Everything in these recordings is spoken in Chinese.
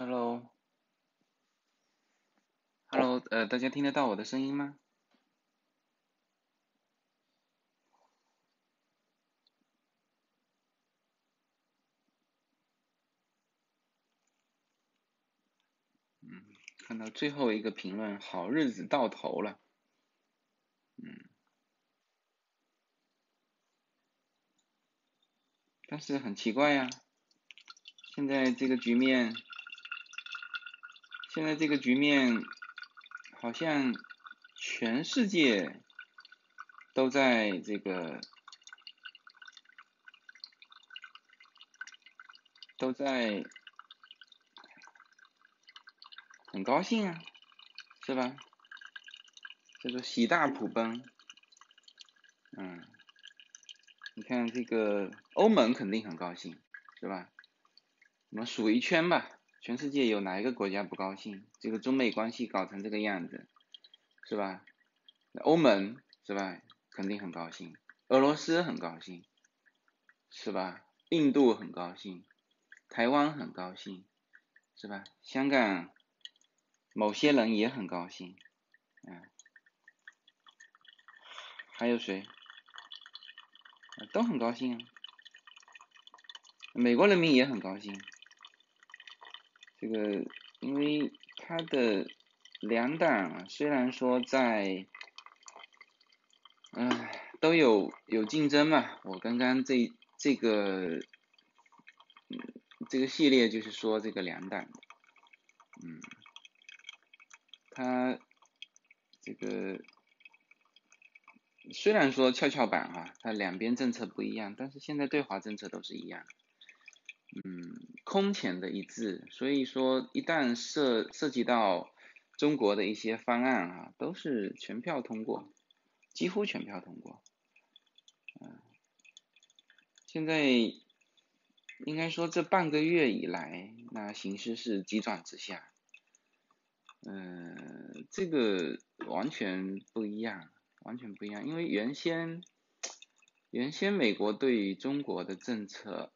Hello，Hello，呃，大家听得到我的声音吗？嗯，看到最后一个评论，好日子到头了。嗯，但是很奇怪呀，现在这个局面。现在这个局面，好像全世界都在这个都在很高兴啊，是吧？叫做喜大普奔，嗯，你看这个欧盟肯定很高兴，是吧？我们数一圈吧。全世界有哪一个国家不高兴？这个中美关系搞成这个样子，是吧？欧盟是吧？肯定很高兴。俄罗斯很高兴，是吧？印度很高兴，台湾很高兴，是吧？香港某些人也很高兴，嗯，还有谁？都很高兴啊。美国人民也很高兴。这个，因为他的两党虽然说在，唉，都有有竞争嘛。我刚刚这这个，嗯，这个系列就是说这个两党，嗯，他这个虽然说跷跷板哈，它两边政策不一样，但是现在对华政策都是一样。嗯，空前的一致，所以说一旦涉涉及到中国的一些方案啊，都是全票通过，几乎全票通过。嗯，现在应该说这半个月以来，那形势是急转直下。嗯，这个完全不一样，完全不一样，因为原先原先美国对于中国的政策。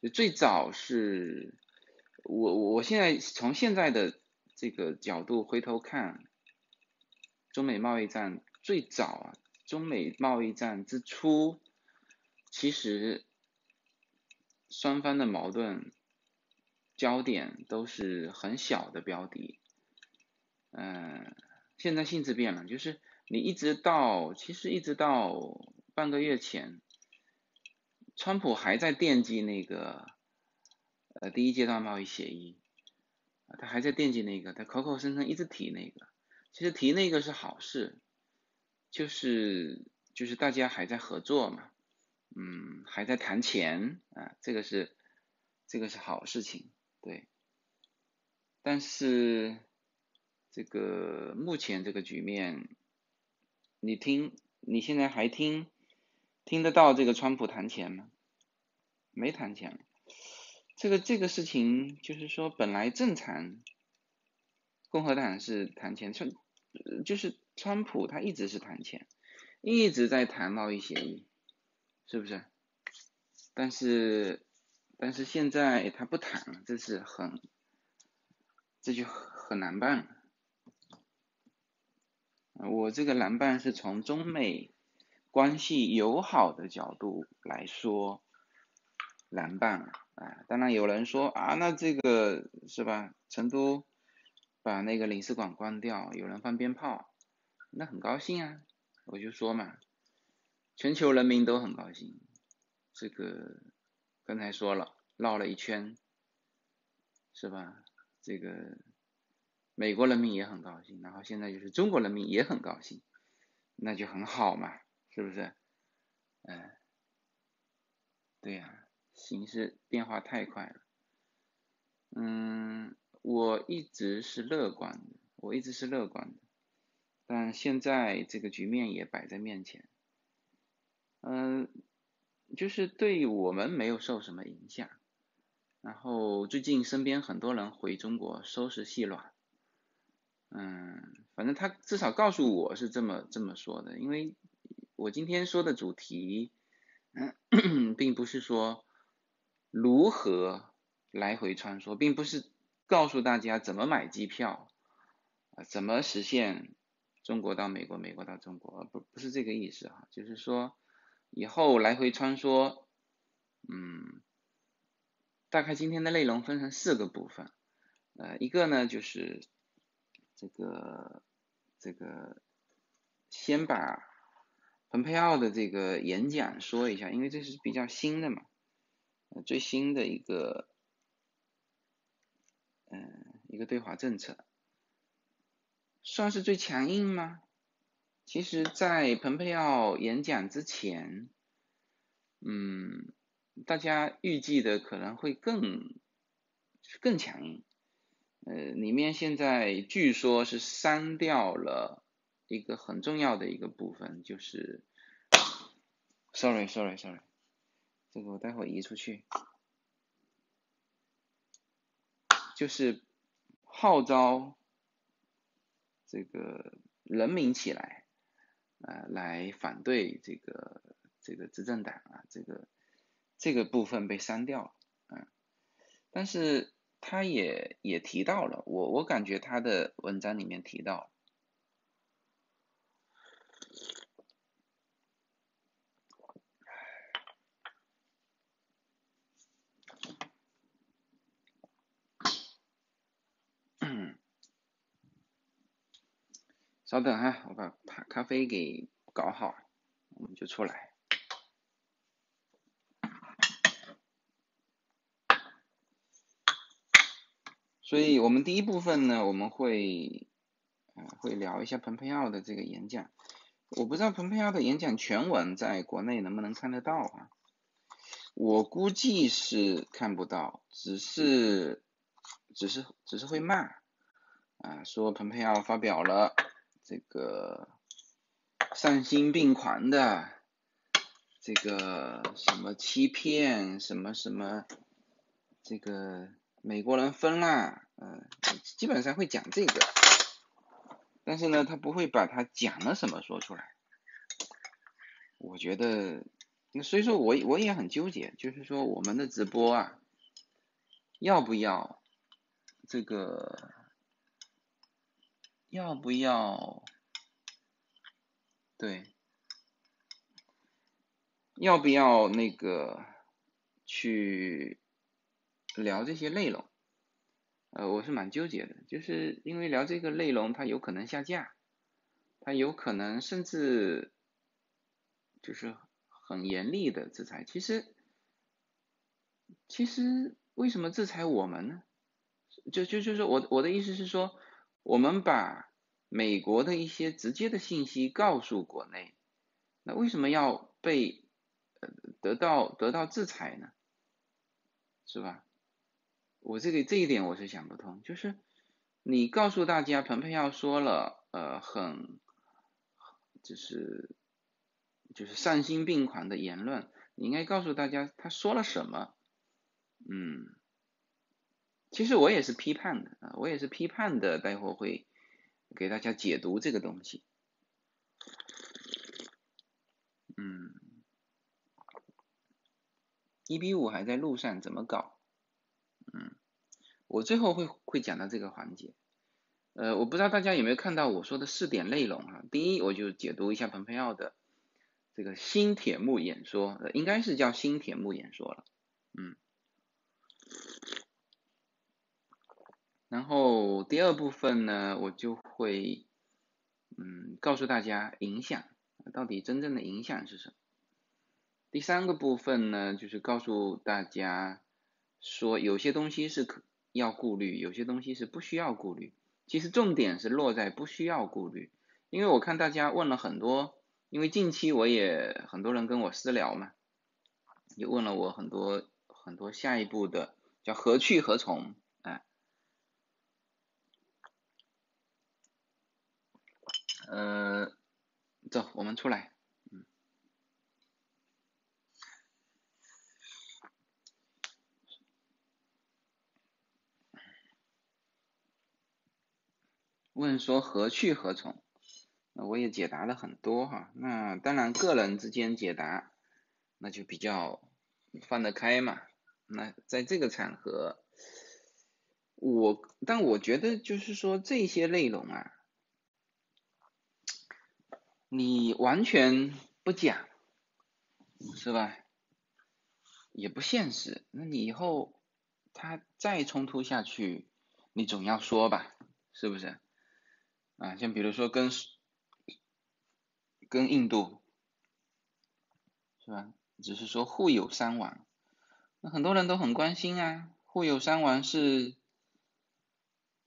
就最早是，我我现在从现在的这个角度回头看，中美贸易战最早啊，中美贸易战之初，其实双方的矛盾焦点都是很小的标的，嗯，现在性质变了，就是你一直到其实一直到半个月前。川普还在惦记那个，呃，第一阶段贸易协议，他还在惦记那个，他口口声声一直提那个，其实提那个是好事，就是就是大家还在合作嘛，嗯，还在谈钱啊，这个是这个是好事情，对，但是这个目前这个局面，你听，你现在还听？听得到这个川普谈钱吗？没谈钱。这个这个事情就是说，本来正常，共和党是谈钱，川就是川普他一直是谈钱，一直在谈贸易协议，是不是？但是但是现在他不谈了，这是很这就很难办了。我这个难办是从中美。关系友好的角度来说，难办啊！当然有人说啊，那这个是吧？成都把那个领事馆关掉，有人放鞭炮，那很高兴啊！我就说嘛，全球人民都很高兴。这个刚才说了，绕了一圈，是吧？这个美国人民也很高兴，然后现在就是中国人民也很高兴，那就很好嘛。是不是？嗯，对呀，形势变化太快了。嗯，我一直是乐观的，我一直是乐观的，但现在这个局面也摆在面前。嗯，就是对我们没有受什么影响。然后最近身边很多人回中国收拾细软。嗯，反正他至少告诉我是这么这么说的，因为。我今天说的主题，嗯，并不是说如何来回穿梭，并不是告诉大家怎么买机票，啊，怎么实现中国到美国，美国到中国，不不是这个意思哈，就是说以后来回穿梭，嗯，大概今天的内容分成四个部分，呃，一个呢就是这个这个先把蓬佩奥的这个演讲说一下，因为这是比较新的嘛，最新的一个。嗯，一个对华政策算是最强硬吗？其实，在蓬佩奥演讲之前，嗯，大家预计的可能会更更强硬。呃，里面现在据说是删掉了一个很重要的一个部分，就是，sorry，sorry，sorry，这个我待会移出去。就是号召这个人民起来，呃，来反对这个这个执政党啊，这个这个部分被删掉了，嗯，但是他也也提到了，我我感觉他的文章里面提到。稍等哈，我把咖咖啡给搞好，我们就出来。所以我们第一部分呢，我们会，嗯，会聊一下蓬佩奥的这个演讲。我不知道蓬佩奥的演讲全文在国内能不能看得到啊？我估计是看不到，只是，只是，只是会骂，啊，说蓬佩奥发表了。这个丧心病狂的，这个什么欺骗，什么什么，这个美国人疯了，嗯，基本上会讲这个，但是呢，他不会把他讲了什么说出来。我觉得，那所以说我我也很纠结，就是说我们的直播啊，要不要这个？要不要？对，要不要那个去聊这些内容？呃，我是蛮纠结的，就是因为聊这个内容，它有可能下架，它有可能甚至就是很严厉的制裁。其实，其实为什么制裁我们呢？就就就是我我的意思是说。我们把美国的一些直接的信息告诉国内，那为什么要被呃得到得到制裁呢？是吧？我这个这一点我是想不通，就是你告诉大家蓬佩奥说了呃很就是就是丧心病狂的言论，你应该告诉大家他说了什么，嗯。其实我也是批判的啊，我也是批判的，待会会给大家解读这个东西。嗯，一比五还在路上，怎么搞？嗯，我最后会会讲到这个环节。呃，我不知道大家有没有看到我说的四点内容啊？第一，我就解读一下蓬佩奥的这个新铁幕演说，应该是叫新铁幕演说了。嗯。然后第二部分呢，我就会嗯告诉大家影响到底真正的影响是什么。第三个部分呢，就是告诉大家说有些东西是可要顾虑，有些东西是不需要顾虑。其实重点是落在不需要顾虑，因为我看大家问了很多，因为近期我也很多人跟我私聊嘛，也问了我很多很多下一步的叫何去何从。呃，走，我们出来。嗯。问说何去何从？那我也解答了很多哈。那当然，个人之间解答，那就比较放得开嘛。那在这个场合，我但我觉得就是说这些内容啊，你完全不讲，是吧？也不现实。那你以后他再冲突下去，你总要说吧，是不是？啊，像比如说跟跟印度，是吧？只是说互有伤亡，那很多人都很关心啊，互有伤亡是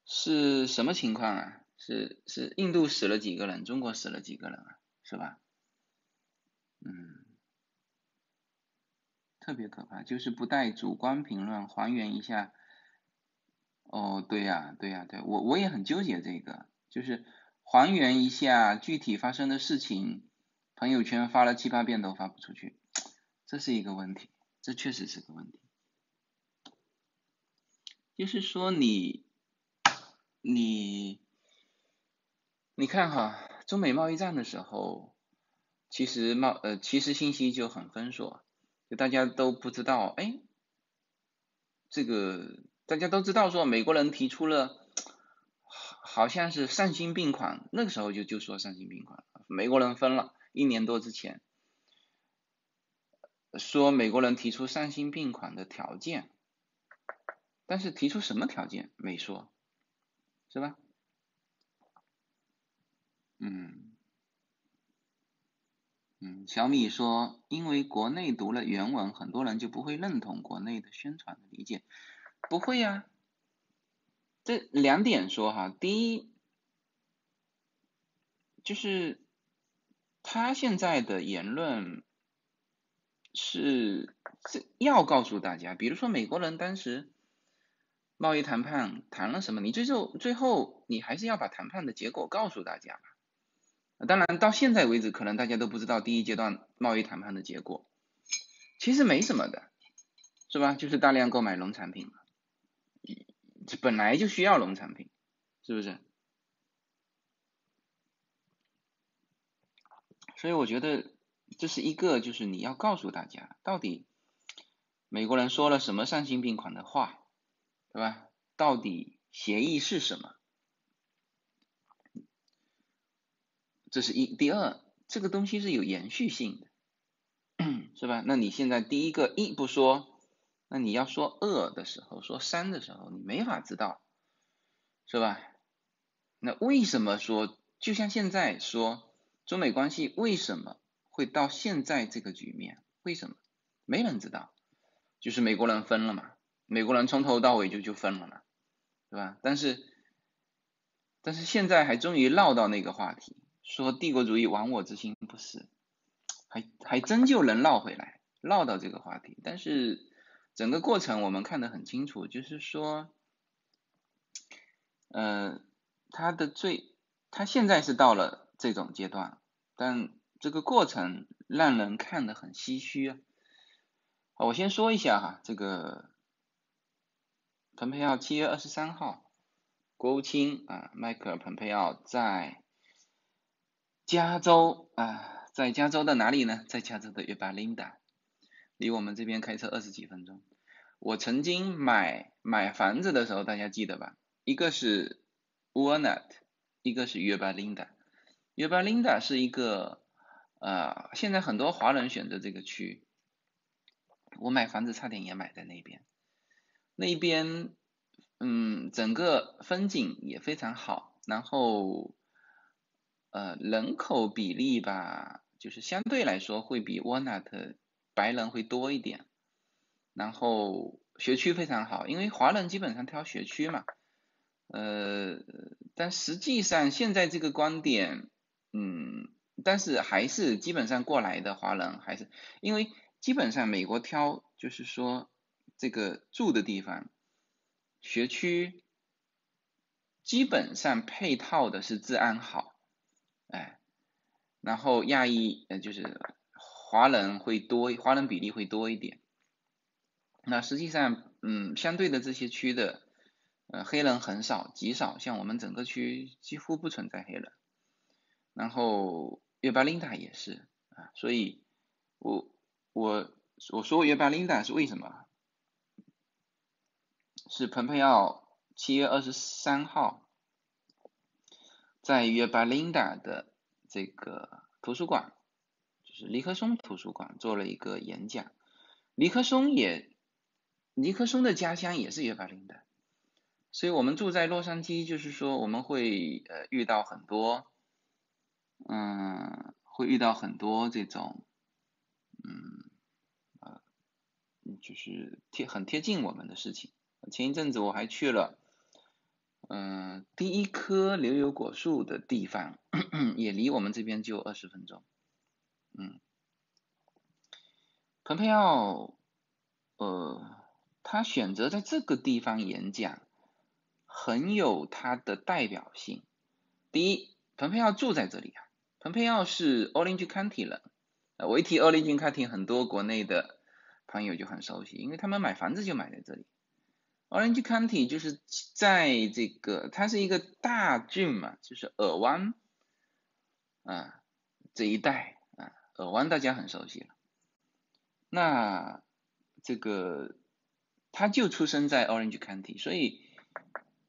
是什么情况啊？是是印度死了几个人，中国死了几个人啊？是吧？嗯，特别可怕，就是不带主观评论，还原一下。哦，对呀，对呀，对我我也很纠结这个，就是还原一下具体发生的事情，朋友圈发了七八遍都发不出去。这是一个问题，这确实是个问题。就是说你，你，你看哈，中美贸易战的时候，其实贸呃其实信息就很封锁，就大家都不知道，哎，这个大家都知道说美国人提出了，好像是丧心病狂，那个时候就就说丧心病狂，美国人分了一年多之前。说美国人提出丧心病狂的条件，但是提出什么条件没说，是吧？嗯，嗯，小米说，因为国内读了原文，很多人就不会认同国内的宣传的理解，不会呀。这两点说哈，第一，就是他现在的言论。是是要告诉大家，比如说美国人当时贸易谈判谈了什么，你最后最后你还是要把谈判的结果告诉大家当然到现在为止，可能大家都不知道第一阶段贸易谈判的结果，其实没什么的，是吧？就是大量购买农产品嘛，这本来就需要农产品，是不是？所以我觉得。这是一个，就是你要告诉大家，到底美国人说了什么丧心病狂的话，对吧？到底协议是什么？这是一。第二，这个东西是有延续性的，是吧？那你现在第一个一不说，那你要说二的时候，说三的时候，你没法知道，是吧？那为什么说，就像现在说中美关系为什么？会到现在这个局面，为什么？没人知道，就是美国人分了嘛，美国人从头到尾就就分了嘛，对吧？但是，但是现在还终于唠到那个话题，说帝国主义亡我之心不死，还还真就能绕回来，绕到这个话题。但是整个过程我们看得很清楚，就是说，呃，他的最，他现在是到了这种阶段，但。这个过程让人看得很唏嘘啊！我先说一下哈，这个蓬佩奥七月二十三号，国务卿啊，迈克尔蓬佩奥在加州啊，在加州的哪里呢？在加州的约巴林达，离我们这边开车二十几分钟。我曾经买买房子的时候，大家记得吧？一个是 Walnut，一个是约巴林达。约巴林达是一个。呃，现在很多华人选择这个区，我买房子差点也买在那边，那边，嗯，整个风景也非常好，然后，呃，人口比例吧，就是相对来说会比 Walnut 白人会多一点，然后学区非常好，因为华人基本上挑学区嘛，呃，但实际上现在这个观点，嗯。但是还是基本上过来的华人还是，因为基本上美国挑就是说这个住的地方，学区基本上配套的是治安好，哎，然后亚裔呃就是华人会多，华人比例会多一点。那实际上嗯相对的这些区的呃黑人很少极少，像我们整个区几乎不存在黑人，然后。约巴琳达也是啊，所以，我我我说约巴琳达是为什么？是蓬佩奥七月二十三号，在约巴林达的这个图书馆，就是尼克松图书馆做了一个演讲。尼克松也，尼克松的家乡也是约巴林达，所以我们住在洛杉矶，就是说我们会呃遇到很多，嗯，会遇到很多这种，嗯，呃，就是贴很贴近我们的事情。前一阵子我还去了，嗯，第一棵牛油果树的地方，也离我们这边就二十分钟，嗯。蓬佩奥，呃，他选择在这个地方演讲，很有他的代表性。第一，蓬佩奥住在这里啊，蓬佩奥是 Orange County 人，我一提 Orange County，很多国内的朋友就很熟悉，因为他们买房子就买在这里。Orange County 就是在这个，它是一个大郡嘛，就是尔湾，啊，这一带啊，尔湾大家很熟悉了。那这个他就出生在 Orange County，所以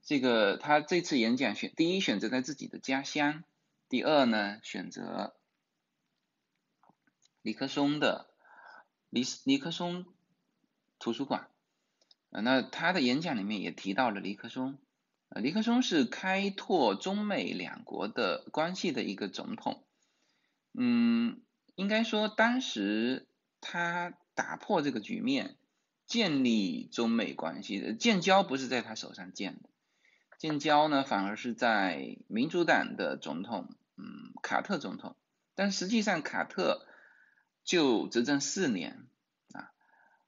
这个他这次演讲选第一选择在自己的家乡，第二呢选择尼克松的尼尼克松图书馆，啊那他的演讲里面也提到了尼克松，呃尼克松是开拓中美两国的关系的一个总统，嗯，应该说当时。他打破这个局面，建立中美关系的建交不是在他手上建的，建交呢反而是在民主党的总统，嗯，卡特总统，但实际上卡特就执政四年，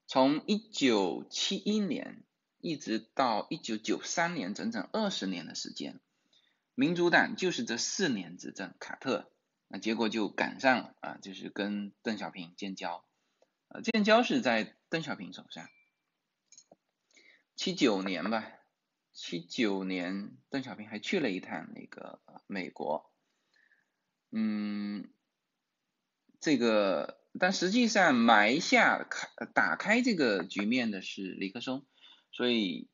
从一九七一年一直到一九九三年，整整二十年的时间，民主党就是这四年执政，卡特那结果就赶上了啊，就是跟邓小平建交。呃建交是在邓小平手上，七九年吧，七九年邓小平还去了一趟那个美国，嗯，这个但实际上埋下开打开这个局面的是尼克松，所以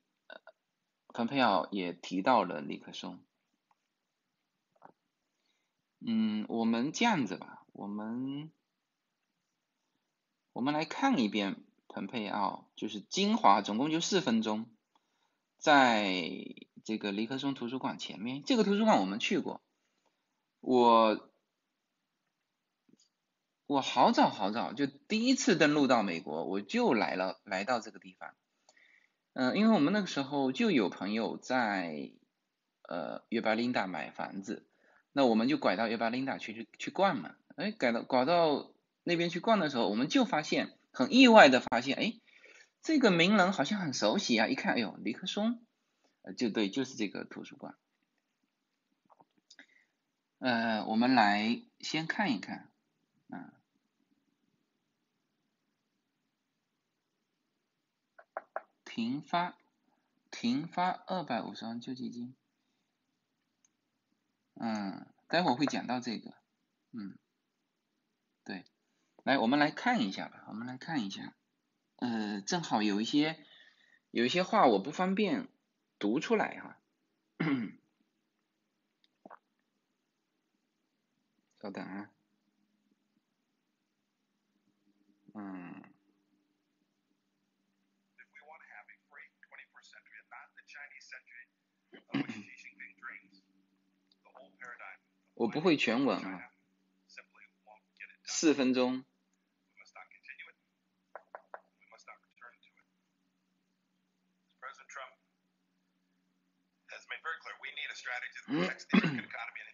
蓬佩奥也提到了尼克松，嗯，我们这样子吧，我们。我们来看一遍蓬佩奥，就是精华，总共就四分钟，在这个尼克松图书馆前面。这个图书馆我们去过，我我好早好早就第一次登陆到美国，我就来了，来到这个地方。嗯，因为我们那个时候就有朋友在呃约巴林达买房子，那我们就拐到约巴林达去去去逛嘛，哎，拐到拐到。那边去逛的时候，我们就发现很意外的发现，哎，这个名人好像很熟悉啊！一看，哎呦，尼克松，呃，就对，就是这个图书馆。呃，我们来先看一看，啊，停发，停发二百五十万救济金。嗯，待会儿会讲到这个，嗯，对。来，我们来看一下吧。我们来看一下，呃，正好有一些有一些话我不方便读出来哈。稍等啊。嗯。我不会全文啊。四分钟。strategy that protects the American economy and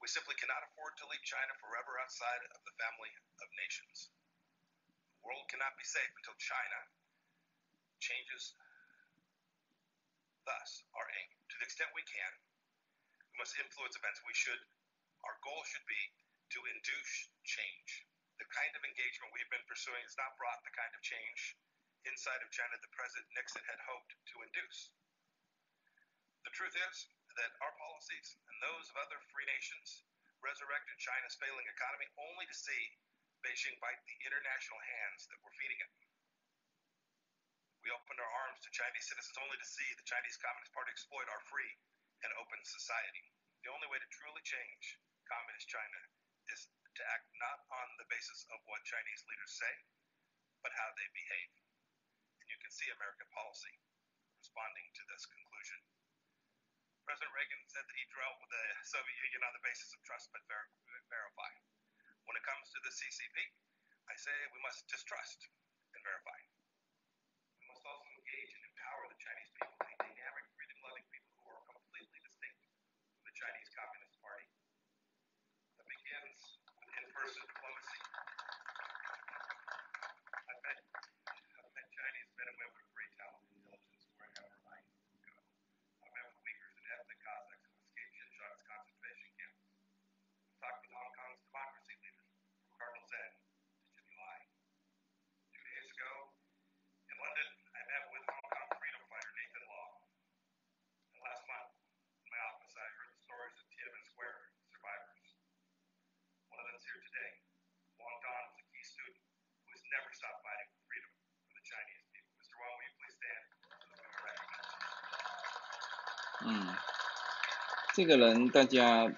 we simply cannot afford to leave China forever outside of the family of nations. The world cannot be safe until China changes thus our aim. To the extent we can, we must influence events. We should, our goal should be to induce change. The kind of engagement we've been pursuing has not brought the kind of change inside of China that President Nixon had hoped to induce. The truth is that our policies and those of other free nations resurrected China's failing economy only to see Beijing bite the international hands that were feeding it. We opened our arms to Chinese citizens only to see the Chinese Communist Party exploit our free and open society. The only way to truly change Communist China is to act not on the basis of what Chinese leaders say, but how they behave. And you can see American policy responding to this conclusion. President Reagan said that he drove with the Soviet Union on the basis of trust but ver- verify. When it comes to the CCP, I say we must distrust and verify. We must also engage and empower the Chinese people, 这个人大家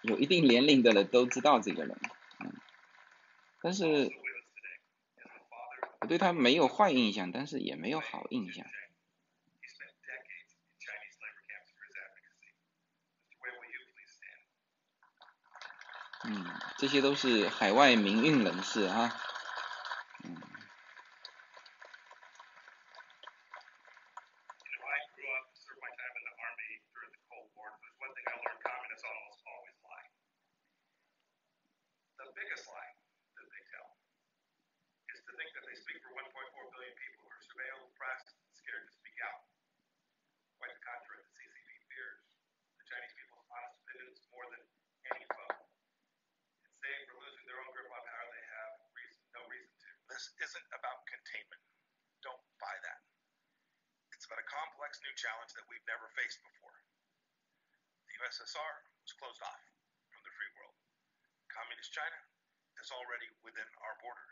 有一定年龄的人都知道这个人嗯。但是我对他没有坏印象但是也没有好印象。嗯这些都是海外民运人士啊our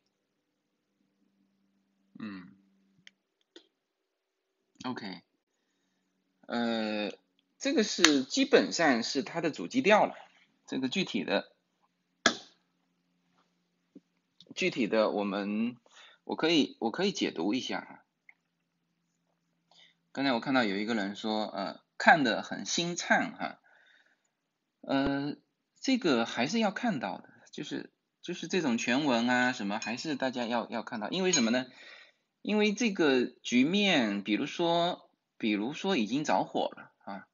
嗯，OK，呃，这个是基本上是它的主基调了。这个具体的，具体的我们我可以我可以解读一下哈。刚才我看到有一个人说，呃，看得很心颤哈，呃，这个还是要看到的，就是就是这种全文啊什么，还是大家要要看到，因为什么呢？因为这个局面，比如说，比如说已经着火了啊，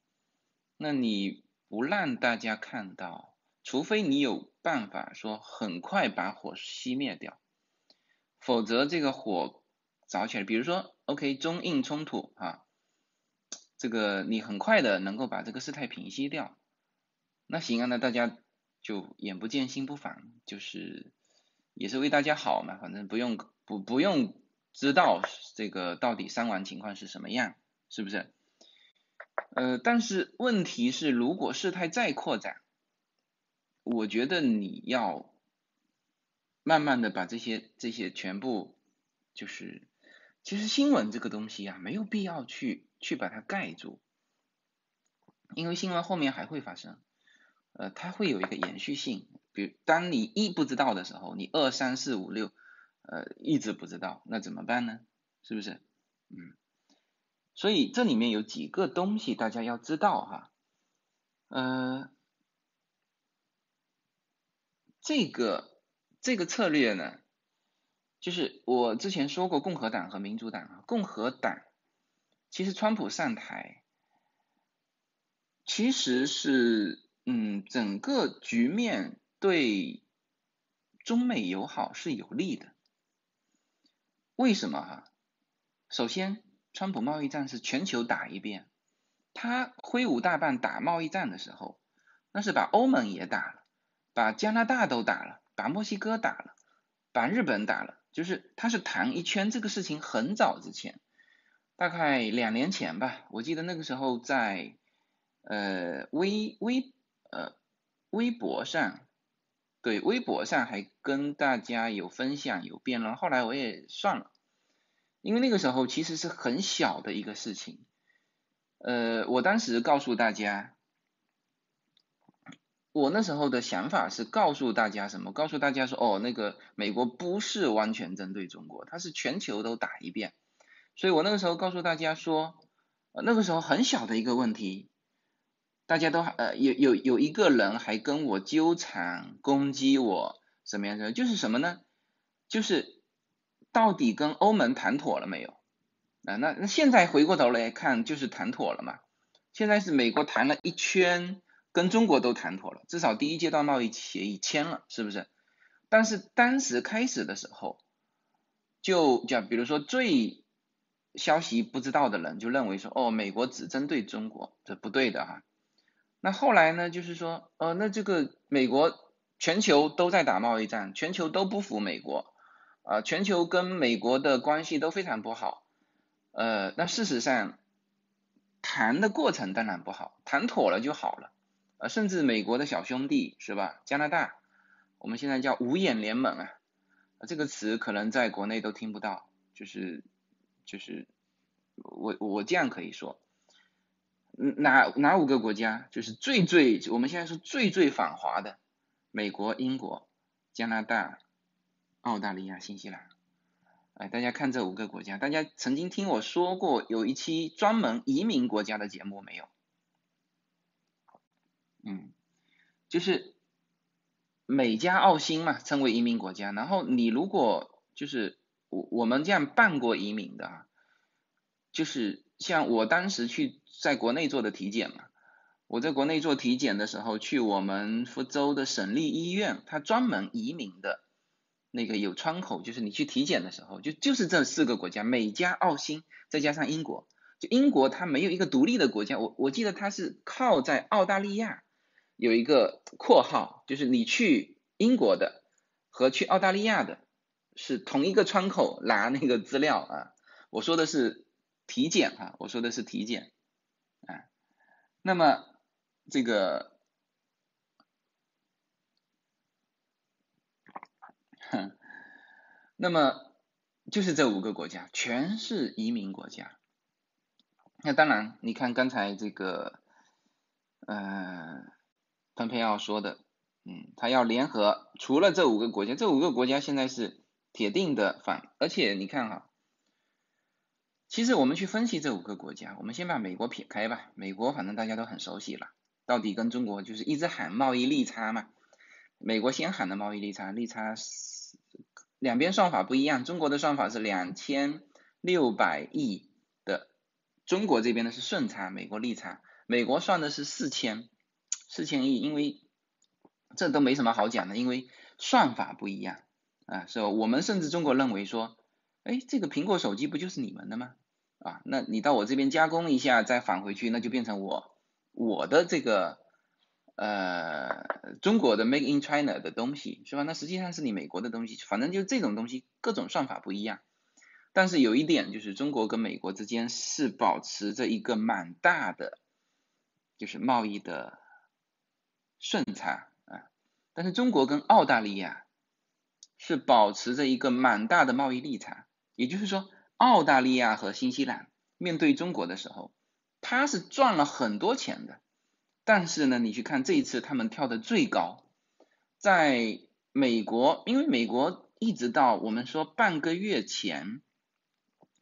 那你不让大家看到，除非你有办法说很快把火熄灭掉，否则这个火着起来，比如说，OK，中印冲突啊，这个你很快的能够把这个事态平息掉，那行啊，那大家就眼不见心不烦，就是也是为大家好嘛，反正不用不不用知道这个到底伤亡情况是什么样，是不是？呃，但是问题是，如果事态再扩展，我觉得你要慢慢的把这些这些全部就是，其实新闻这个东西啊，没有必要去去把它盖住，因为新闻后面还会发生，呃，它会有一个延续性。比如当你一不知道的时候，你二三四五六，呃，一直不知道，那怎么办呢？是不是？嗯，所以这里面有几个东西大家要知道哈，呃，这个这个策略呢，就是我之前说过，共和党和民主党啊，共和党其实川普上台，其实是嗯，整个局面对中美友好是有利的。为什么哈？首先，川普贸易战是全球打一遍，他挥舞大棒打贸易战的时候，那是把欧盟也打了，把加拿大都打了，把墨西哥打了，把日本打了，就是他是谈一圈这个事情很早之前，大概两年前吧，我记得那个时候在。呃，微微呃微博上，对，微博上还跟大家有分享有辩论，后来我也算了，因为那个时候其实是很小的一个事情，呃，我当时告诉大家，我那时候的想法是告诉大家什么？告诉大家说，哦，那个美国不是完全针对中国，它是全球都打一遍，所以我那个时候告诉大家说，那个时候很小的一个问题。大家都呃有有有一个人还跟我纠缠攻击我什么样的？就是什么呢？就是到底跟欧盟谈妥了没有？啊那那现在回过头来看就是谈妥了嘛？现在是美国谈了一圈，跟中国都谈妥了，至少第一阶段贸易协议签了，是不是？但是当时开始的时候，就讲比如说最消息不知道的人就认为说哦美国只针对中国，这不对的哈。那后来呢？就是说，呃，那这个美国全球都在打贸易战，全球都不服美国，啊，全球跟美国的关系都非常不好，呃，那事实上谈的过程当然不好，谈妥了就好了，呃，甚至美国的小兄弟是吧？加拿大，我们现在叫五眼联盟啊，这个词可能在国内都听不到，就是就是我我这样可以说。哪哪五个国家就是最最我们现在是最最反华的？美国、英国、加拿大、澳大利亚、新西兰。哎，大家看这五个国家，大家曾经听我说过有一期专门移民国家的节目没有？嗯，就是美加澳新嘛，称为移民国家。然后你如果就是我我们这样办过移民的啊，就是像我当时去。在国内做的体检嘛，我在国内做体检的时候，去我们福州的省立医院，它专门移民的那个有窗口，就是你去体检的时候，就就是这四个国家，美加澳新，再加上英国，就英国它没有一个独立的国家，我我记得它是靠在澳大利亚有一个括号，就是你去英国的和去澳大利亚的是同一个窗口拿那个资料啊，我说的是体检哈，我说的是体检。啊那么这个，哼，那么就是这五个国家全是移民国家。那当然，你看刚才这个，呃，蓬佩奥说的，嗯，他要联合，除了这五个国家，这五个国家现在是铁定的反，而且你看哈。其实我们去分析这五个国家，我们先把美国撇开吧。美国反正大家都很熟悉了，到底跟中国就是一直喊贸易利差嘛。美国先喊的贸易利差，利差两边算法不一样，中国的算法是两千六百亿的，中国这边的是顺差，美国利差。美国算的是四千四千亿，因为这都没什么好讲的，因为算法不一样啊，是吧？我们甚至中国认为说。哎，这个苹果手机不就是你们的吗？啊，那你到我这边加工一下，再返回去，那就变成我我的这个呃中国的 Make in China 的东西是吧？那实际上是你美国的东西，反正就这种东西，各种算法不一样。但是有一点就是中国跟美国之间是保持着一个蛮大的就是贸易的顺差啊，但是中国跟澳大利亚是保持着一个蛮大的贸易逆差。也就是说，澳大利亚和新西兰面对中国的时候，他是赚了很多钱的。但是呢，你去看这一次他们跳的最高，在美国，因为美国一直到我们说半个月前，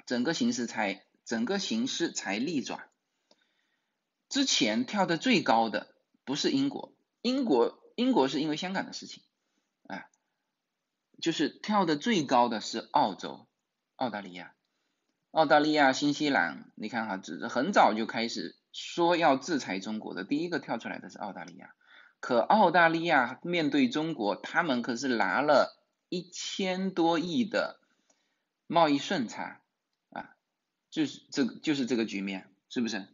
整个形势才整个形势才逆转。之前跳的最高的不是英国，英国英国是因为香港的事情，啊，就是跳的最高的是澳洲。澳大利亚、澳大利亚、新西兰，你看哈，只是很早就开始说要制裁中国的第一个跳出来的是澳大利亚，可澳大利亚面对中国，他们可是拿了一千多亿的贸易顺差啊，就是这个就是这个局面，是不是？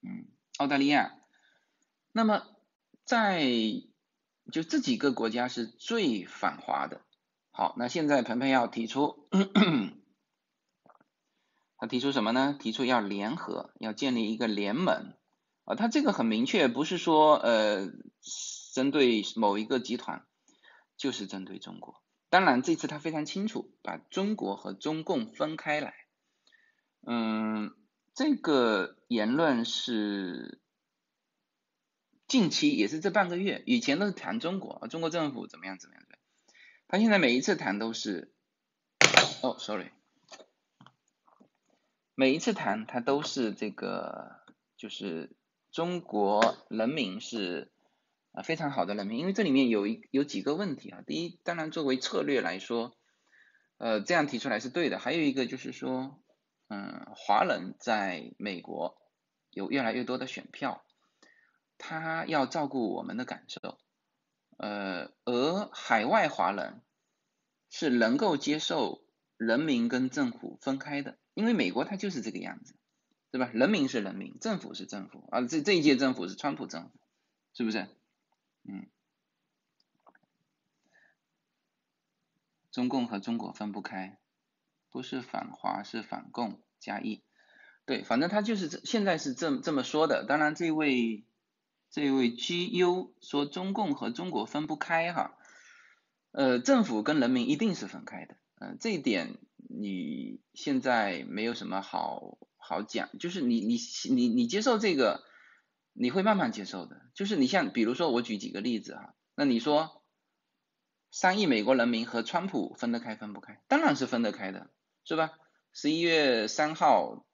嗯，澳大利亚，那么在就这几个国家是最反华的。好，那现在蓬佩要提出，他提出什么呢？提出要联合，要建立一个联盟啊。他这个很明确，不是说呃针对某一个集团，就是针对中国。当然，这次他非常清楚，把中国和中共分开来。嗯，这个言论是近期，也是这半个月，以前都是谈中国，中国政府怎么样怎么样。他现在每一次谈都是，哦，sorry，每一次谈他都是这个，就是中国人民是啊非常好的人民，因为这里面有一有几个问题啊。第一，当然作为策略来说，呃，这样提出来是对的。还有一个就是说，嗯，华人在美国有越来越多的选票，他要照顾我们的感受。呃，而海外华人是能够接受人民跟政府分开的，因为美国它就是这个样子，对吧？人民是人民，政府是政府，啊，这这一届政府是川普政府，是不是？嗯，中共和中国分不开，不是反华是反共加一，对，反正他就是这现在是这这么说的，当然这位。这位 G.U 说中共和中国分不开哈，呃，政府跟人民一定是分开的，呃，这一点你现在没有什么好好讲，就是你你你你接受这个，你会慢慢接受的，就是你像比如说我举几个例子哈，那你说三亿美国人民和川普分得开分不开？当然是分得开的，是吧？十一月三号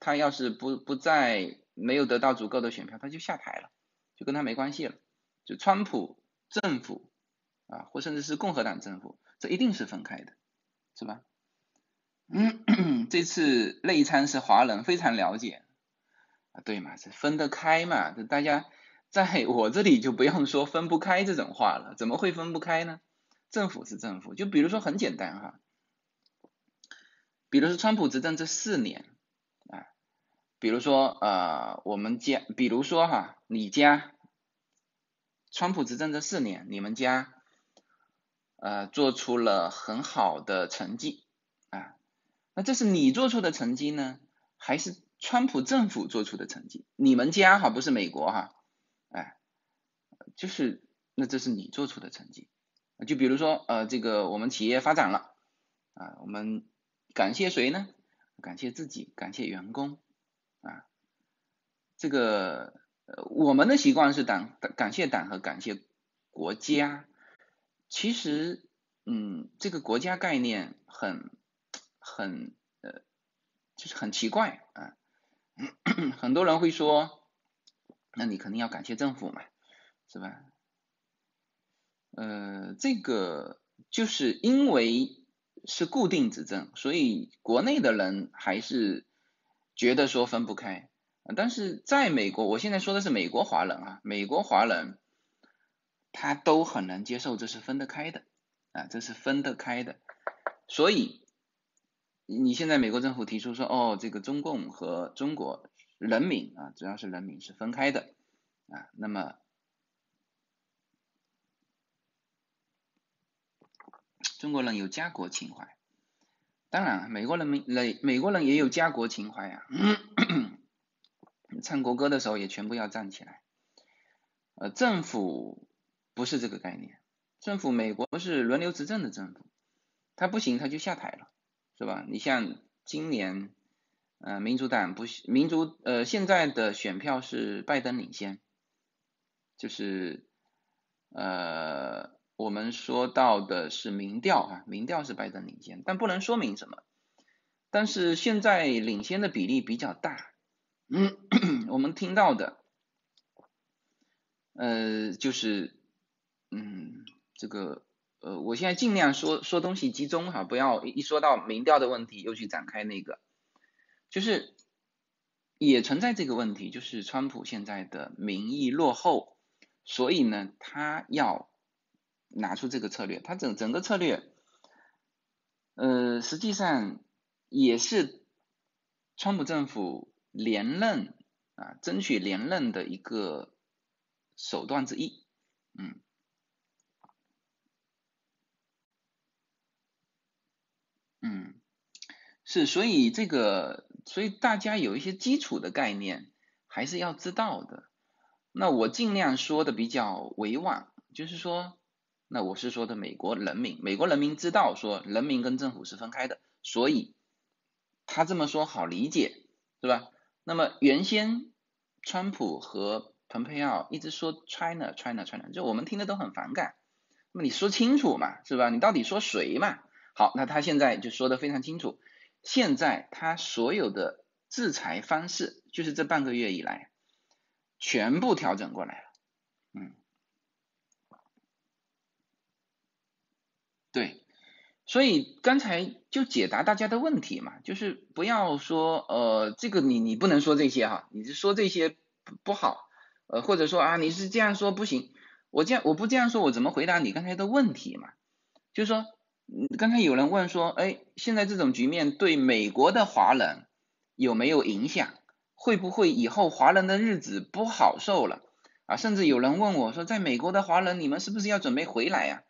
他要是不不再没有得到足够的选票，他就下台了。就跟他没关系了，就川普政府啊，或甚至是共和党政府，这一定是分开的，是吧？嗯，这次内参是华人非常了解啊，对嘛，是分得开嘛？这大家在我这里就不用说分不开这种话了，怎么会分不开呢？政府是政府，就比如说很简单哈，比如说川普执政这四年啊。比如说，呃，我们讲，比如说哈，你家，川普执政这四年，你们家，呃，做出了很好的成绩啊，那这是你做出的成绩呢，还是川普政府做出的成绩？你们家哈，不是美国哈，哎，就是，那这是你做出的成绩，就比如说，呃，这个我们企业发展了，啊，我们感谢谁呢？感谢自己，感谢员工。啊，这个我们的习惯是党感谢党和感谢国家。其实，嗯，这个国家概念很很呃，就是很奇怪啊。很多人会说，那你肯定要感谢政府嘛，是吧？呃，这个就是因为是固定执政，所以国内的人还是。觉得说分不开，但是在美国，我现在说的是美国华人啊，美国华人他都很难接受这是分得开的啊，这是分得开的，所以你现在美国政府提出说，哦，这个中共和中国人民啊，主要是人民是分开的啊，那么中国人有家国情怀。当然，美国人民美美国人也有家国情怀呀。唱国歌的时候也全部要站起来。呃，政府不是这个概念，政府美国是轮流执政的政府，他不行他就下台了，是吧？你像今年，呃，民主党不民主呃现在的选票是拜登领先，就是呃。我们说到的是民调啊，民调是拜登领先，但不能说明什么。但是现在领先的比例比较大，嗯 我们听到的，呃，就是，嗯，这个，呃，我现在尽量说说东西集中哈，不要一说到民调的问题又去展开那个，就是也存在这个问题，就是川普现在的民意落后，所以呢，他要拿出这个策略，他整整个策略，呃，实际上也是川普政府连任啊，争取连任的一个手段之一，嗯，嗯，是，所以这个。所以大家有一些基础的概念还是要知道的。那我尽量说的比较委婉，就是说，那我是说的美国人民，美国人民知道说人民跟政府是分开的，所以他这么说好理解，是吧？那么原先川普和蓬佩奥一直说 China China China，就我们听的都很反感。那么你说清楚嘛，是吧？你到底说谁嘛？好，那他现在就说的非常清楚。现在他所有的制裁方式，就是这半个月以来，全部调整过来了，嗯，对，所以刚才就解答大家的问题嘛，就是不要说呃这个你你不能说这些哈，你是说这些不不好，呃或者说啊你是这样说不行，我这样我不这样说我怎么回答你刚才的问题嘛，就是说。刚才有人问说，哎，现在这种局面对美国的华人有没有影响？会不会以后华人的日子不好受了？啊，甚至有人问我说，在美国的华人，你们是不是要准备回来呀？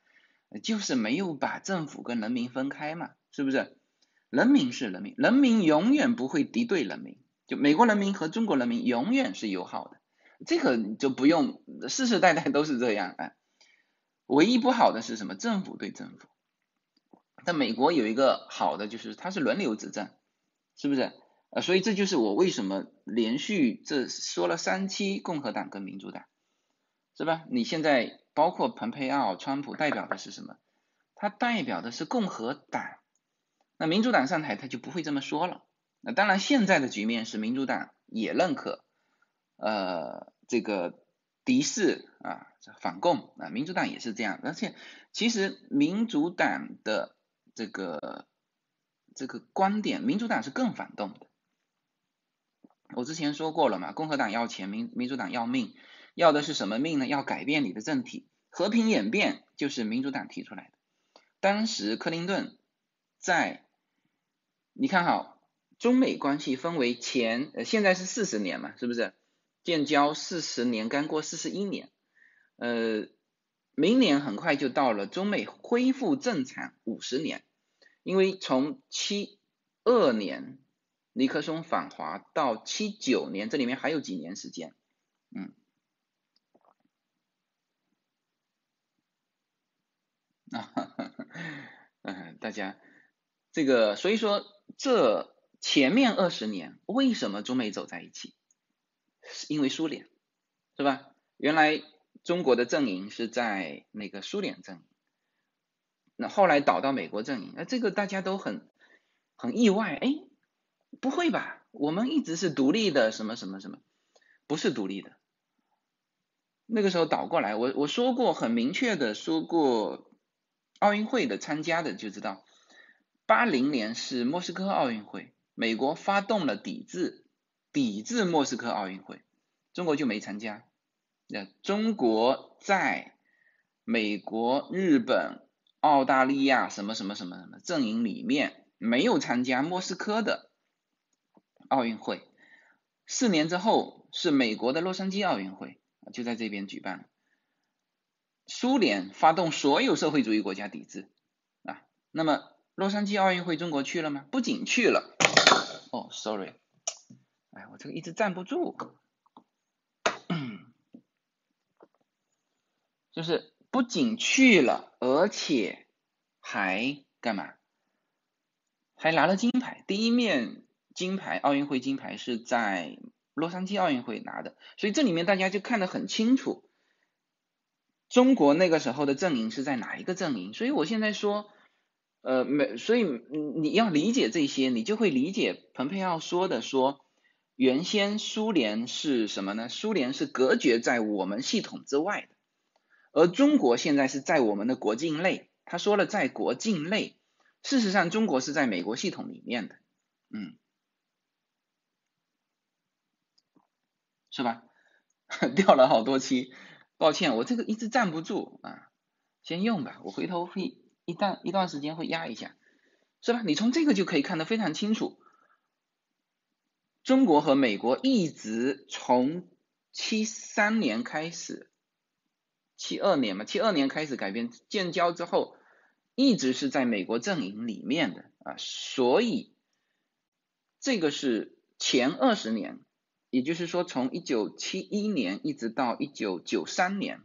就是没有把政府跟人民分开嘛，是不是？人民是人民，人民永远不会敌对人民，就美国人民和中国人民永远是友好的，这个就不用世世代代都是这样啊。唯一不好的是什么？政府对政府。在美国有一个好的就是它是轮流执政，是不是？呃，所以这就是我为什么连续这说了三期共和党跟民主党，是吧？你现在包括蓬佩奥、川普代表的是什么？他代表的是共和党，那民主党上台他就不会这么说了。那当然现在的局面是民主党也认可，呃，这个敌视啊反共啊，民主党也是这样，而且其实民主党的。这个这个观点，民主党是更反动的。我之前说过了嘛，共和党要钱，民民主党要命，要的是什么命呢？要改变你的政体，和平演变就是民主党提出来的。当时克林顿在，你看好，中美关系分为前，呃，现在是四十年嘛，是不是？建交四十年，刚过四十一年，呃，明年很快就到了中美恢复正常五十年。因为从七二年尼克松访华到七九年，这里面还有几年时间，嗯，啊，嗯，大家这个，所以说这前面二十年为什么中美走在一起？因为苏联，是吧？原来中国的阵营是在那个苏联阵营。那后来倒到美国阵营，那这个大家都很很意外，哎，不会吧？我们一直是独立的，什么什么什么，不是独立的。那个时候倒过来，我我说过很明确的说过，奥运会的参加的就知道，八零年是莫斯科奥运会，美国发动了抵制，抵制莫斯科奥运会，中国就没参加。那中国在美国、日本。澳大利亚什么什么什么什么阵营里面没有参加莫斯科的奥运会，四年之后是美国的洛杉矶奥运会，就在这边举办了。苏联发动所有社会主义国家抵制啊，那么洛杉矶奥运会中国去了吗？不仅去了，哦，sorry，哎，我这个一直站不住，就是。不仅去了，而且还干嘛？还拿了金牌。第一面金牌，奥运会金牌是在洛杉矶奥运会拿的。所以这里面大家就看得很清楚，中国那个时候的阵营是在哪一个阵营。所以我现在说，呃，没，所以你要理解这些，你就会理解蓬佩奥说的，说原先苏联是什么呢？苏联是隔绝在我们系统之外的。而中国现在是在我们的国境内，他说了在国境内，事实上中国是在美国系统里面的，嗯，是吧？掉了好多期，抱歉，我这个一直站不住啊，先用吧，我回头会一段一段时间会压一下，是吧？你从这个就可以看得非常清楚，中国和美国一直从七三年开始，七二年嘛，七二年开始改变建交之后，一直是在美国阵营里面的啊，所以这个是前二十年。也就是说，从一九七一年一直到一九九三年，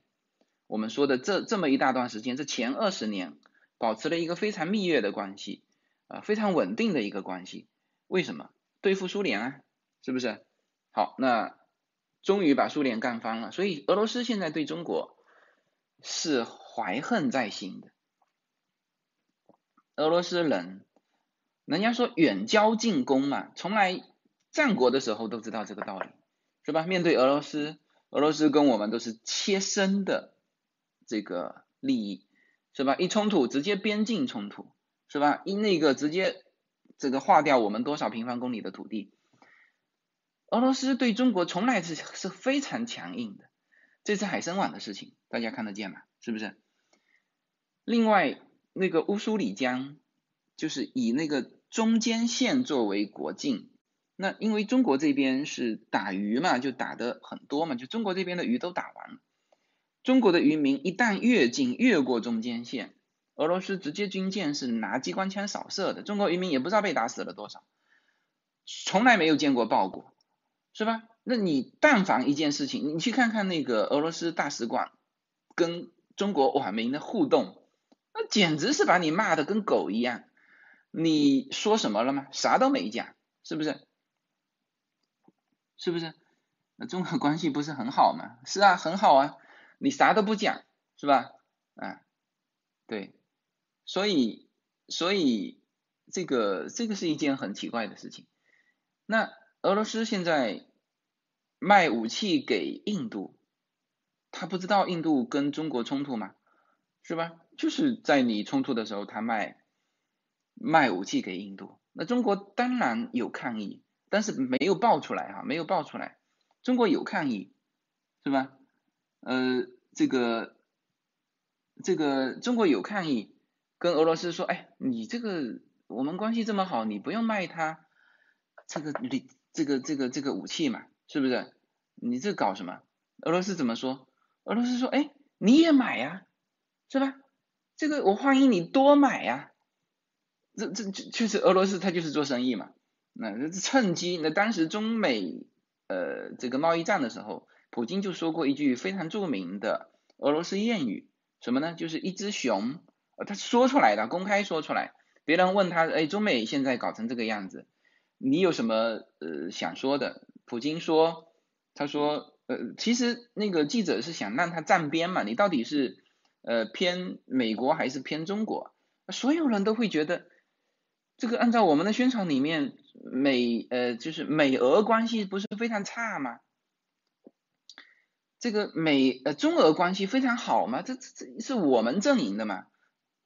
我们说的这这么一大段时间，这前二十年保持了一个非常蜜月的关系，啊，非常稳定的一个关系。为什么？对付苏联啊，是不是？好，那终于把苏联干翻了，所以俄罗斯现在对中国是怀恨在心的。俄罗斯人，人家说远交近攻嘛，从来。战国的时候都知道这个道理，是吧？面对俄罗斯，俄罗斯跟我们都是切身的这个利益，是吧？一冲突直接边境冲突，是吧？一那个直接这个划掉我们多少平方公里的土地。俄罗斯对中国从来是是非常强硬的，这次海参崴的事情大家看得见吗？是不是？另外那个乌苏里江就是以那个中间线作为国境。那因为中国这边是打鱼嘛，就打的很多嘛，就中国这边的鱼都打完了。中国的渔民一旦越境越过中间线，俄罗斯直接军舰是拿机关枪扫射的，中国渔民也不知道被打死了多少，从来没有见过报过，是吧？那你但凡一件事情，你去看看那个俄罗斯大使馆跟中国网民的互动，那简直是把你骂的跟狗一样。你说什么了吗？啥都没讲，是不是？是不是？那中俄关系不是很好吗？是啊，很好啊。你啥都不讲，是吧？啊，对。所以，所以这个这个是一件很奇怪的事情。那俄罗斯现在卖武器给印度，他不知道印度跟中国冲突吗？是吧？就是在你冲突的时候，他卖卖武器给印度，那中国当然有抗议。但是没有爆出来哈，没有爆出来。中国有抗议，是吧？呃，这个这个中国有抗议，跟俄罗斯说，哎，你这个我们关系这么好，你不用卖他这个你这个这个这个武器嘛，是不是？你这搞什么？俄罗斯怎么说？俄罗斯说，哎，你也买呀，是吧？这个我欢迎你多买呀。这这确实俄罗斯他就是做生意嘛。那趁机，那当时中美呃这个贸易战的时候，普京就说过一句非常著名的俄罗斯谚语，什么呢？就是一只熊，呃他说出来的，公开说出来，别人问他，哎，中美现在搞成这个样子，你有什么呃想说的？普京说，他说，呃，其实那个记者是想让他站边嘛，你到底是呃偏美国还是偏中国？所有人都会觉得。这个按照我们的宣传里面，美呃就是美俄关系不是非常差吗？这个美呃中俄关系非常好吗？这这这是我们阵营的嘛？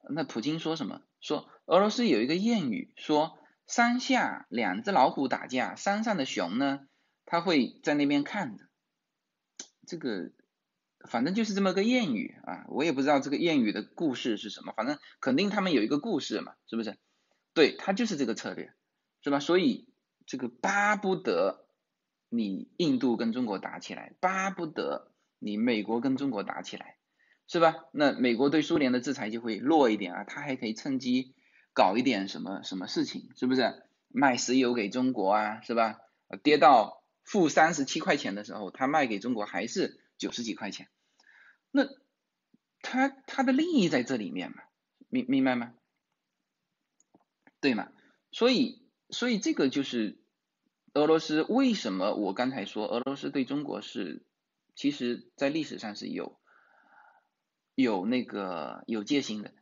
那普京说什么？说俄罗斯有一个谚语，说山下两只老虎打架，山上的熊呢，他会在那边看着。这个反正就是这么个谚语啊，我也不知道这个谚语的故事是什么，反正肯定他们有一个故事嘛，是不是？对他就是这个策略，是吧？所以这个巴不得你印度跟中国打起来，巴不得你美国跟中国打起来，是吧？那美国对苏联的制裁就会弱一点啊，他还可以趁机搞一点什么什么事情，是不是？卖石油给中国啊，是吧？跌到负三十七块钱的时候，他卖给中国还是九十几块钱，那他他的利益在这里面嘛，明明白吗？对嘛？所以，所以这个就是俄罗斯为什么我刚才说俄罗斯对中国是，其实在历史上是有有那个有戒心的。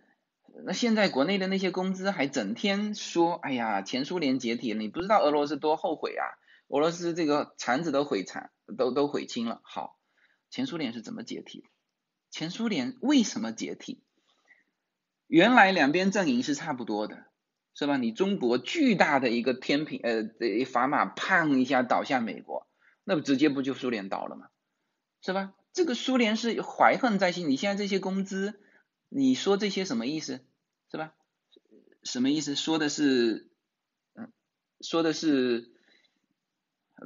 那现在国内的那些公资还整天说，哎呀，前苏联解体了，你不知道俄罗斯多后悔啊！俄罗斯这个肠子都悔残，都都悔青了。好，前苏联是怎么解体的？前苏联为什么解体？原来两边阵营是差不多的。是吧？你中国巨大的一个天平，呃，砝码，砰一下倒向美国，那不直接不就苏联倒了吗？是吧？这个苏联是怀恨在心，你现在这些工资，你说这些什么意思？是吧？什么意思？说的是，嗯，说的是，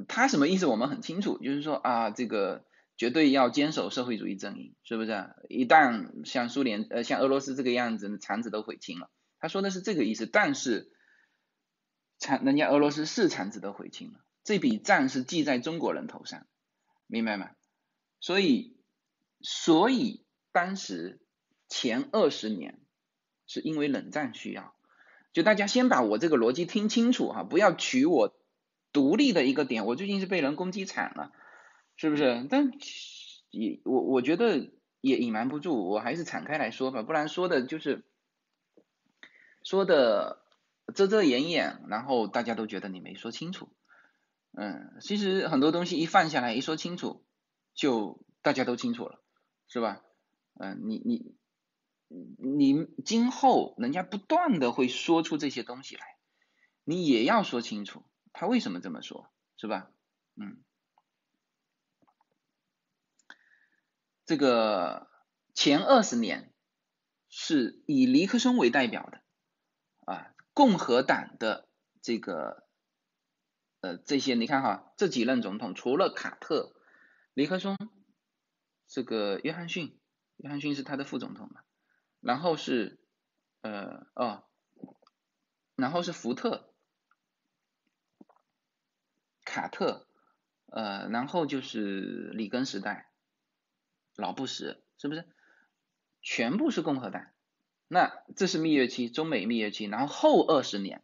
他什么意思？我们很清楚，就是说啊，这个绝对要坚守社会主义阵营，是不是？一旦像苏联呃像俄罗斯这个样子，肠子都悔青了。他说的是这个意思，但是产人家俄罗斯是产子都悔青了，这笔账是记在中国人头上，明白吗？所以，所以当时前二十年是因为冷战需要。就大家先把我这个逻辑听清楚哈，不要取我独立的一个点。我最近是被人攻击惨了，是不是？但也我我觉得也隐瞒不住，我还是敞开来说吧，不然说的就是说的遮遮掩掩，然后大家都觉得你没说清楚。嗯，其实很多东西一放下来一说清楚，就大家都清楚了，是吧？嗯，你你。你今后人家不断的会说出这些东西来，你也要说清楚他为什么这么说，是吧？嗯，这个前二十年是以尼克松为代表的啊，共和党的这个呃这些你看哈，这几任总统除了卡特、尼克松，这个约翰逊，约翰逊是他的副总统嘛？然后是，呃，哦，然后是福特、卡特，呃，然后就是里根时代，老布什，是不是？全部是共和党。那这是蜜月期，中美蜜月期。然后后二十年，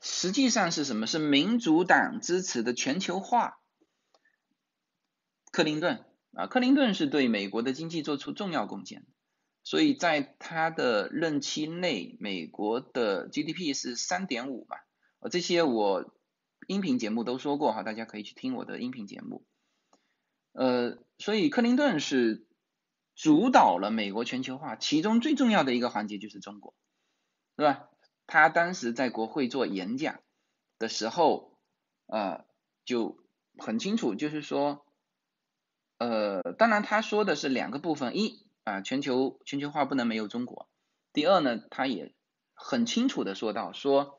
实际上是什么？是民主党支持的全球化。克林顿啊，克林顿是对美国的经济做出重要贡献。所以在他的任期内，美国的 GDP 是三点五嘛，呃，这些我音频节目都说过哈，大家可以去听我的音频节目。呃，所以克林顿是主导了美国全球化，其中最重要的一个环节就是中国，是吧？他当时在国会做演讲的时候，呃，就很清楚，就是说，呃，当然他说的是两个部分，一。啊，全球全球化不能没有中国。第二呢，他也很清楚的说到，说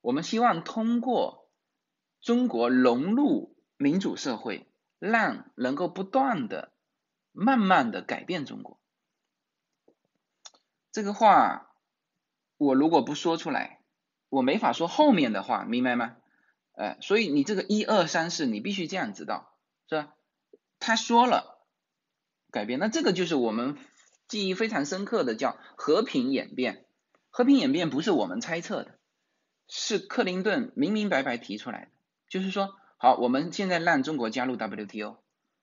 我们希望通过中国融入民主社会，让能够不断的、慢慢的改变中国。这个话我如果不说出来，我没法说后面的话，明白吗？呃，所以你这个一二三四，你必须这样知道，是吧？他说了。改变，那这个就是我们记忆非常深刻的，叫和平演变。和平演变不是我们猜测的，是克林顿明明白白提出来的。就是说，好，我们现在让中国加入 WTO，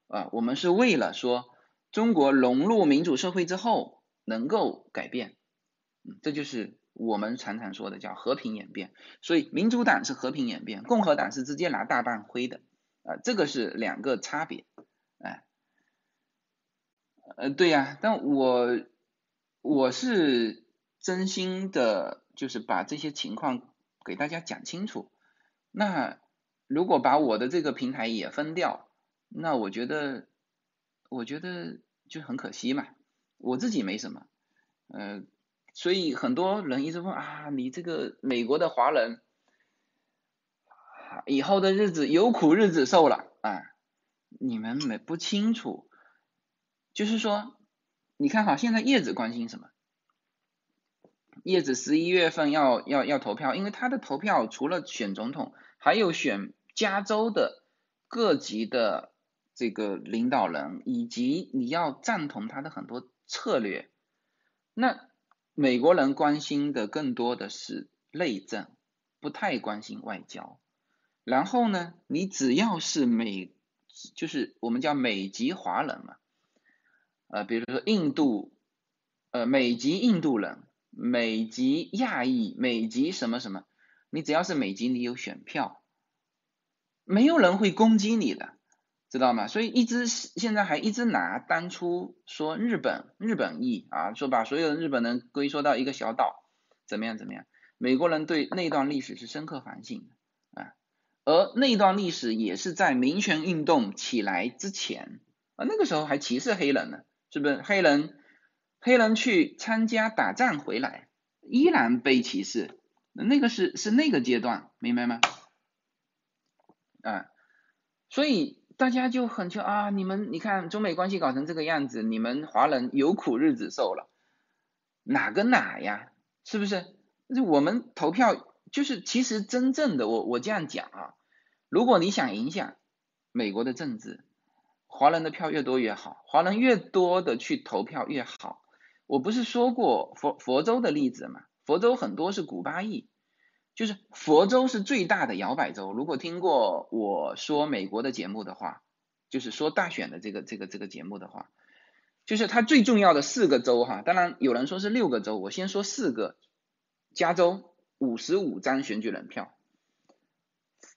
啊，我们是为了说中国融入民主社会之后能够改变，嗯，这就是我们常常说的叫和平演变。所以民主党是和平演变，共和党是直接拿大棒挥的，啊，这个是两个差别，哎。呃，对呀，但我我是真心的，就是把这些情况给大家讲清楚。那如果把我的这个平台也分掉，那我觉得，我觉得就很可惜嘛。我自己没什么，呃，所以很多人一直问啊，你这个美国的华人，以后的日子有苦日子受了啊，你们没不清楚。就是说，你看哈，现在叶子关心什么？叶子十一月份要要要投票，因为他的投票除了选总统，还有选加州的各级的这个领导人，以及你要赞同他的很多策略。那美国人关心的更多的是内政，不太关心外交。然后呢，你只要是美，就是我们叫美籍华人嘛。呃，比如说印度，呃，美籍印度人，美籍亚裔，美籍什么什么，你只要是美籍，你有选票，没有人会攻击你的，知道吗？所以一直现在还一直拿当初说日本日本裔啊，说把所有的日本人归缩到一个小岛，怎么样怎么样？美国人对那段历史是深刻反省的啊，而那段历史也是在民权运动起来之前啊，那个时候还歧视黑人呢，是不是？黑人黑人去参加打仗回来，依然被歧视，那个是是那个阶段，明白吗？啊，所以大家就很就啊，你们你看中美关系搞成这个样子，你们华人有苦日子受了，哪跟哪呀？是不是？就我们投票就是其实真正的我我这样讲啊，如果你想影响美国的政治，华人的票越多越好，华人越多的去投票越好。我不是说过佛佛州的例子嘛？佛州很多是古巴裔。就是佛州是最大的摇摆州。如果听过我说美国的节目的话，就是说大选的这个这个这个节目的话，就是它最重要的四个州哈。当然有人说是六个州，我先说四个：加州五十五张选举人票，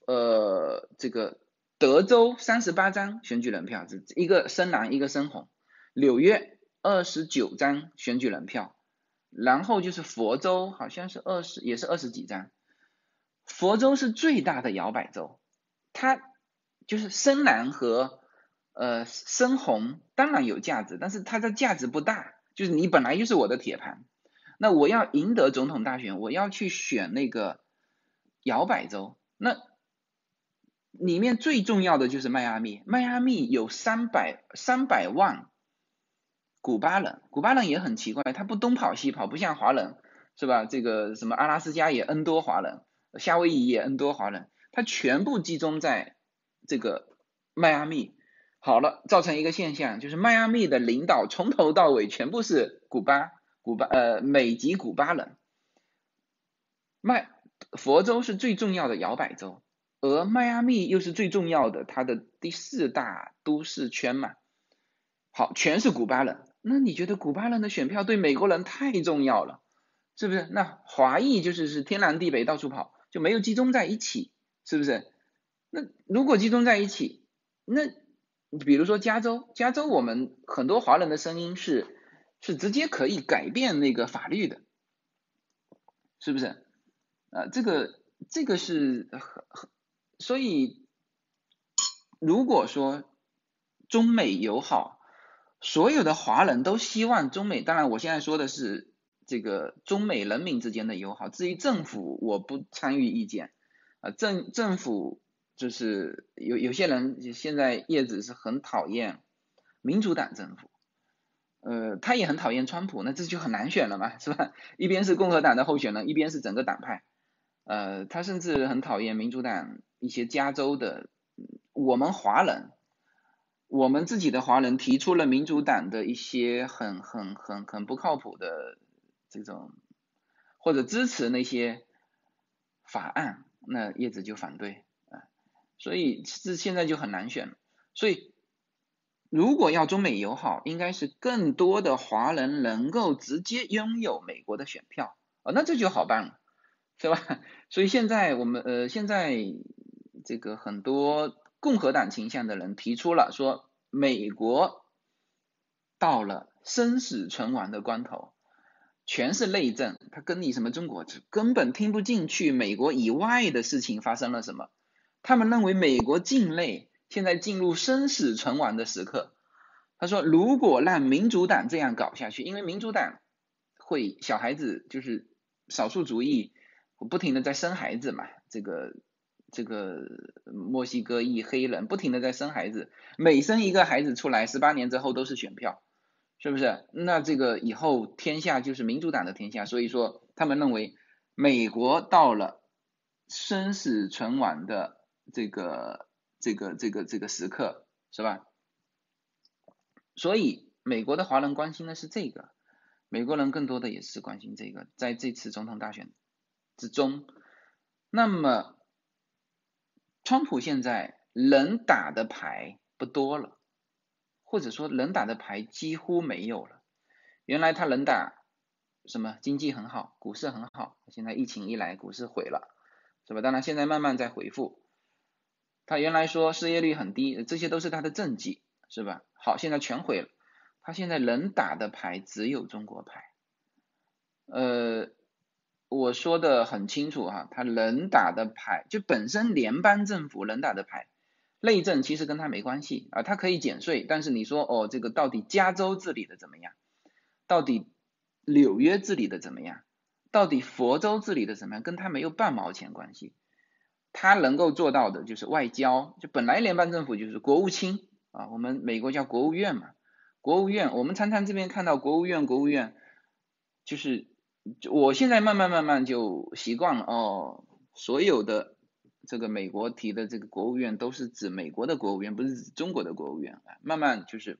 呃，这个德州三十八张选举人票，一个深蓝一个深红；纽约二十九张选举人票，然后就是佛州好像是二十也是二十几张。佛州是最大的摇摆州，它就是深蓝和呃深红当然有价值，但是它的价值不大。就是你本来就是我的铁盘，那我要赢得总统大选，我要去选那个摇摆州，那里面最重要的就是迈阿密。迈阿密有三百三百万古巴人，古巴人也很奇怪，他不东跑西跑，不像华人是吧？这个什么阿拉斯加也 N 多华人。夏威夷也 N 多华人，他全部集中在这个迈阿密，好了，造成一个现象，就是迈阿密的领导从头到尾全部是古巴，古巴呃美籍古巴人。迈佛州是最重要的摇摆州，而迈阿密又是最重要的它的第四大都市圈嘛，好，全是古巴人，那你觉得古巴人的选票对美国人太重要了，是不是？那华裔就是是天南地北到处跑。就没有集中在一起，是不是？那如果集中在一起，那比如说加州，加州我们很多华人的声音是是直接可以改变那个法律的，是不是？啊，这个这个是很很，所以如果说中美友好，所有的华人都希望中美，当然我现在说的是。这个中美人民之间的友好，至于政府，我不参与意见。啊，政政府就是有有些人现在叶子是很讨厌民主党政府，呃，他也很讨厌川普，那这就很难选了嘛，是吧？一边是共和党的候选人，一边是整个党派，呃，他甚至很讨厌民主党一些加州的，我们华人，我们自己的华人提出了民主党的一些很很很很不靠谱的。这种或者支持那些法案，那叶子就反对啊，所以这现在就很难选。所以如果要中美友好，应该是更多的华人能够直接拥有美国的选票啊，那这就好办了，是吧？所以现在我们呃现在这个很多共和党倾向的人提出了说，美国到了生死存亡的关头。全是内政，他跟你什么中国根本听不进去。美国以外的事情发生了什么？他们认为美国境内现在进入生死存亡的时刻。他说，如果让民主党这样搞下去，因为民主党会小孩子就是少数族裔不停的在生孩子嘛，这个这个墨西哥裔黑人不停的在生孩子，每生一个孩子出来，十八年之后都是选票。是不是？那这个以后天下就是民主党的天下，所以说他们认为美国到了生死存亡的这个这个这个这个时刻，是吧？所以美国的华人关心的是这个，美国人更多的也是关心这个，在这次总统大选之中，那么川普现在能打的牌不多了。或者说能打的牌几乎没有了。原来他能打什么？经济很好，股市很好。现在疫情一来，股市毁了，是吧？当然现在慢慢在恢复。他原来说失业率很低，这些都是他的政绩，是吧？好，现在全毁了。他现在能打的牌只有中国牌。呃，我说的很清楚哈，他能打的牌就本身联邦政府能打的牌，内政其实跟他没关系啊，他可以减税，但是你说哦，这个到底加州治理的怎么样？到底纽约治理的怎么样？到底佛州治理的怎么样？跟他没有半毛钱关系。他能够做到的就是外交，就本来联邦政府就是国务卿啊，我们美国叫国务院嘛，国务院，我们常常这边看到国务院，国务院，就是我现在慢慢慢慢就习惯了哦，所有的这个美国提的这个国务院都是指美国的国务院，不是指中国的国务院啊，慢慢就是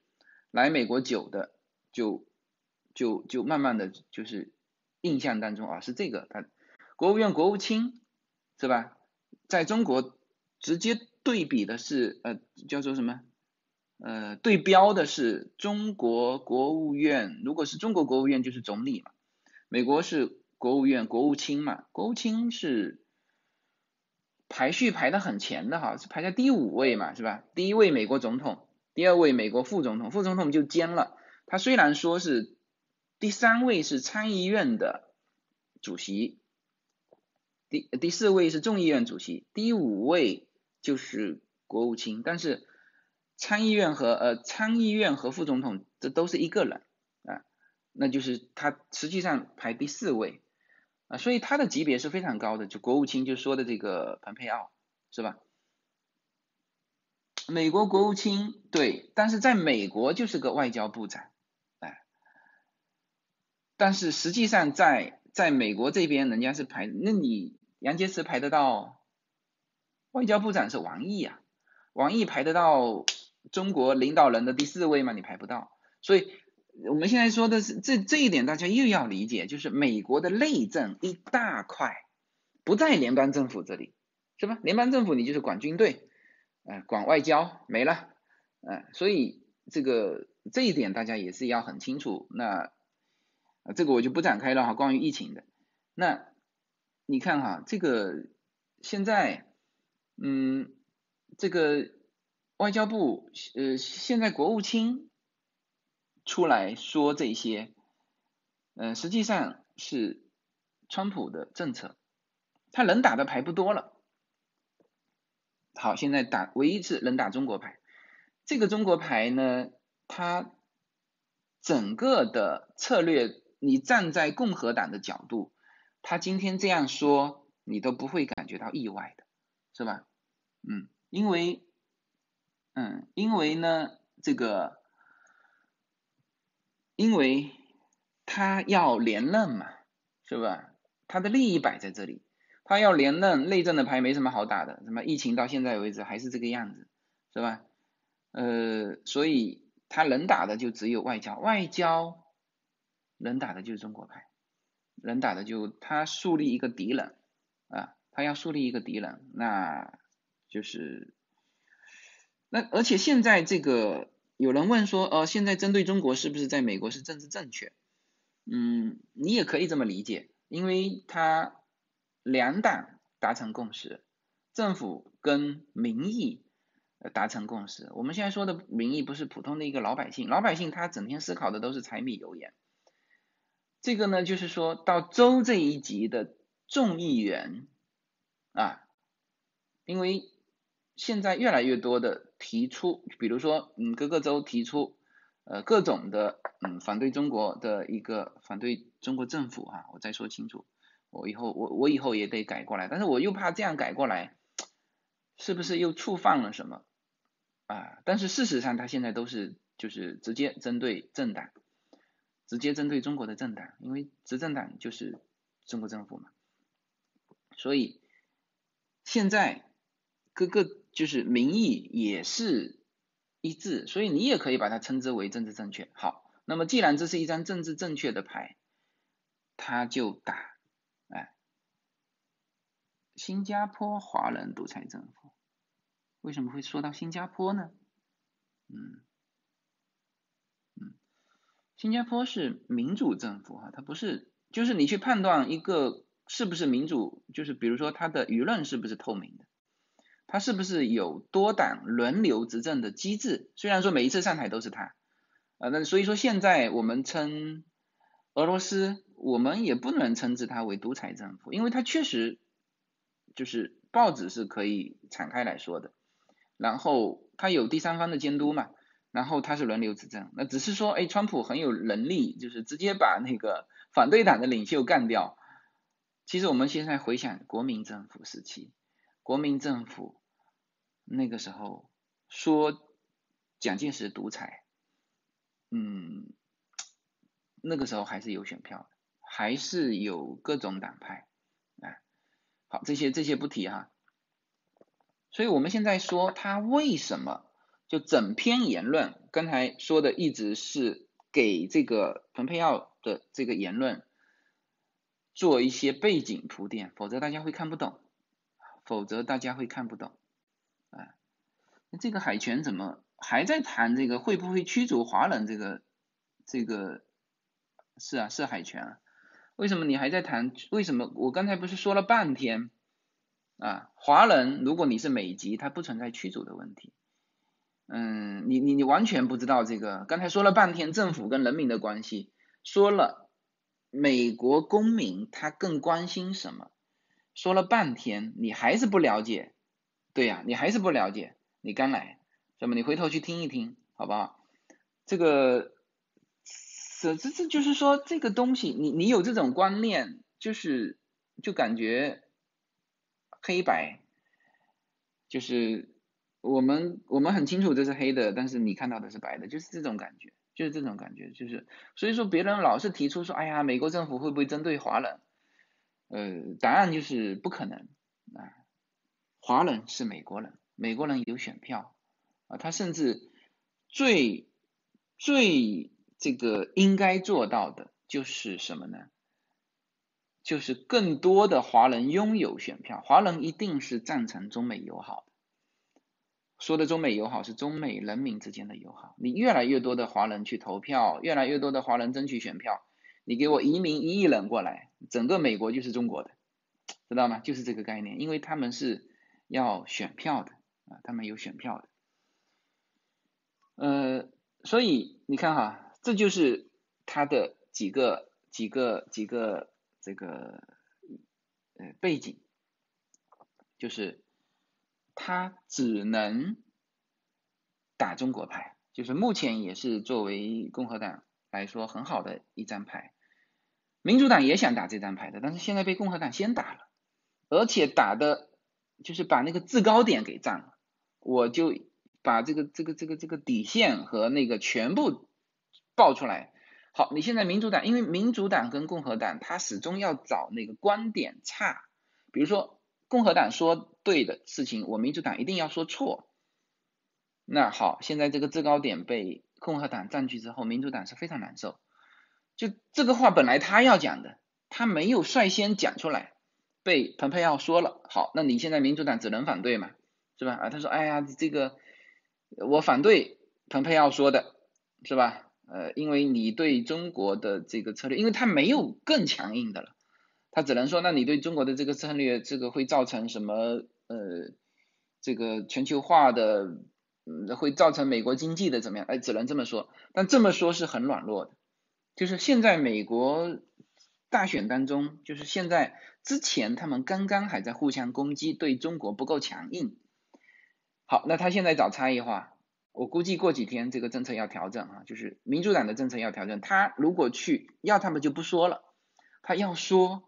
来美国久的就就就慢慢的就是印象当中啊是这个，他国务院国务卿是吧？在中国直接对比的是呃叫做什么呃对标的是中国国务院，如果是中国国务院就是总理嘛，美国是国务院国务卿嘛，国务卿是排序排的很前的哈，是排在第五位嘛是吧？第一位美国总统，第二位美国副总统，副总统就兼了，他虽然说是第三位是参议院的主席。第第四位是众议院主席，第五位就是国务卿，但是参议院和呃参议院和副总统这都是一个人啊，那就是他实际上排第四位啊，所以他的级别是非常高的，就国务卿就说的这个蓬佩奥是吧？美国国务卿对，但是在美国就是个外交部长哎，但是实际上在在美国这边人家是排，那你。杨洁篪排得到外交部长是王毅啊，王毅排得到中国领导人的第四位吗？你排不到，所以我们现在说的是这这一点，大家又要理解，就是美国的内政一大块不在联邦政府这里，是吧？联邦政府你就是管军队，呃，管外交没了，呃，所以这个这一点大家也是要很清楚。那这个我就不展开了哈，关于疫情的那。你看哈，这个现在，嗯，这个外交部呃，现在国务卿出来说这些，嗯，实际上是川普的政策，他能打的牌不多了。好，现在打唯一是能打中国牌，这个中国牌呢，它整个的策略，你站在共和党的角度。他今天这样说，你都不会感觉到意外的，是吧？嗯，因为，嗯，因为呢，这个，因为他要连任嘛，是吧？他的利益摆在这里，他要连任，内政的牌没什么好打的，什么疫情到现在为止还是这个样子，是吧？呃，所以他能打的就只有外交，外交能打的就是中国牌。能打的就他树立一个敌人啊，他要树立一个敌人，那就是那而且现在这个有人问说，呃，现在针对中国是不是在美国是政治正确？嗯，你也可以这么理解，因为他两党达成共识，政府跟民意达成共识。我们现在说的民意不是普通的一个老百姓，老百姓他整天思考的都是柴米油盐。这个呢，就是说到州这一级的众议员啊，因为现在越来越多的提出，比如说嗯各个州提出呃各种的嗯反对中国的一个反对中国政府啊，我再说清楚，我以后我我以后也得改过来，但是我又怕这样改过来，是不是又触犯了什么啊？但是事实上他现在都是就是直接针对政党。直接针对中国的政党，因为执政党就是中国政府嘛，所以现在各个就是民意也是一致，所以你也可以把它称之为政治正确。好，那么既然这是一张政治正确的牌，他就打，哎，新加坡华人独裁政府，为什么会说到新加坡呢？嗯。嗯新加坡是民主政府哈，它不是，就是你去判断一个是不是民主，就是比如说它的舆论是不是透明的，它是不是有多党轮流执政的机制，虽然说每一次上台都是他，啊，那所以说现在我们称俄罗斯，我们也不能称之它为独裁政府，因为它确实就是报纸是可以敞开来说的，然后它有第三方的监督嘛，然后它是轮流执政，那只是说，哎，川普很有能力，就是直接把那个反对党的领袖干掉。其实我们现在回想国民政府时期，国民政府那个时候说蒋介石独裁，嗯，那个时候还是有选票，还是有各种党派，啊，好，这些这些不提哈。所以我们现在说他为什么就整篇言论，刚才说的一直是给这个蓬佩奥的这个言论。做一些背景铺垫，否则大家会看不懂，否则大家会看不懂，啊，那这个海权怎么还在谈这个会不会驱逐华人？这个这个是啊，是海权啊，为什么你还在谈？为什么我刚才不是说了半天啊？华人如果你是美籍，它不存在驱逐的问题，嗯，你你你完全不知道这个，刚才说了半天政府跟人民的关系，说了。美国公民他更关心什么？说了半天，你还是不了解，对呀，你还是不了解，你刚来，那么你回头去听一听，好不好？这个，这这这就是说这个东西，你你有这种观念，就是就感觉黑白，就是我们我们很清楚这是黑的，但是你看到的是白的，就是这种感觉。就是这种感觉，就是所以说别人老是提出说，哎呀，美国政府会不会针对华人？呃，答案就是不可能啊，华人是美国人，美国人有选票啊，他甚至最最这个应该做到的就是什么呢？就是更多的华人拥有选票，华人一定是赞成中美友好的。说的中美友好是中美人民之间的友好，你越来越多的华人去投票，越来越多的华人争取选票，你给我移民一亿人过来，整个美国就是中国的，知道吗？就是这个概念，因为他们是要选票的啊，他们有选票的，呃，所以你看哈，这就是他的几个几个几个这个呃背景，就是。他只能打中国牌，就是目前也是作为共和党来说很好的一张牌。民主党也想打这张牌的，但是现在被共和党先打了，而且打的就是把那个制高点给占了。我就把这个这个这个这个底线和那个全部爆出来。好，你现在民主党，因为民主党跟共和党，他始终要找那个观点差，比如说。共和党说对的事情，我民主党一定要说错。那好，现在这个制高点被共和党占据之后，民主党是非常难受。就这个话本来他要讲的，他没有率先讲出来，被蓬佩奥说了。好，那你现在民主党只能反对嘛，是吧？啊，他说，哎呀，这个我反对蓬佩奥说的，是吧？呃，因为你对中国的这个策略，因为他没有更强硬的了。他只能说，那你对中国的这个策略，这个会造成什么？呃，这个全球化的，嗯，会造成美国经济的怎么样？哎，只能这么说。但这么说是很软弱的，就是现在美国大选当中，就是现在之前他们刚刚还在互相攻击，对中国不够强硬。好，那他现在找差异化，我估计过几天这个政策要调整啊，就是民主党的政策要调整。他如果去要他们就不说了，他要说。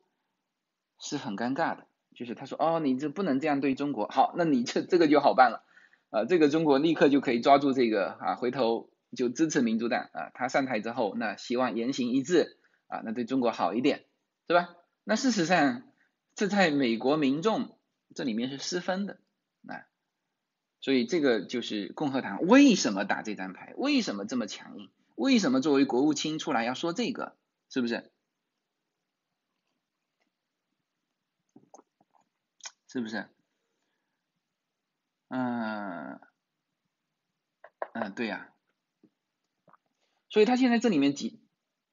是很尴尬的，就是他说哦，你这不能这样对中国，好，那你这这个就好办了，啊，这个中国立刻就可以抓住这个啊，回头就支持民主党啊，他上台之后，那希望言行一致啊，那对中国好一点，是吧？那事实上，这在美国民众这里面是失分的啊，所以这个就是共和党为什么打这张牌，为什么这么强硬，为什么作为国务卿出来要说这个，是不是？是不是？嗯，嗯，对呀。所以他现在这里面几，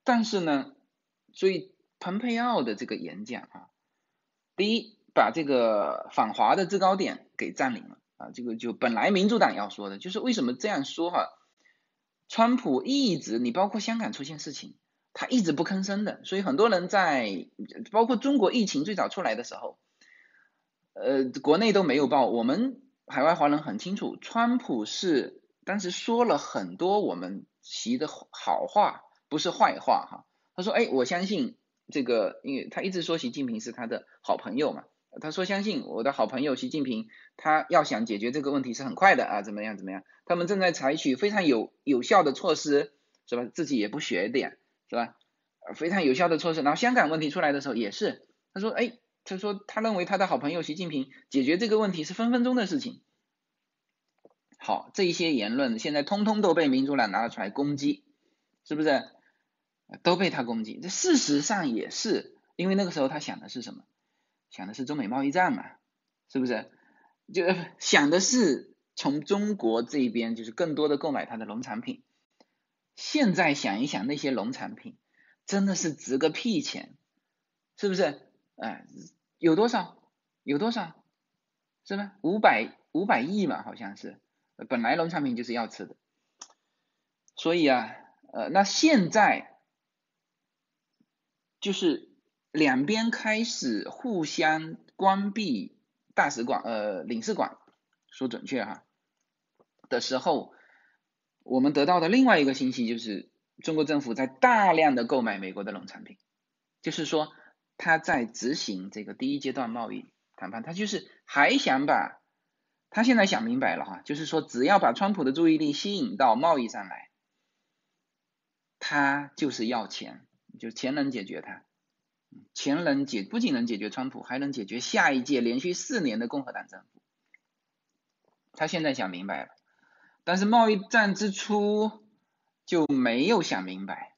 但是呢，所以蓬佩奥的这个演讲啊，第一把这个反华的制高点给占领了啊，这个就本来民主党要说的，就是为什么这样说哈？川普一直，你包括香港出现事情，他一直不吭声的，所以很多人在包括中国疫情最早出来的时候，呃，国内都没有报，我们海外华人很清楚，川普是当时说了很多我们习的好话，不是坏话哈。他说，哎，我相信这个，因为他一直说习近平是他的好朋友嘛，他说相信我的好朋友习近平，他要想解决这个问题是很快的啊，怎么样怎么样，他们正在采取非常有有效的措施，是吧？自己也不学点。是吧？非常有效的措施。然后香港问题出来的时候也是，他说，哎，他说他认为他的好朋友习近平解决这个问题是分分钟的事情。好，这一些言论现在通通都被民主党拿了出来攻击，是不是？都被他攻击。这事实上也是，因为那个时候他想的是什么？想的是中美贸易战嘛，是不是？就想的是从中国这边就是更多的购买他的农产品。现在想一想，那些农产品真的是值个屁钱，是不是？哎，有多少？有多少？是吧？五百五百亿嘛，好像是。本来农产品就是要吃的，所以啊，呃，那现在就是两边开始互相关闭大使馆，呃，领事馆，说准确哈的时候。我们得到的另外一个信息就是，中国政府在大量的购买美国的农产品，就是说他在执行这个第一阶段贸易谈判，他就是还想把，他现在想明白了哈，就是说只要把川普的注意力吸引到贸易上来，他就是要钱，就钱能解决他，钱能解不仅能解决川普，还能解决下一届连续四年的共和党政府，他现在想明白了。但是贸易战之初就没有想明白，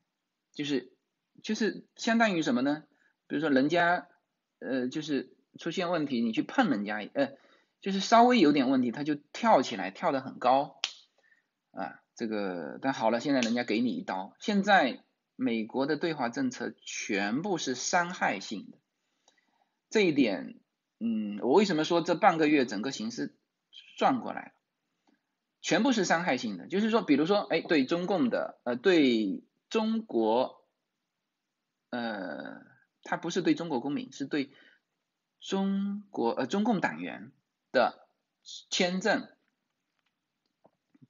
就是就是相当于什么呢？比如说人家呃就是出现问题，你去碰人家，呃就是稍微有点问题，他就跳起来跳得很高。啊，这个但好了，现在人家给你一刀，现在美国的对华政策全部是伤害性的，这一点，嗯，我为什么说这半个月整个形势转过来了？全部是伤害性的，就是说，比如说，哎，对中共的，呃，对中国，呃，他不是对中国公民，是对中国呃中共党员的签证，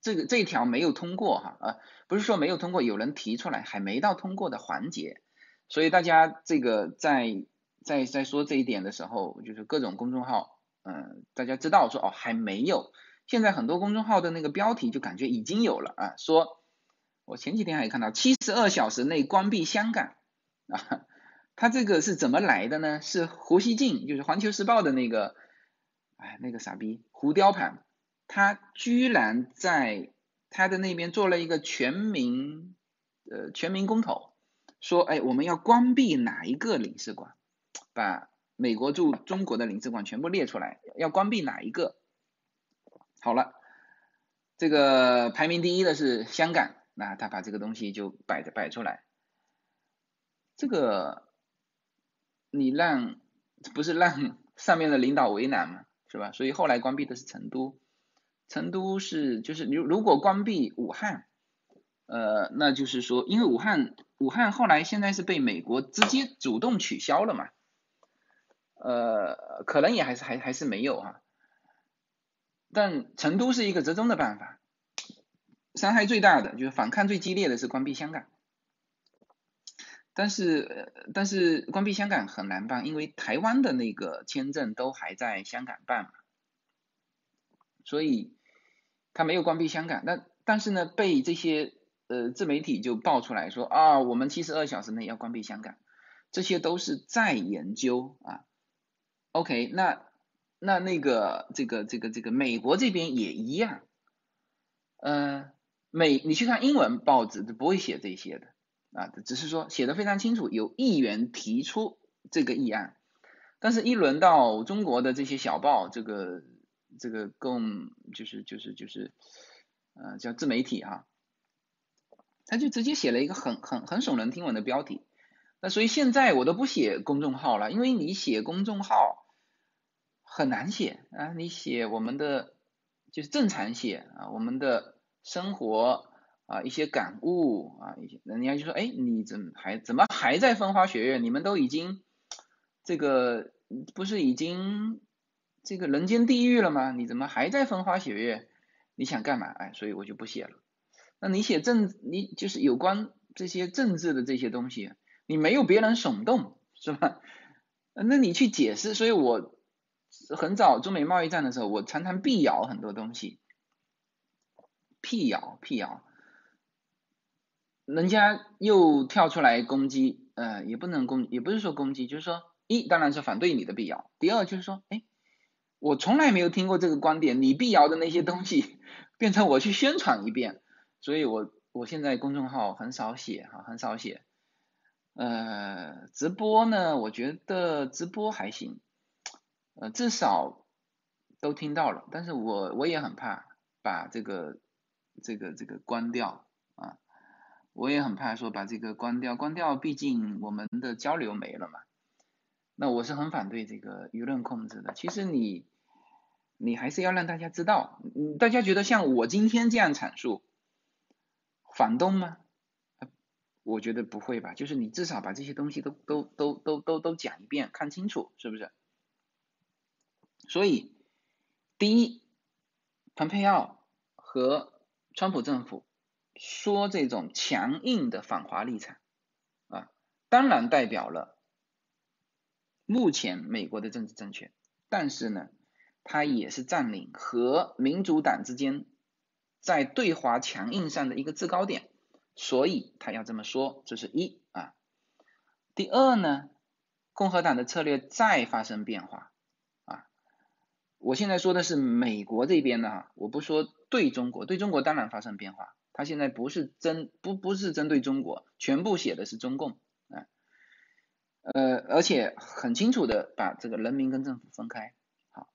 这个这一条没有通过哈，呃，不是说没有通过，有人提出来，还没到通过的环节，所以大家这个在在在说这一点的时候，就是各种公众号，嗯，大家知道说哦还没有。现在很多公众号的那个标题就感觉已经有了啊，说我前几天还看到七十二小时内关闭香港啊，他这个是怎么来的呢？是胡锡进，就是环球时报的那个，哎，那个傻逼胡雕盘，他居然在他的那边做了一个全民呃全民公投，说哎我们要关闭哪一个领事馆，把美国驻中国的领事馆全部列出来，要关闭哪一个？好了，这个排名第一的是香港，那他把这个东西就摆着摆出来，这个你让不是让上面的领导为难吗，是吧？所以后来关闭的是成都，成都是就是如如果关闭武汉，呃，那就是说，因为武汉武汉后来现在是被美国直接主动取消了嘛，呃，可能也还是还还是没有哈。但成都是一个折中的办法，伤害最大的就是反抗最激烈的是关闭香港，但是呃但是关闭香港很难办，因为台湾的那个签证都还在香港办嘛，所以他没有关闭香港，那但是呢被这些呃自媒体就爆出来说啊我们七十二小时内要关闭香港，这些都是在研究啊，OK 那。那那个这个这个这个美国这边也一样，呃，美你去看英文报纸都不会写这些的啊，只是说写的非常清楚，有议员提出这个议案，但是一轮到中国的这些小报，这个这个共就是就是就是呃叫自媒体哈，他就直接写了一个很很很耸人听闻的标题，那所以现在我都不写公众号了，因为你写公众号。很难写啊！你写我们的就是正常写啊，我们的生活啊一些感悟啊一些，人家就说，哎，你怎么还怎么还在风花雪月？你们都已经这个不是已经这个人间地狱了吗？你怎么还在风花雪月？你想干嘛？哎，所以我就不写了。那你写政，你就是有关这些政治的这些东西，你没有别人耸动，是吧？那你去解释。所以我很早中美贸易战的时候，我常常辟谣很多东西，辟谣辟谣，人家又跳出来攻击，呃，也不能攻，也不是说攻击，就是说，一当然是反对你的辟谣，第二就是说，哎，我从来没有听过这个观点，你辟谣的那些东西。变成我去宣传一遍，所以我我现在公众号很少写哈，很少写。呃，直播呢，我觉得直播还行，呃，至少都听到了。但是我我也很怕把这个这个这个关掉，我也很怕说把这个关掉，关掉，毕竟我们的交流没了嘛。那我是很反对这个舆论控制的。其实你。你还是要让大家知道，大家觉得像我今天这样阐述反动吗？我觉得不会吧，就是你至少把这些东西都都都都都都讲一遍，看清楚，是不是？所以，第一，蓬佩奥和川普政府说这种强硬的反华立场啊，当然代表了目前美国的政治正确，但是呢？他也是占领和民主党之间在对华强硬上的一个制高点，所以他要这么说，这是一啊。第二呢，共和党的策略再发生变化啊。我现在说的是美国这边的哈，我不说对中国，对中国当然发生变化。他现在不是针不不是针对中国，全部写的是中共啊，呃，而且很清楚的把这个人民跟政府分开。好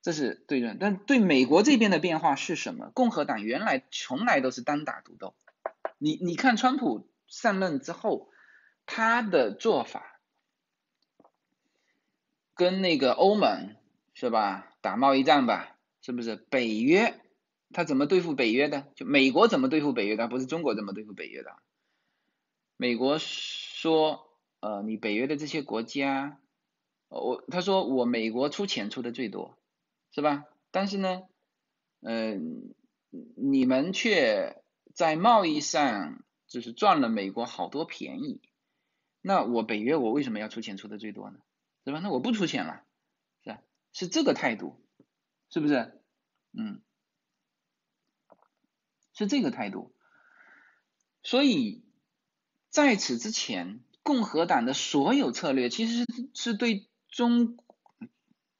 这是对的，但对美国这边的变化是什么？共和党原来从来都是单打独斗。你你看，川普上任之后，他的做法跟那个欧盟是吧，打贸易战吧，是不是？北约他怎么对付北约的？就美国怎么对付北约的？不是中国怎么对付北约的？美国说，呃，你北约的这些国家，我他说我美国出钱出的最多。是吧？但是呢，嗯，你们却在贸易上就是赚了美国好多便宜。那我北约我为什么要出钱出的最多呢？是吧？那我不出钱了，是吧？是这个态度，是不是？嗯，是这个态度。所以在此之前，共和党的所有策略其实是是对中。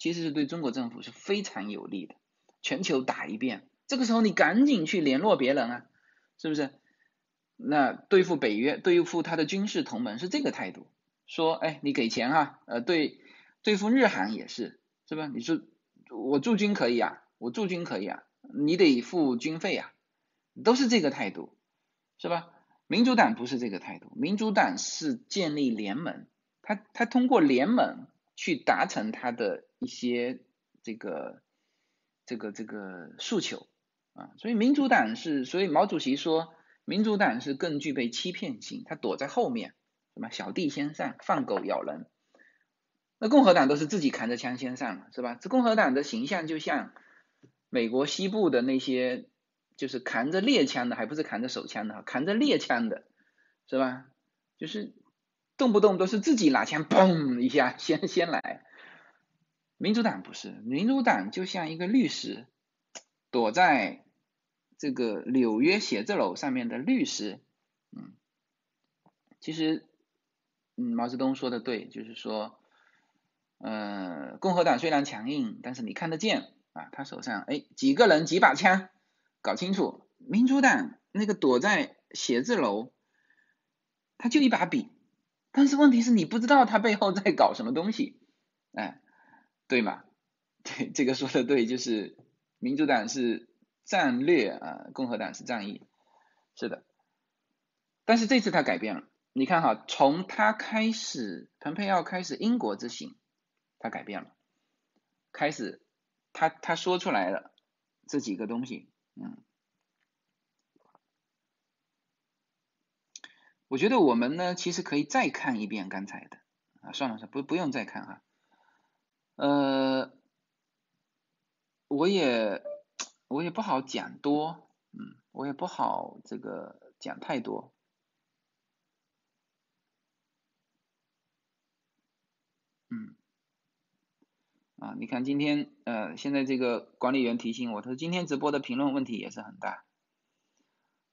其实是对中国政府是非常有利的，全球打一遍，这个时候你赶紧去联络别人啊，是不是？那对付北约，对付他的军事同盟是这个态度，说，哎，你给钱哈，呃，对，对付日韩也是，是吧？你说我驻军可以啊，我驻军可以啊，你得付军费啊，都是这个态度，是吧？民主党不是这个态度，民主党是建立联盟，他他通过联盟去达成他的。一些这个这个这个诉求啊，所以民主党是，所以毛主席说民主党是更具备欺骗性，他躲在后面，什么小弟先上，放狗咬人。那共和党都是自己扛着枪先上，是吧？这共和党的形象就像美国西部的那些，就是扛着猎枪的，还不是扛着手枪的，扛着猎枪的，是吧？就是动不动都是自己拿枪，嘣一下，先先来。民主党不是，民主党就像一个律师，躲在这个纽约写字楼上面的律师，嗯，其实，嗯，毛泽东说的对，就是说，呃，共和党虽然强硬，但是你看得见啊，他手上哎几个人几把枪，搞清楚，民主党那个躲在写字楼，他就一把笔，但是问题是你不知道他背后在搞什么东西，哎。对吗？对，这个说的对，就是民主党是战略啊，共和党是战役，是的。但是这次他改变了，你看哈，从他开始，蓬佩奥开始英国之行，他改变了，开始他他说出来了这几个东西，嗯，我觉得我们呢，其实可以再看一遍刚才的。啊，算了算，不不用再看哈。呃，我也我也不好讲多，嗯，我也不好这个讲太多。啊，你看今天呃，现在这个管理员提醒我，他说今天直播的评论问题也是很大，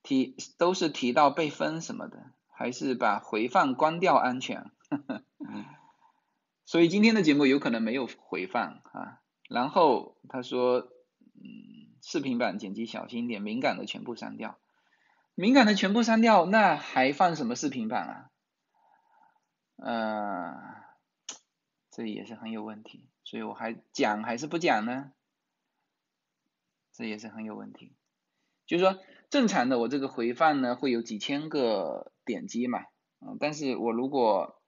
提都是提到被分什么的。还是把回放关掉安全，所以今天的节目有可能没有回放啊。然后他说，嗯，视频版剪辑小心一点，敏感的全部删掉，敏感的全部删掉，那还放什么视频版啊？呃，这也是很有问题，所以我还讲还是不讲呢？这也是很有问题，就是说。正常的，我这个回放呢会有几千个点击嘛，嗯，但是我如果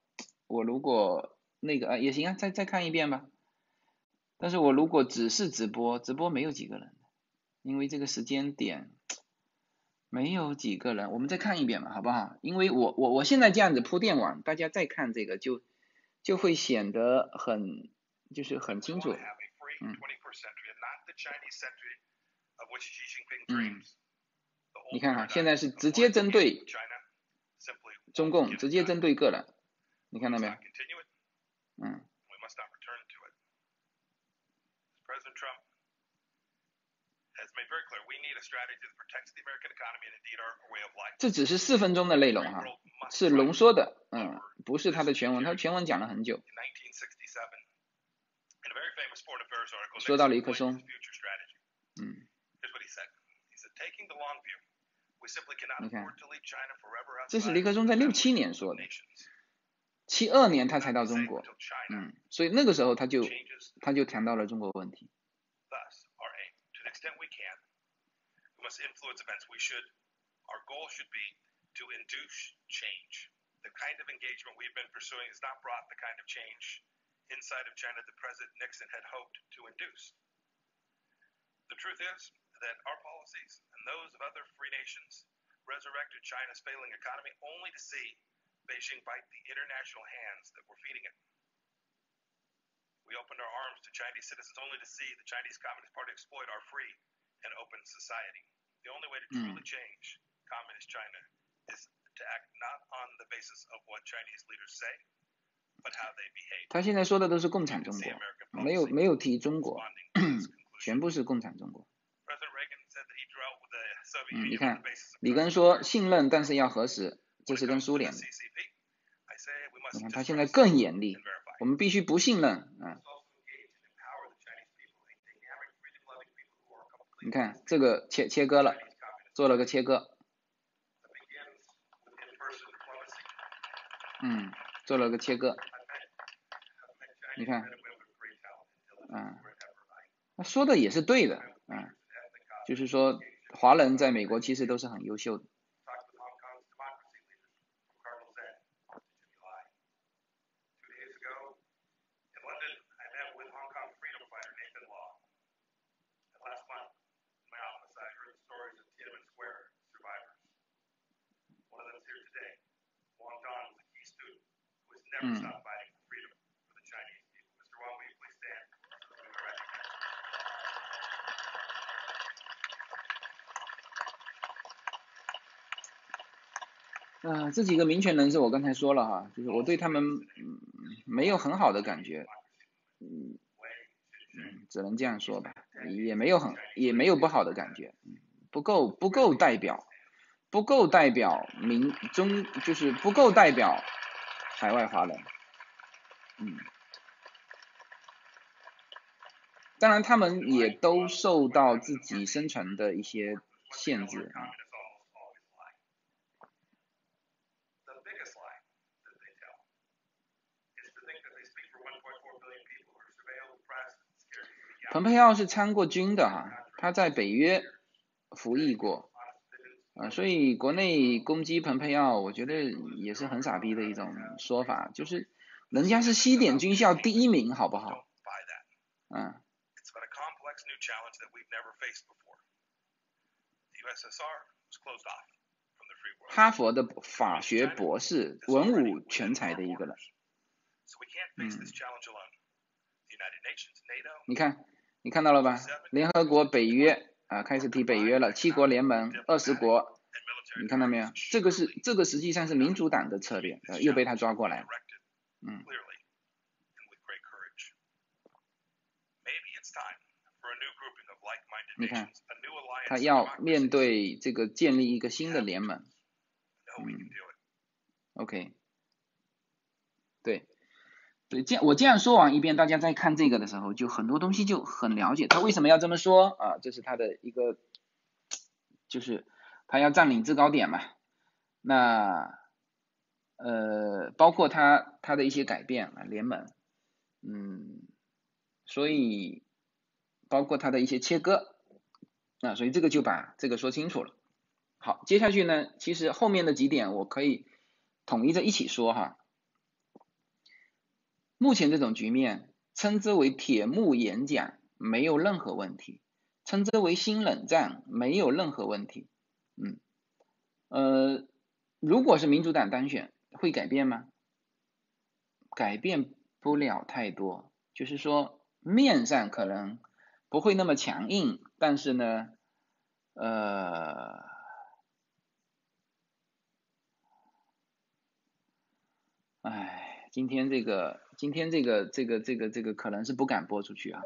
我如果那个啊也行啊，再再看一遍吧。但是我如果只是直播，直播没有几个人，因为这个时间点没有几个人，我们再看一遍吧，好不好？因为我我我现在这样子铺垫完，大家再看这个就就会显得很就是很清楚，嗯。嗯。你看哈，现在是直接针对中共，直接针对个人，你看到没有？嗯。这只是四分钟的内容哈，是浓缩的，嗯，不是他的全文，他全文讲了很久。说到了一棵松，嗯。你看，这是尼克松在六七年说的，七二年他才到中国，嗯，所以那个时候他就他就谈到了中国问题。influence events. We should, our goal should be to induce change. The kind of engagement we've been pursuing has not brought the kind of change inside of China that President Nixon had hoped to induce. The truth is that our policies and those of other free nations resurrected China's failing economy only to see Beijing bite the international hands that were feeding it. We opened our arms to Chinese citizens only to see the Chinese Communist Party exploit our free and open society. The only way to hmm. truly change Communist China is to act not on the basis of what Chinese leaders say, but how they behave. 他现在说的都是共产中国，没有没有提中国，全部是共产中国。嗯，你看，里根说信任，但是要核实，这是跟苏联的。你看他现在更严厉，我们必须不信任啊。你看这个切切割了，做了个切割。嗯，做了个切割。你看，嗯，他说的也是对的，嗯，就是说。华人在美国其实都是很优秀的。嗯。啊，这几个民权人士我刚才说了哈，就是我对他们嗯没有很好的感觉，嗯嗯，只能这样说吧，也没有很也没有不好的感觉，不够不够代表，不够代表民中就是不够代表海外华人，嗯，当然他们也都受到自己生存的一些限制啊。蓬佩奥是参过军的哈，他在北约服役过，啊，所以国内攻击蓬佩奥，我觉得也是很傻逼的一种说法，就是人家是西点军校第一名，好不好？嗯。哈佛的法学博士，文武全才的一个人。嗯，你看，你看到了吧？联合国、北约啊，开始提北约了，七国联盟、二十国，你看到没有？这个是这个实际上是民主党的策略，又被他抓过来了。嗯。你看，他要面对这个建立一个新的联盟。嗯，OK，对，对，这样我这样说完一遍，大家在看这个的时候，就很多东西就很了解他为什么要这么说啊，这是他的一个，就是他要占领制高点嘛。那呃，包括他他的一些改变啊，联盟，嗯，所以包括他的一些切割。啊，所以这个就把这个说清楚了。好，接下去呢，其实后面的几点我可以统一在一起说哈。目前这种局面称之为铁幕演讲没有任何问题，称之为新冷战没有任何问题。嗯，呃，如果是民主党当选，会改变吗？改变不了太多，就是说面上可能。不会那么强硬，但是呢，呃，哎，今天这个，今天这个，这个，这个，这个可能是不敢播出去啊。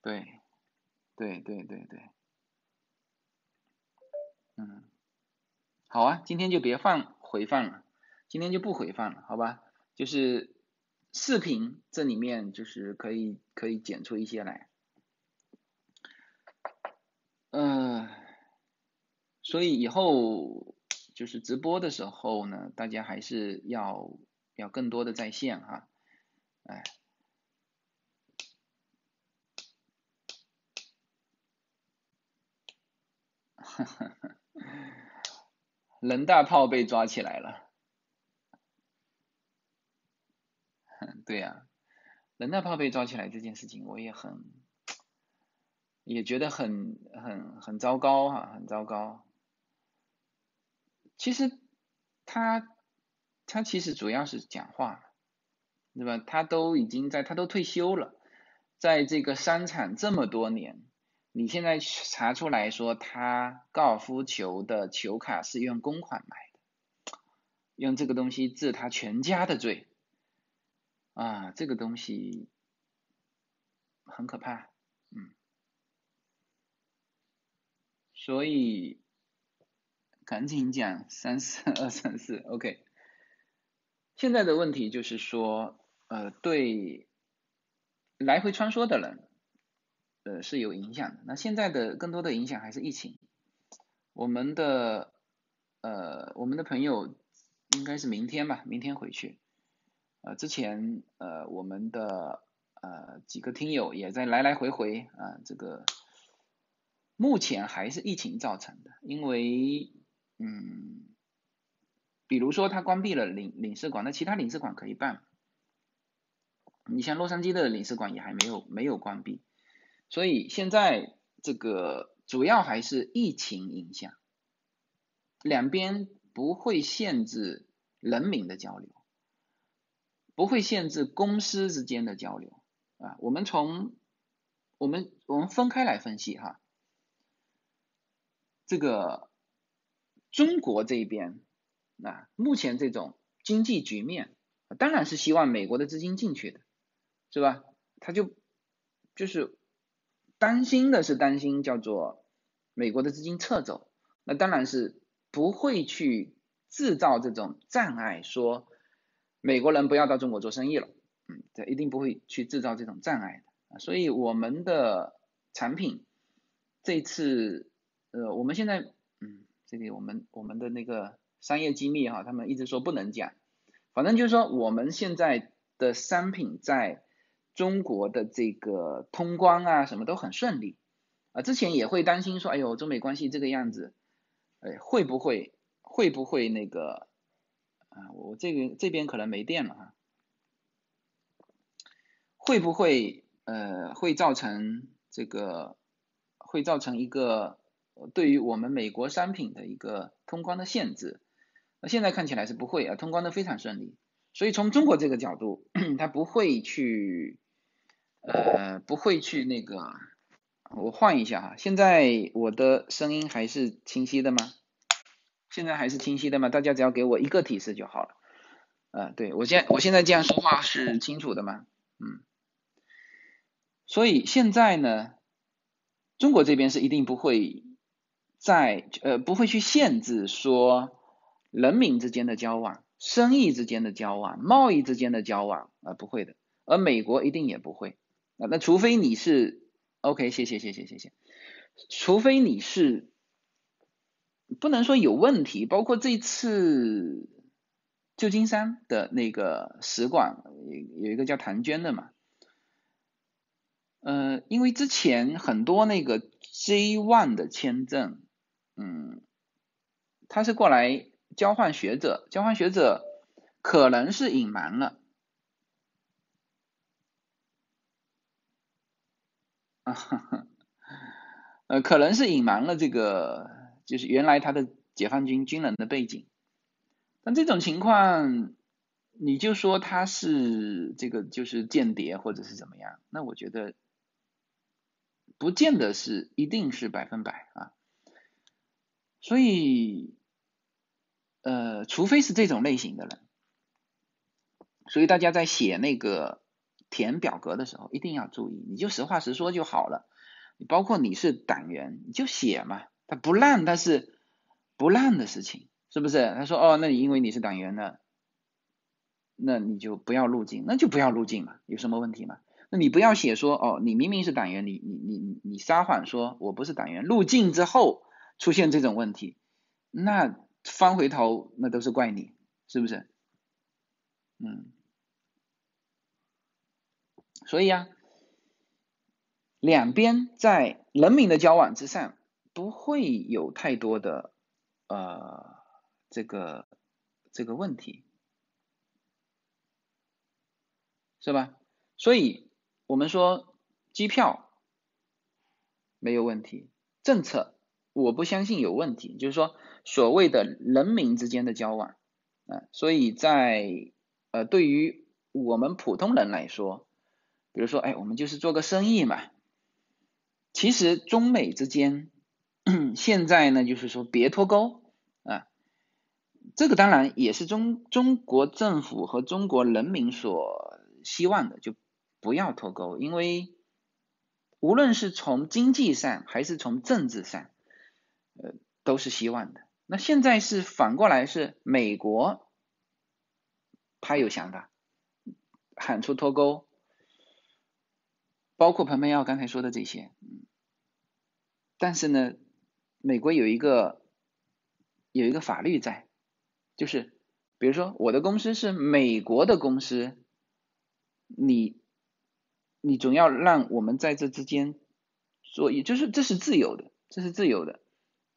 对，对，对，对，对，嗯，好啊，今天就别放回放了，今天就不回放了，好吧？就是视频这里面就是可以可以剪出一些来。嗯，所以以后就是直播的时候呢，大家还是要要更多的在线哈，哎，人大炮被抓起来了，对呀，人大炮被抓起来这件事情，我也很。也觉得很很很糟糕哈，很糟糕。其实他他其实主要是讲话，对吧？他都已经在，他都退休了，在这个商场这么多年，你现在查出来说他高尔夫球的球卡是用公款买的，用这个东西治他全家的罪，啊，这个东西很可怕，嗯。所以赶紧讲三四二三四，OK。现在的问题就是说，呃，对来回穿梭的人，呃是有影响的。那现在的更多的影响还是疫情。我们的呃我们的朋友应该是明天吧，明天回去。呃，之前呃我们的呃几个听友也在来来回回啊这个。目前还是疫情造成的，因为，嗯，比如说他关闭了领领事馆，那其他领事馆可以办。你像洛杉矶的领事馆也还没有没有关闭，所以现在这个主要还是疫情影响，两边不会限制人民的交流，不会限制公司之间的交流啊。我们从我们我们分开来分析哈。这个中国这边啊，目前这种经济局面，当然是希望美国的资金进去的，是吧？他就就是担心的是担心叫做美国的资金撤走，那当然是不会去制造这种障碍，说美国人不要到中国做生意了，嗯，这一定不会去制造这种障碍的。所以我们的产品这次。呃，我们现在，嗯，这里我们我们的那个商业机密哈，他们一直说不能讲，反正就是说我们现在的商品在中国的这个通关啊，什么都很顺利啊。之前也会担心说，哎呦，中美关系这个样子，哎，会不会会不会那个啊？我这个这边可能没电了哈，会不会呃会造成这个会造成一个？对于我们美国商品的一个通关的限制。那现在看起来是不会啊，通关的非常顺利。所以从中国这个角度，他不会去，呃，不会去那个。我换一下哈，现在我的声音还是清晰的吗？现在还是清晰的吗？大家只要给我一个提示就好了。呃，对我现我现在这样说话是清楚的吗？嗯。所以现在呢，中国这边是一定不会在呃不会去限制说人民之间的交往、生意之间的交往、贸易之间的交往啊，不会的。而美国一定也不会啊，那除非你是。OK，谢谢谢谢谢谢。除非你是不能说有问题，包括这次旧金山的那个使馆有一个叫谭娟的嘛，呃，因为之前很多那个 J one 的签证，嗯，他是过来交换学者，交换学者可能是隐瞒了。啊，呃，可能是隐瞒了这个，就是原来他的解放军军人的背景。但这种情况，你就说他是这个就是间谍或者是怎么样，那我觉得不见得是一定是百分百啊。所以，呃，除非是这种类型的人，所以大家在写那个。填表格的时候一定要注意，你就实话实说就好了。包括你是党员，你就写嘛，他不烂，他是不烂的事情，是不是？他说哦，那你因为你是党员呢，那你就不要入境，那就不要入境嘛，有什么问题吗？那你不要写说哦，你明明是党员，你你你你撒谎说我不是党员，入境之后出现这种问题，那翻回头那都是怪你，是不是？嗯。所以啊，两边在人民的交往之上不会有太多的呃这个这个问题，是吧？所以我们说机票没有问题，政策我不相信有问题，就是说所谓的人民之间的交往啊，所以在呃对于我们普通人来说。比如说，哎，我们就是做个生意嘛。其实中美之间 现在呢，就是说别脱钩啊。这个当然也是中中国政府和中国人民所希望的，就不要脱钩，因为无论是从经济上还是从政治上，呃，都是希望的。那现在是反过来，是美国他有想法，喊出脱钩。包括彭佩奥刚才说的这些，嗯，但是呢，美国有一个有一个法律在，就是比如说我的公司是美国的公司，你你总要让我们在这之间做，也就是这是自由的，这是自由的，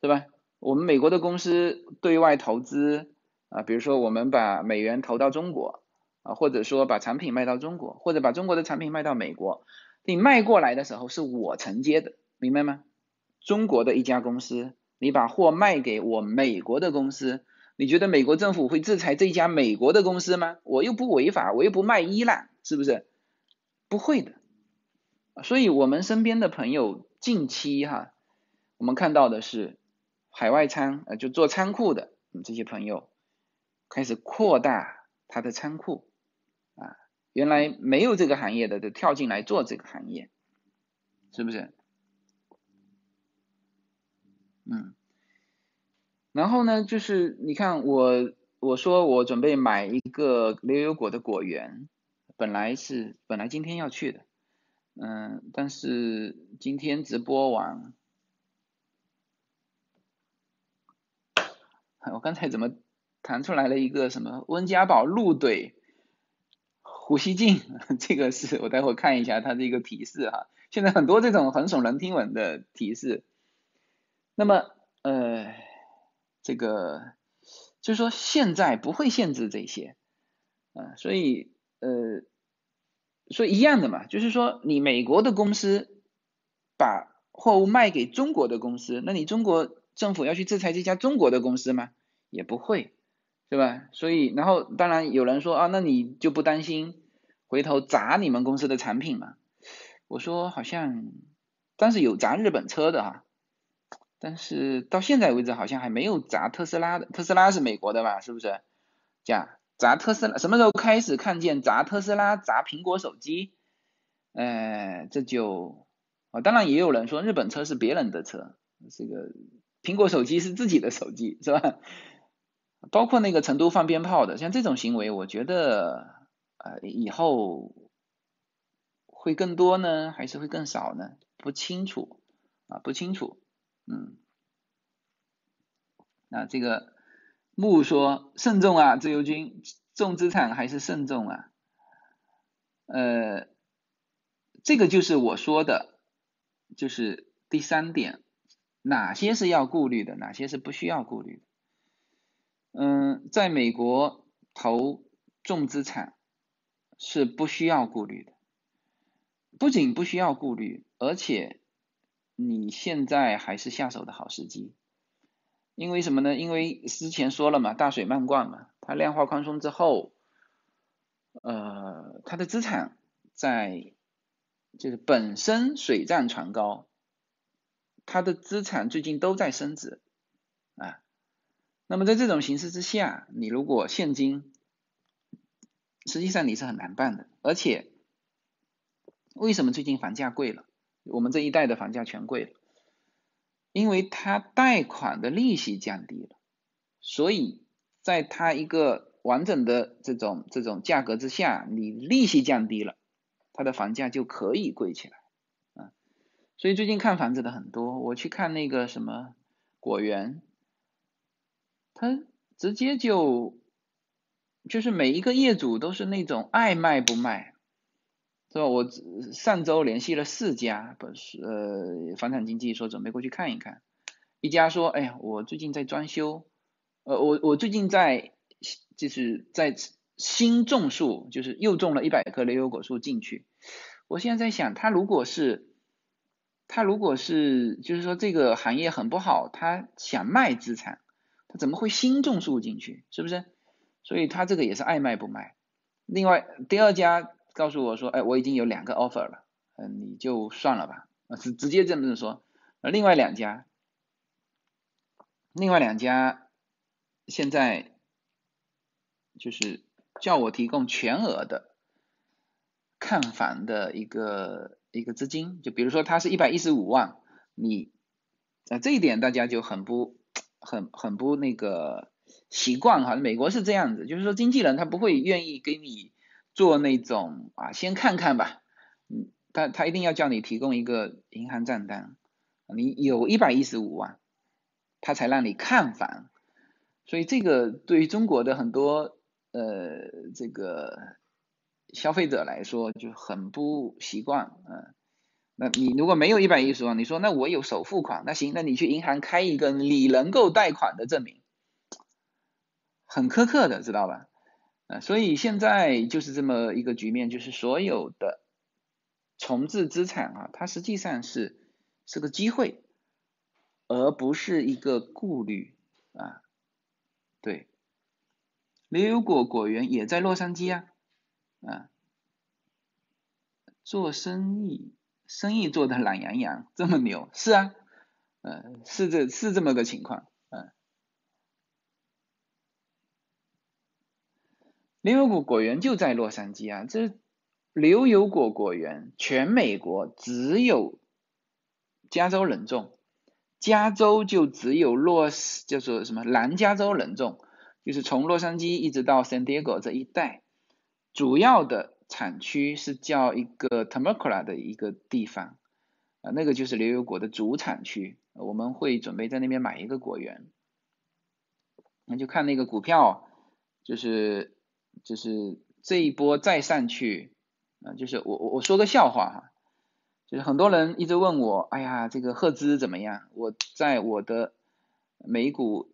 对吧？我们美国的公司对外投资啊，比如说我们把美元投到中国啊，或者说把产品卖到中国，或者把中国的产品卖到美国。你卖过来的时候是我承接的，明白吗？中国的一家公司，你把货卖给我美国的公司，你觉得美国政府会制裁这家美国的公司吗？我又不违法，我又不卖依赖，是不是？不会的。所以我们身边的朋友近期哈，我们看到的是海外仓，呃，就做仓库的这些朋友开始扩大他的仓库。啊原来没有这个行业的，就跳进来做这个行业，是不是？嗯，然后呢，就是你看我我说我准备买一个牛油果的果园，本来是本来今天要去的，嗯，但是今天直播完，我刚才怎么弹出来了一个什么温家宝怒怼？胡锡进，这个是我待会看一下它的一个提示哈。现在很多这种很耸人听闻的提示，那么呃，这个就是说现在不会限制这些啊，所以呃，所以一样的嘛，就是说你美国的公司把货物卖给中国的公司，那你中国政府要去制裁这家中国的公司吗？也不会，对吧？所以，然后当然有人说啊，那你就不担心回头砸你们公司的产品吗？我说好像，但是有砸日本车的哈，但是到现在为止好像还没有砸特斯拉的，特斯拉是美国的吧？是不是？这样砸特斯拉什么时候开始看见砸特斯拉砸苹果手机？呃，这就啊，当然也有人说日本车是别人的车，这个苹果手机是自己的手机，是吧？包括那个成都放鞭炮的，像这种行为，我觉得呃以后会更多呢，还是会更少呢？不清楚啊，不清楚，嗯，那这个木说慎重啊，自由军重资产还是慎重啊？呃，这个就是我说的，就是第三点，哪些是要顾虑的，哪些是不需要顾虑的。嗯，在美国投重资产是不需要顾虑的，不仅不需要顾虑，而且你现在还是下手的好时机。因为什么呢？因为之前说了嘛，大水漫灌嘛，它量化宽松之后，呃，它的资产在就是本身水涨船高，它的资产最近都在升值啊。那么在这种形势之下，你如果现金，实际上你是很难办的。而且，为什么最近房价贵了？我们这一代的房价全贵了，因为它贷款的利息降低了，所以在它一个完整的这种这种价格之下，你利息降低了，它的房价就可以贵起来。所以最近看房子的很多，我去看那个什么果园。他直接就就是每一个业主都是那种爱卖不卖，是吧？我上周联系了四家，不是呃房产经纪说准备过去看一看，一家说，哎呀，我最近在装修，呃，我我最近在就是在新种树，就是又种了一百棵雷油果树进去，我现在在想，他如果是他如果是就是说这个行业很不好，他想卖资产。他怎么会新种树进去？是不是？所以他这个也是爱卖不卖。另外，第二家告诉我说，哎，我已经有两个 offer 了，嗯，你就算了吧，啊直直接这么说。而另外两家，另外两家现在就是叫我提供全额的看房的一个一个资金，就比如说他是一百一十五万，你啊这一点大家就很不。很很不那个习惯哈，美国是这样子，就是说经纪人他不会愿意给你做那种啊，先看看吧，嗯，他他一定要叫你提供一个银行账单，你有一百一十五万，他才让你看房，所以这个对于中国的很多呃这个消费者来说就很不习惯，嗯。那你如果没有一百一十万，你说那我有首付款，那行，那你去银行开一个你能够贷款的证明，很苛刻的，知道吧？啊，所以现在就是这么一个局面，就是所有的重置资产啊，它实际上是是个机会，而不是一个顾虑啊。对，牛油果果园也在洛杉矶啊，啊，做生意。生意做的懒洋洋，这么牛，是啊，嗯，是这是这么个情况，嗯。牛油果果园就在洛杉矶啊，这牛油果果园全美国只有加州能种，加州就只有洛叫做什么南加州能种，就是从洛杉矶一直到 San Diego 这一带，主要的。产区是叫一个 Temecula 的一个地方，啊，那个就是牛油果的主产区，我们会准备在那边买一个果园，那就看那个股票，就是就是这一波再上去，啊，就是我我我说个笑话哈，就是很多人一直问我，哎呀，这个赫兹怎么样？我在我的美股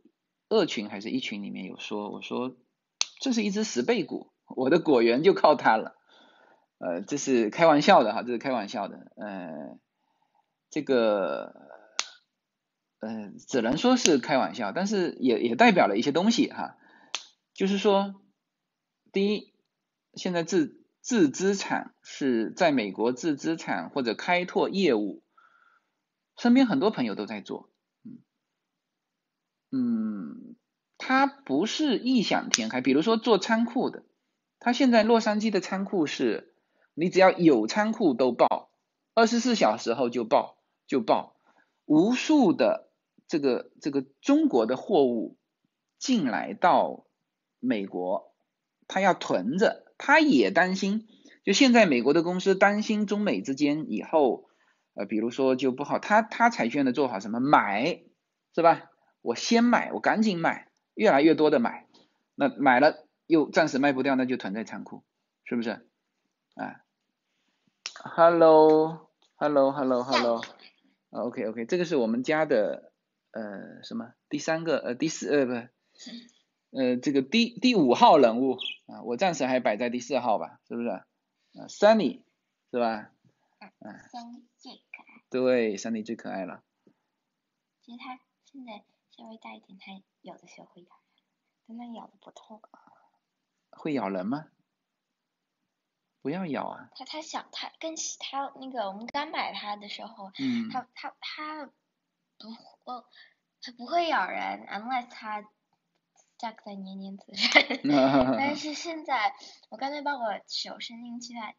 二群还是一群里面有说，我说这是一只十倍股，我的果园就靠它了。呃，这是开玩笑的哈，这是开玩笑的。呃，这个呃只能说是开玩笑，但是也也代表了一些东西哈，就是说，第一，现在自自资产是在美国自资产或者开拓业务，身边很多朋友都在做，嗯嗯，他不是异想天开，比如说做仓库的，他现在洛杉矶的仓库是，你只要有仓库都报，二十四小时后就报就报，无数的这个这个中国的货物进来到美国，他要囤着，他也担心，就现在美国的公司担心中美之间以后，呃，比如说就不好，他他采取的做好什么？买，是吧？我先买，我赶紧买，越来越多的买，那买了又暂时卖不掉，那就囤在仓库，是不是？啊，Hello，Hello，Hello，Hello，OK OK，这个是我们家的呃什么第三个呃第四呃不呃这个第第五号人物啊，我暂时还摆在第四号吧，是不是？啊，Sunny 是吧？嗯，三最可爱。对，Sunny 最可爱了。其实它现在稍微大一点，它咬的时候会咬人，但它咬的不痛。会咬人吗？不要咬啊！它它小，它跟其它那个我们刚买它的时候，嗯，它它它不哦，它不会咬人，unless 它 stuck 在黏黏子上。但是现在我刚才把我手伸进去，它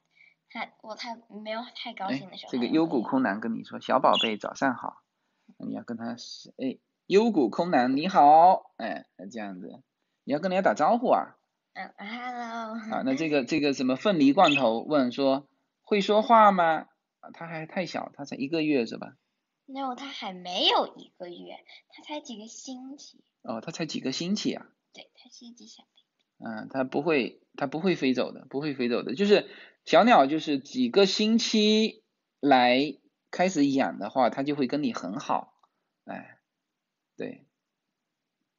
它我它没有太高兴的时候，这个幽谷空男跟你说，小宝贝早上好，你要跟他是哎，幽谷空男你好，哎，这样子，你要跟人家打招呼啊。嗯，hello。啊，那这个这个什么凤梨罐头问说会说话吗？啊，他还太小，他才一个月是吧？no，它还没有一个月，它才几个星期。哦，他才几个星期啊？对，它是一只小。嗯，它不会，它不会飞走的，不会飞走的。就是小鸟，就是几个星期来开始养的话，它就会跟你很好。哎，对，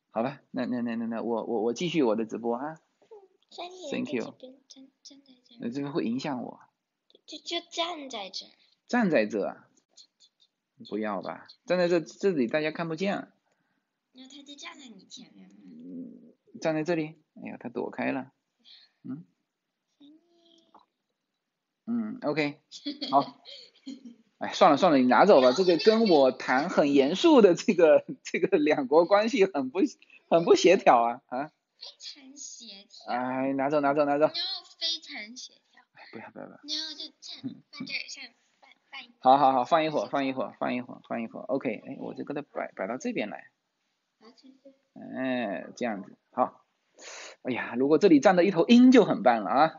好吧，那那那那那我我我继续我的直播哈。Thank 在 you 这边站站在这那，这个会影响我，就就站在这儿。站在这啊，不要吧，站在这这里大家看不见，然后他就站在你前面嘛。嗯，站在这里，哎呀，他躲开了，嗯？嗯，OK，好，哎，算了算了，你拿走吧，这个跟我谈很严肃的这个这个两国关系很不很不协调啊啊，非常协调，哎，拿走拿走拿走，你要非常协调，不要不要不要，然后就站放这儿像放放一好好好，放一会儿放一会儿。放一会儿放一会儿，OK，哎，我就给它摆摆到这边来。哎，这样子好。哎呀，如果这里站着一头鹰就很棒了啊！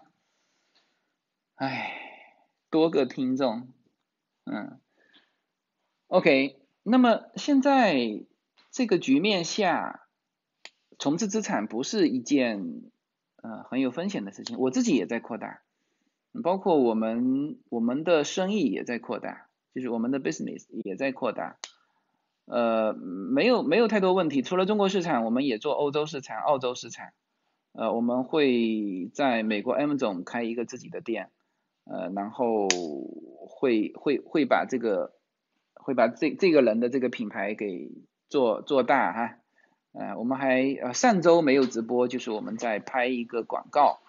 哎，多个听众，嗯，OK。那么现在这个局面下，重置资产不是一件呃很有风险的事情。我自己也在扩大，包括我们我们的生意也在扩大，就是我们的 business 也在扩大。呃，没有没有太多问题，除了中国市场，我们也做欧洲市场、澳洲市场。呃，我们会在美国 M 总开一个自己的店，呃，然后会会会把这个会把这这个人的这个品牌给做做大哈。呃，我们还呃上周没有直播，就是我们在拍一个广告，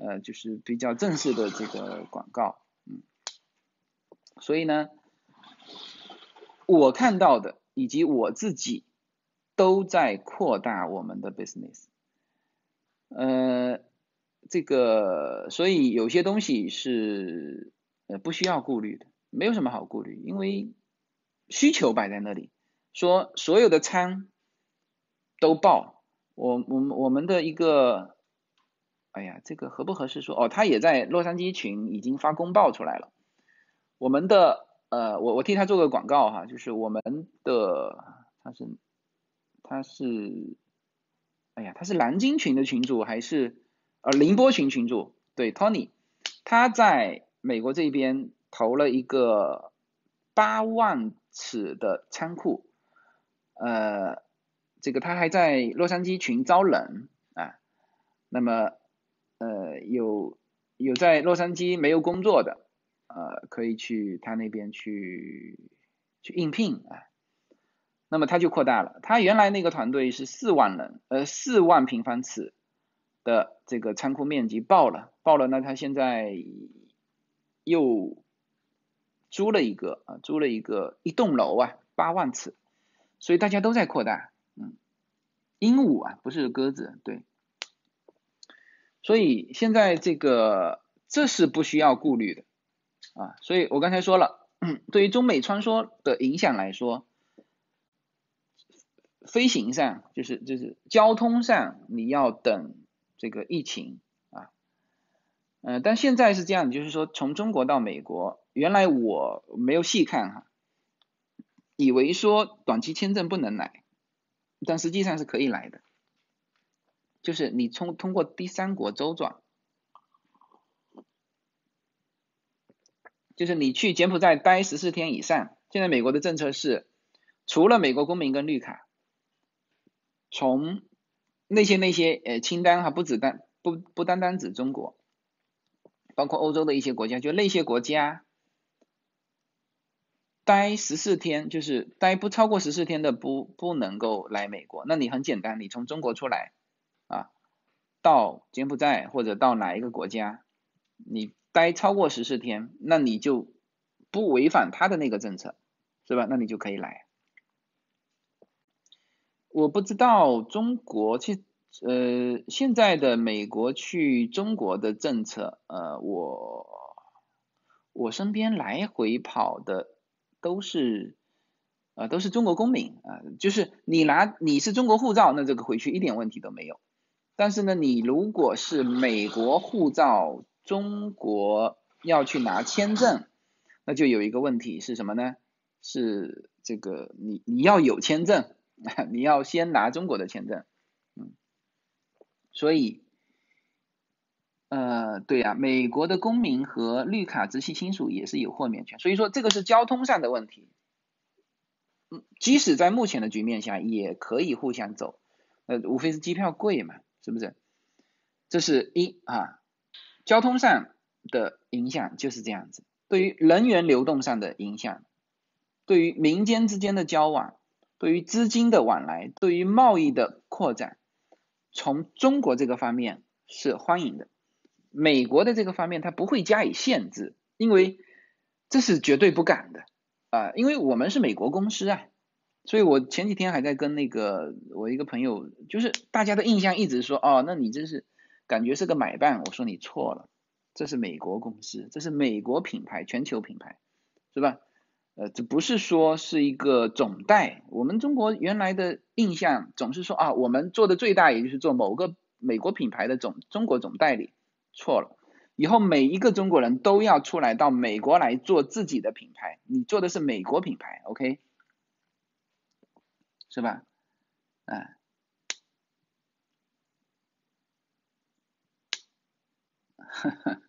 呃，就是比较正式的这个广告，嗯，所以呢，我看到的以及我自己都在扩大我们的 business。呃，这个所以有些东西是呃不需要顾虑的，没有什么好顾虑，因为需求摆在那里，说所有的仓都报，我我们我们的一个，哎呀，这个合不合适说？哦，他也在洛杉矶群已经发公报出来了，我们的呃，我我替他做个广告哈，就是我们的他是他是。哎呀，他是南京群的群主还是呃宁波群群主？对，Tony，他在美国这边投了一个八万尺的仓库，呃，这个他还在洛杉矶群招人啊，那么呃有有在洛杉矶没有工作的，呃可以去他那边去去应聘啊。那么他就扩大了，他原来那个团队是四万人，呃，四万平方尺的这个仓库面积爆了，爆了，那他现在又租了一个啊，租了一个一栋楼啊，八万尺，所以大家都在扩大，鹦鹉啊，不是鸽子，对，所以现在这个这是不需要顾虑的啊，所以我刚才说了，对于中美穿梭的影响来说。飞行上就是就是交通上你要等这个疫情啊，嗯，但现在是这样，就是说从中国到美国，原来我没有细看哈，以为说短期签证不能来，但实际上是可以来的，就是你通通过第三国周转，就是你去柬埔寨待十四天以上，现在美国的政策是除了美国公民跟绿卡。从那些那些呃清单哈，不只单不不单单指中国，包括欧洲的一些国家，就那些国家待十四天，就是待不超过十四天的不不能够来美国。那你很简单，你从中国出来啊，到柬埔寨或者到哪一个国家，你待超过十四天，那你就不违反他的那个政策，是吧？那你就可以来。我不知道中国去呃现在的美国去中国的政策，呃我我身边来回跑的都是呃都是中国公民啊，就是你拿你是中国护照，那这个回去一点问题都没有。但是呢，你如果是美国护照，中国要去拿签证，那就有一个问题是什么呢？是这个你你要有签证。你要先拿中国的签证，嗯，所以，呃，对呀，美国的公民和绿卡直系亲属也是有豁免权，所以说这个是交通上的问题，嗯，即使在目前的局面下也可以互相走，呃，无非是机票贵嘛，是不是？这是一啊，交通上的影响就是这样子，对于人员流动上的影响，对于民间之间的交往。对于资金的往来，对于贸易的扩展，从中国这个方面是欢迎的。美国的这个方面，它不会加以限制，因为这是绝对不敢的啊！因为我们是美国公司啊，所以我前几天还在跟那个我一个朋友，就是大家的印象一直说，哦，那你这是感觉是个买办。我说你错了，这是美国公司，这是美国品牌，全球品牌，是吧？呃，这不是说是一个总代，我们中国原来的印象总是说啊，我们做的最大也就是做某个美国品牌的总中国总代理，错了，以后每一个中国人都要出来到美国来做自己的品牌，你做的是美国品牌，OK，是吧？嗯。哈哈。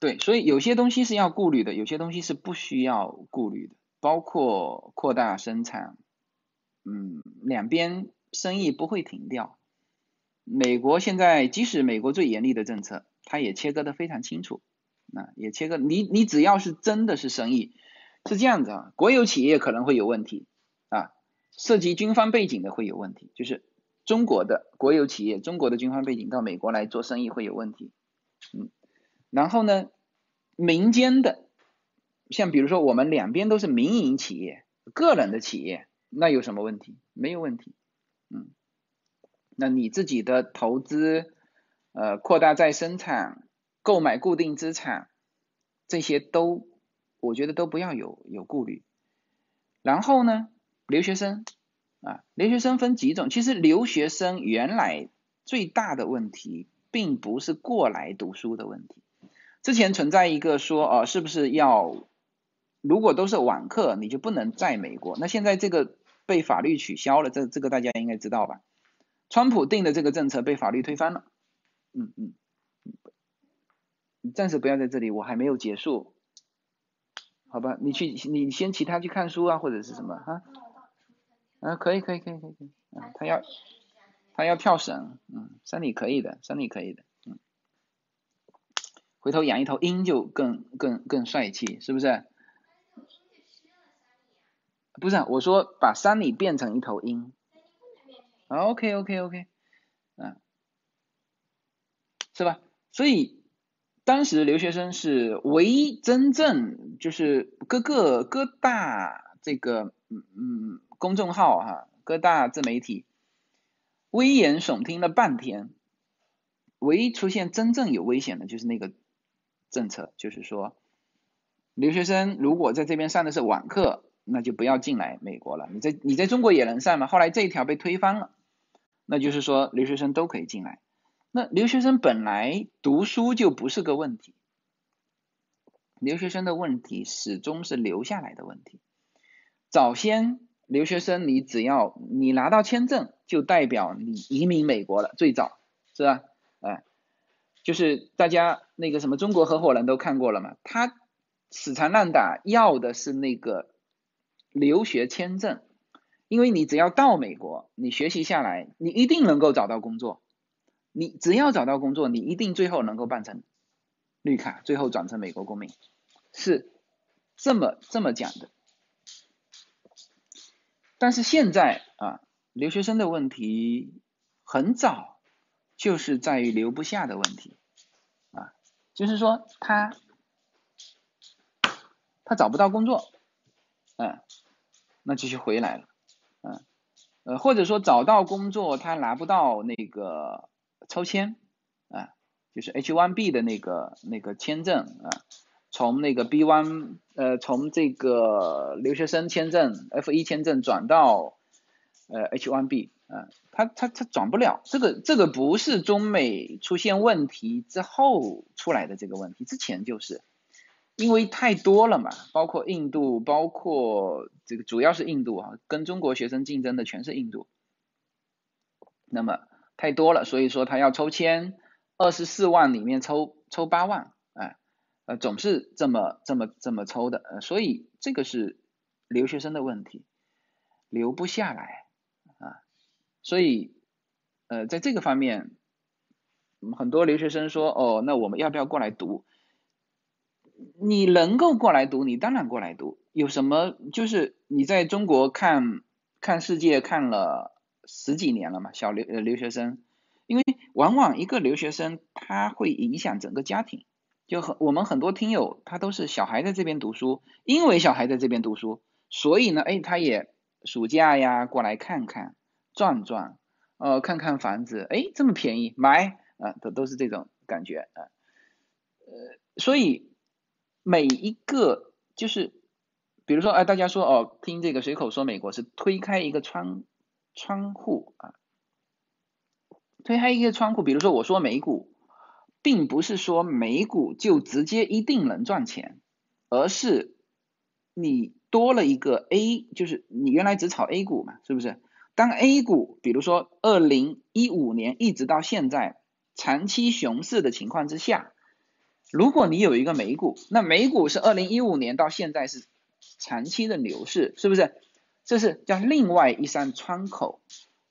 对，所以有些东西是要顾虑的，有些东西是不需要顾虑的，包括扩大生产，嗯，两边生意不会停掉。美国现在即使美国最严厉的政策，它也切割的非常清楚，啊，也切割，你你只要是真的是生意，是这样子啊，国有企业可能会有问题啊，涉及军方背景的会有问题，就是中国的国有企业，中国的军方背景到美国来做生意会有问题，嗯。然后呢，民间的，像比如说我们两边都是民营企业、个人的企业，那有什么问题？没有问题，嗯，那你自己的投资，呃，扩大再生产、购买固定资产，这些都，我觉得都不要有有顾虑。然后呢，留学生，啊，留学生分几种？其实留学生原来最大的问题，并不是过来读书的问题。之前存在一个说，哦，是不是要如果都是网课，你就不能在美国？那现在这个被法律取消了，这这个大家应该知道吧？川普定的这个政策被法律推翻了。嗯嗯，你暂时不要在这里，我还没有结束，好吧？你去你先其他去看书啊，或者是什么啊？啊，可以可以可以可以可以，啊，他要他要跳绳，嗯，山里可以的，山里可以的。嗯回头养一头鹰就更更更帅气，是不是？不是，我说把山里变成一头鹰。OK OK OK，嗯，是吧？所以当时留学生是唯一真正就是各个各大这个嗯嗯公众号哈，各大自媒体危言耸听了半天，唯一出现真正有危险的就是那个政策，就是说留学生如果在这边上的是网课，那就不要进来美国了。你在你在中国也能上嘛？后来这一条被推翻了。那就是说，留学生都可以进来。那留学生本来读书就不是个问题，留学生的问题始终是留下来的问题。早先留学生，你只要你拿到签证，就代表你移民美国了，最早是吧？哎，就是大家那个什么中国合伙人都看过了嘛，他死缠烂打要的是那个留学签证。因为你只要到美国，你学习下来，你一定能够找到工作。你只要找到工作，你一定最后能够办成绿卡，最后转成美国公民，是这么这么讲的。但是现在啊，留学生的问题很早就是在于留不下的问题啊，就是说他他找不到工作，嗯，那就去回来了。呃，或者说找到工作他拿不到那个抽签啊，就是 H1B 的那个那个签证啊，从那个 B1 呃从这个留学生签证 F1 签证转到呃 H1B 啊，他他他转不了，这个这个不是中美出现问题之后出来的这个问题，之前就是。因为太多了嘛，包括印度，包括这个主要是印度啊，跟中国学生竞争的全是印度。那么太多了，所以说他要抽签，二十四万里面抽抽八万，哎，呃，总是这么这么这么抽的，呃，所以这个是留学生的问题，留不下来啊，所以呃，在这个方面，很多留学生说，哦，那我们要不要过来读？你能够过来读，你当然过来读。有什么？就是你在中国看看世界看了十几年了嘛，小留呃留学生，因为往往一个留学生他会影响整个家庭。就很我们很多听友他都是小孩在这边读书，因为小孩在这边读书，所以呢，哎，他也暑假呀过来看看转转，呃，看看房子，哎，这么便宜买啊，都都是这种感觉啊，呃，所以。每一个就是，比如说，哎，大家说哦，听这个随口说，美国是推开一个窗窗户啊，推开一个窗户。比如说，我说美股，并不是说美股就直接一定能赚钱，而是你多了一个 A，就是你原来只炒 A 股嘛，是不是？当 A 股，比如说二零一五年一直到现在长期熊市的情况之下。如果你有一个美股，那美股是二零一五年到现在是长期的牛市，是不是？这是叫另外一扇窗口。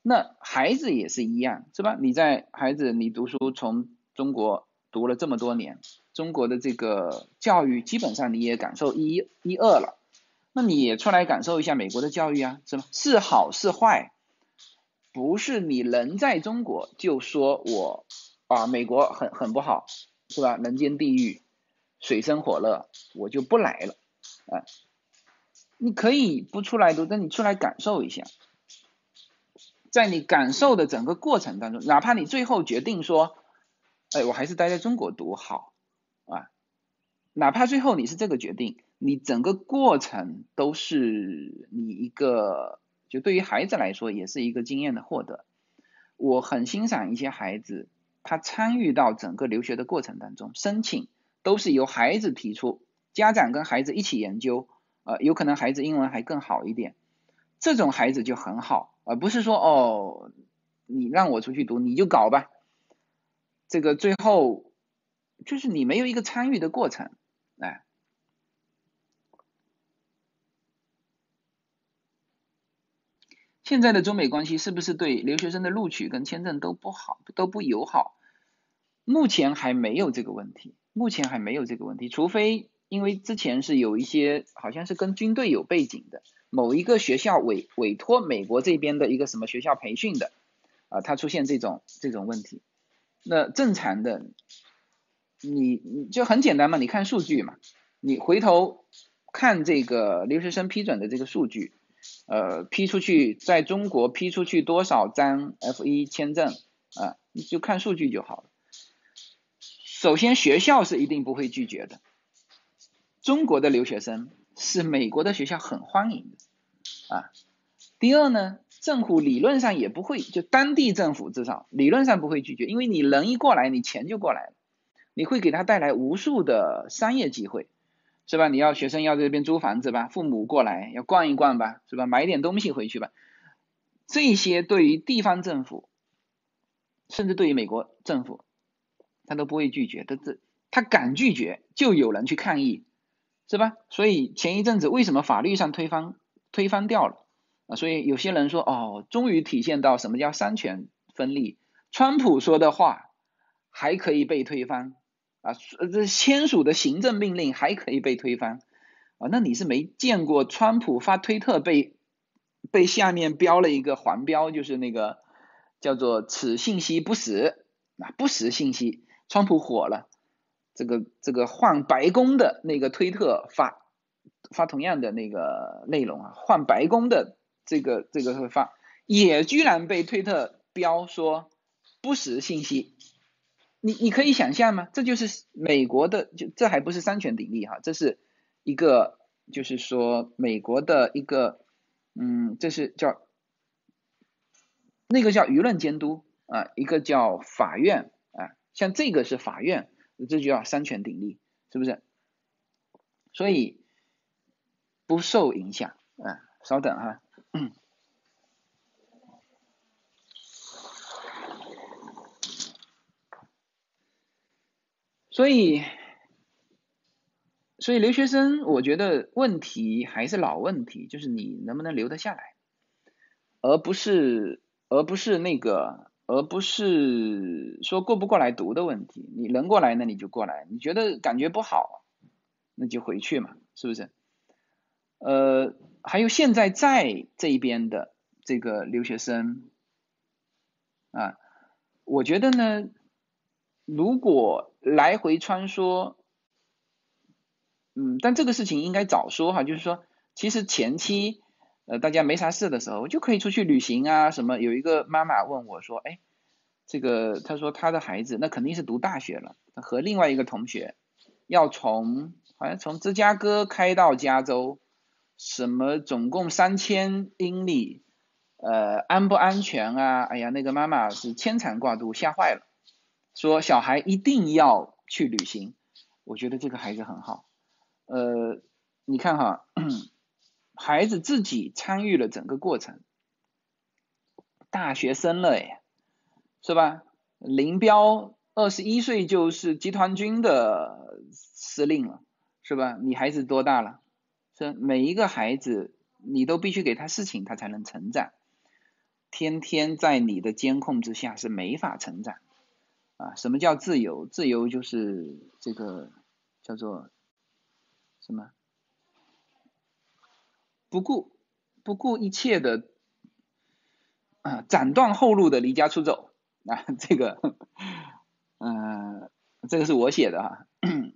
那孩子也是一样，是吧？你在孩子你读书从中国读了这么多年，中国的这个教育基本上你也感受一一二了，那你也出来感受一下美国的教育啊，是吧？是好是坏，不是你人在中国就说我啊美国很很不好。是吧？人间地狱，水深火热，我就不来了。啊，你可以不出来读，但你出来感受一下，在你感受的整个过程当中，哪怕你最后决定说，哎，我还是待在中国读好，啊，哪怕最后你是这个决定，你整个过程都是你一个，就对于孩子来说也是一个经验的获得。我很欣赏一些孩子。他参与到整个留学的过程当中，申请都是由孩子提出，家长跟孩子一起研究，呃，有可能孩子英文还更好一点，这种孩子就很好，而不是说哦，你让我出去读，你就搞吧，这个最后就是你没有一个参与的过程，哎。现在的中美关系是不是对留学生的录取跟签证都不好，都不友好？目前还没有这个问题，目前还没有这个问题，除非因为之前是有一些好像是跟军队有背景的，某一个学校委委托美国这边的一个什么学校培训的，啊，他出现这种这种问题，那正常的，你你就很简单嘛，你看数据嘛，你回头看这个留学生批准的这个数据，呃，批出去在中国批出去多少张 F 一签证啊，你就看数据就好了。首先，学校是一定不会拒绝的。中国的留学生是美国的学校很欢迎的啊。第二呢，政府理论上也不会，就当地政府至少理论上不会拒绝，因为你人一过来，你钱就过来了，你会给他带来无数的商业机会，是吧？你要学生要在这边租房子吧，父母过来要逛一逛吧，是吧？买点东西回去吧，这些对于地方政府，甚至对于美国政府。他都不会拒绝，他这他敢拒绝，就有人去抗议，是吧？所以前一阵子为什么法律上推翻推翻掉了啊？所以有些人说哦，终于体现到什么叫三权分立，川普说的话还可以被推翻啊，这签署的行政命令还可以被推翻啊？那你是没见过川普发推特被被下面标了一个黄标，就是那个叫做此信息不实啊，不实信息。川普火了，这个这个换白宫的那个推特发发同样的那个内容啊，换白宫的这个这个发，也居然被推特标说不实信息，你你可以想象吗？这就是美国的，就这还不是三权鼎立哈，这是一个就是说美国的一个嗯，这是叫那个叫舆论监督啊，一个叫法院。像这个是法院，这就叫三权鼎立，是不是？所以不受影响啊。稍等哈。所以，所以留学生，我觉得问题还是老问题，就是你能不能留得下来，而不是，而不是那个。而不是说过不过来读的问题，你能过来那你就过来，你觉得感觉不好，那就回去嘛，是不是？呃，还有现在在这边的这个留学生啊，我觉得呢，如果来回穿梭，嗯，但这个事情应该早说哈，就是说，其实前期。呃，大家没啥事的时候，就可以出去旅行啊，什么？有一个妈妈问我说，哎，这个，她说她的孩子那肯定是读大学了，和另外一个同学要从好像从芝加哥开到加州，什么总共三千英里，呃，安不安全啊？哎呀，那个妈妈是牵肠挂肚，吓坏了，说小孩一定要去旅行。我觉得这个孩子很好，呃，你看哈。孩子自己参与了整个过程，大学生了哎，是吧？林彪二十一岁就是集团军的司令了，是吧？你孩子多大了？是每一个孩子，你都必须给他事情，他才能成长。天天在你的监控之下是没法成长啊！什么叫自由？自由就是这个叫做什么？不顾不顾一切的啊，斩断后路的离家出走啊，这个，嗯，这个是我写的哈。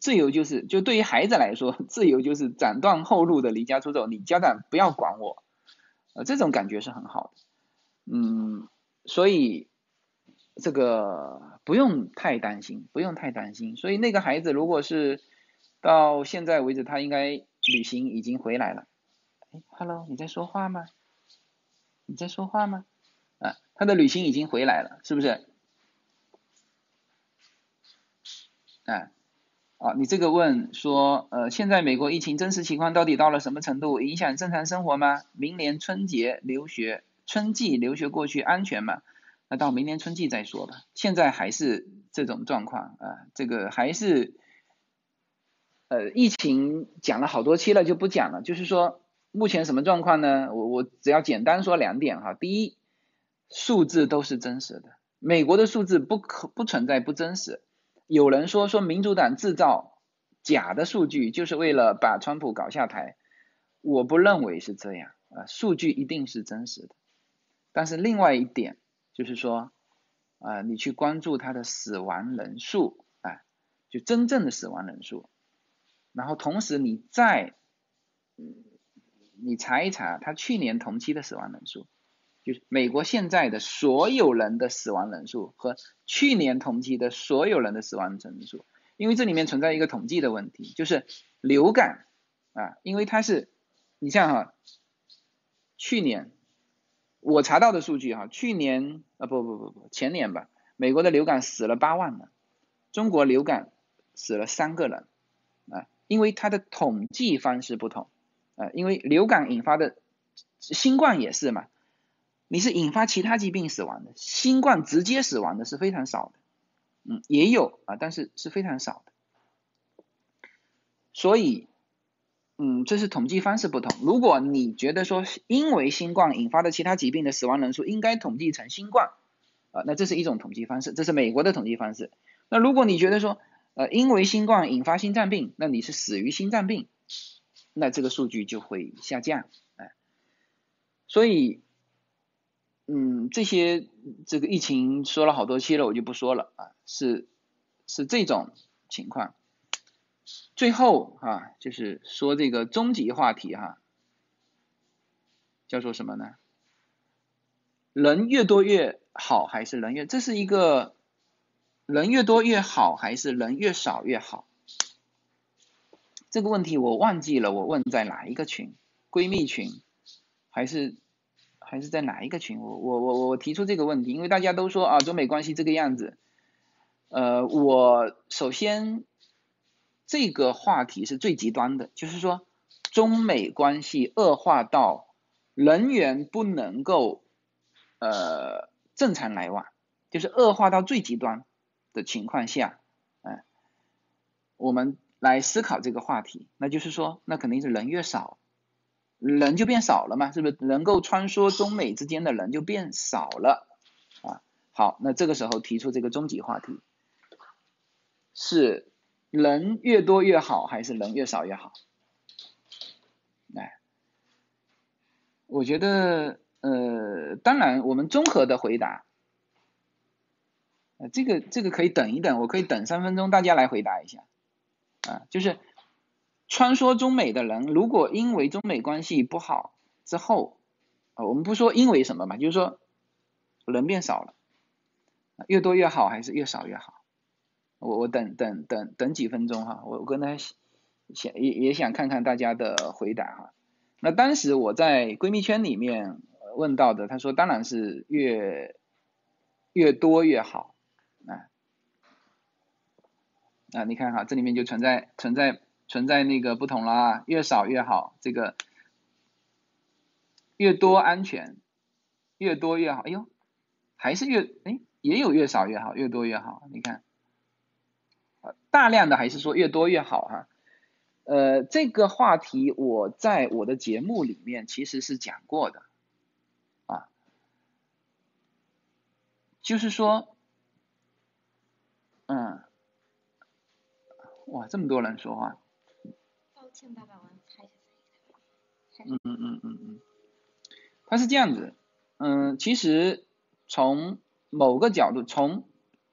自由就是，就对于孩子来说，自由就是斩断后路的离家出走，你家长不要管我，呃，这种感觉是很好的。嗯，所以这个不用太担心，不用太担心。所以那个孩子如果是到现在为止，他应该旅行已经回来了。Hello，你在说话吗？你在说话吗？啊，他的旅行已经回来了，是不是？啊，啊，你这个问说，呃，现在美国疫情真实情况到底到了什么程度？影响正常生活吗？明年春节留学，春季留学过去安全吗？那到明年春季再说吧。现在还是这种状况啊，这个还是，呃，疫情讲了好多期了，就不讲了，就是说。目前什么状况呢？我我只要简单说两点哈。第一，数字都是真实的，美国的数字不可不存在不真实。有人说说民主党制造假的数据，就是为了把川普搞下台。我不认为是这样啊，数据一定是真实的。但是另外一点就是说，啊，你去关注他的死亡人数，啊，就真正的死亡人数，然后同时你再，你查一查他去年同期的死亡人数。就是美国现在的所有人的死亡人数和去年同期的所有人的死亡人数，因为这里面存在一个统计的问题，就是流感啊，因为它是，你像哈，去年我查到的数据哈，去年啊不不不不前年吧，美国的流感死了八万人，中国流感死了三个人啊，因为它的统计方式不同啊，因为流感引发的新冠也是嘛。你是引发其他疾病死亡的，新冠直接死亡的是非常少的，嗯，也有啊，但是是非常少的。所以，嗯，这是统计方式不同。如果你觉得说因为新冠引发的其他疾病的死亡人数应该统计成新冠，啊，那这是一种统计方式，这是美国的统计方式。那如果你觉得说，呃，因为新冠引发心脏病，那你是死于心脏病，那这个数据就会下降，哎，所以。嗯，这些这个疫情说了好多期了，我就不说了啊，是是这种情况。最后啊，就是说这个终极话题哈，叫做什么呢？人越多越好还是人越？这是一个人越多越好还是人越少越好？这个问题我忘记了，我问在哪一个群？闺蜜群还是？还是在哪一个群？我我我我提出这个问题，因为大家都说啊，中美关系这个样子。呃，我首先这个话题是最极端的，就是说中美关系恶化到人员不能够呃正常来往，就是恶化到最极端的情况下，嗯，我们来思考这个话题，那就是说，那肯定是人越少。人就变少了嘛，是不是能够穿梭中美之间的人就变少了啊？好，那这个时候提出这个终极话题，是人越多越好，还是人越少越好？来，我觉得呃，当然我们综合的回答，呃，这个这个可以等一等，我可以等三分钟，大家来回答一下啊，就是。穿梭中美的人，如果因为中美关系不好之后，啊，我们不说因为什么嘛，就是说人变少了，越多越好还是越少越好？我我等等等等几分钟哈，我我跟他想也也想看看大家的回答哈。那当时我在闺蜜圈里面问到的，他说当然是越越多越好啊啊，你看哈，这里面就存在存在。存在那个不同啦，越少越好，这个越多安全，越多越好。哎呦，还是越哎也有越少越好，越多越好。你看，大量的还是说越多越好哈。呃，这个话题我在我的节目里面其实是讲过的啊，就是说，嗯，哇，这么多人说话。嗯嗯嗯嗯嗯，它是这样子，嗯，其实从某个角度，从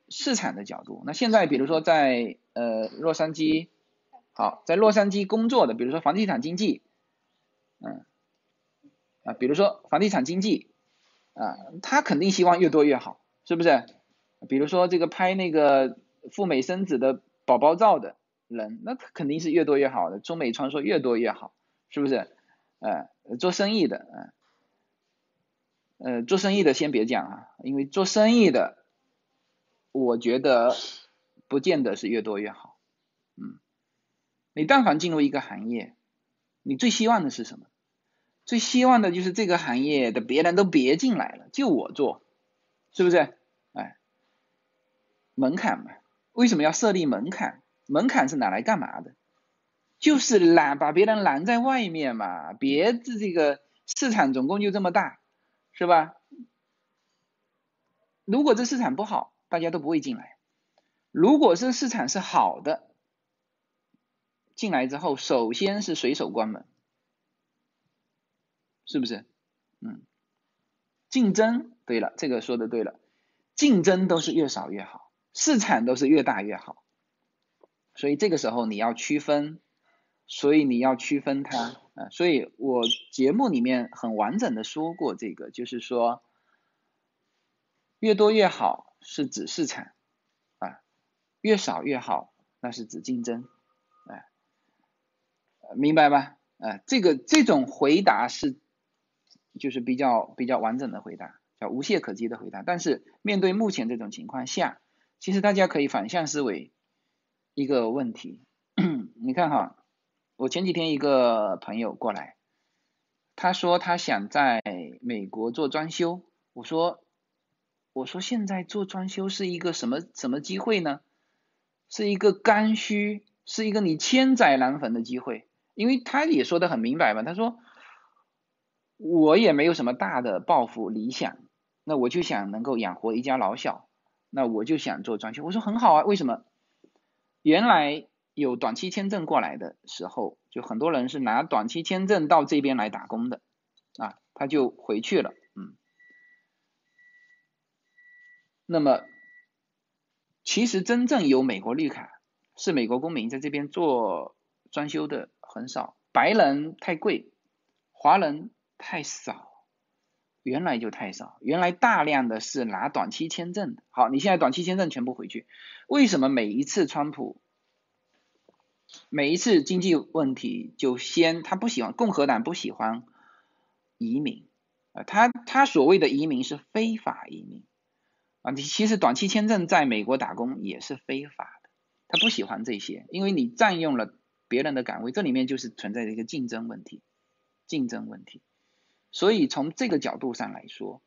市场的角度，那现在比如说在呃洛杉矶，好，在洛杉矶工作的，比如说房地产经济，嗯，啊，比如说房地产经济，啊，他肯定希望越多越好，是不是？比如说这个拍那个赴美生子的宝宝照的。人那他肯定是越多越好的，中美传说越多越好，是不是？呃，做生意的，嗯，呃，做生意的先别讲啊，因为做生意的，我觉得不见得是越多越好，嗯，你但凡进入一个行业，你最希望的是什么？最希望的就是这个行业的别人都别进来了，就我做，是不是？哎，门槛嘛，为什么要设立门槛？门槛是拿来干嘛的？就是拦把别人拦在外面嘛，别这这个市场总共就这么大，是吧？如果这市场不好，大家都不会进来；如果是市场是好的，进来之后首先是随手关门，是不是？嗯，竞争，对了，这个说的对了，竞争都是越少越好，市场都是越大越好，所以这个时候你要区分，所以你要区分它啊，所以我节目里面很完整的说过这个，就是说越多越好是指市场啊，越少越好那是指竞争，啊，明白吧？啊，这个这种回答是。就是比较比较完整的回答，叫无懈可击的回答。但是面对目前这种情况下，其实大家可以反向思维一个问题。你看哈，我前几天一个朋友过来，他说他想在美国做装修。我说我说现在做装修是一个什么什么机会呢？是一个刚需，是一个你千载难逢的机会。因为他也说的很明白嘛，他说。我也没有什么大的抱负理想，那我就想能够养活一家老小，那我就想做装修。我说很好啊，为什么？原来有短期签证过来的时候，就很多人是拿短期签证到这边来打工的，啊，他就回去了，嗯。那么，其实真正有美国绿卡是美国公民在这边做装修的很少，白人太贵，华人。太少，原来就太少，原来大量的是拿短期签证的。好，你现在短期签证全部回去，为什么每一次川普，每一次经济问题就先他不喜欢共和党不喜欢移民啊，他他所谓的移民是非法移民啊，你其实短期签证在美国打工也是非法的，他不喜欢这些，因为你占用了别人的岗位，这里面就是存在着一个竞争问题，竞争问题。所以从这个角度上来说，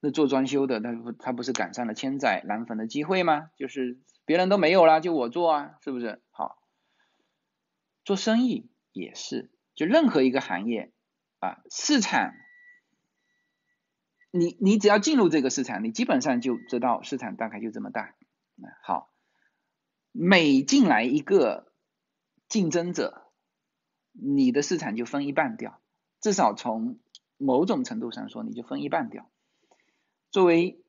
那做装修的，他不他不是赶上了千载难逢的机会吗？就是别人都没有了，就我做啊，是不是？好，做生意也是，就任何一个行业啊，市场，你你只要进入这个市场，你基本上就知道市场大概就这么大。好，每进来一个竞争者，你的市场就分一半掉。至少从某种程度上说，你就分一半掉。作为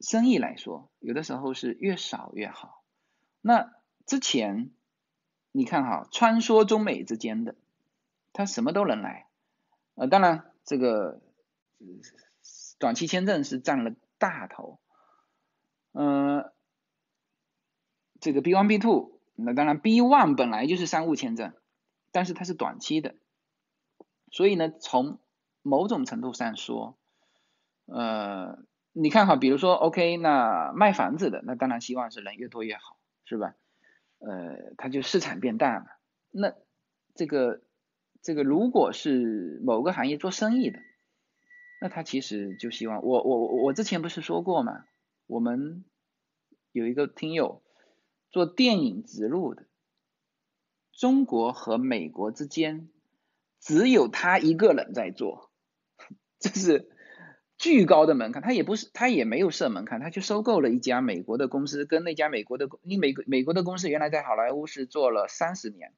生意来说，有的时候是越少越好。那之前你看哈，穿梭中美之间的，他什么都能来。呃，当然这个短期签证是占了大头。呃，这个 B one B two，那当然 B one 本来就是商务签证，但是它是短期的。所以呢，从某种程度上说，呃，你看哈，比如说，OK，那卖房子的，那当然希望是人越多越好，是吧？呃，它就市场变大了。那这个这个，如果是某个行业做生意的，那他其实就希望，我我我之前不是说过嘛，我们有一个听友做电影植入的，中国和美国之间。只有他一个人在做，这是巨高的门槛。他也不是，他也没有设门槛，他就收购了一家美国的公司，跟那家美国的，因为美美国的公司原来在好莱坞是做了三十年，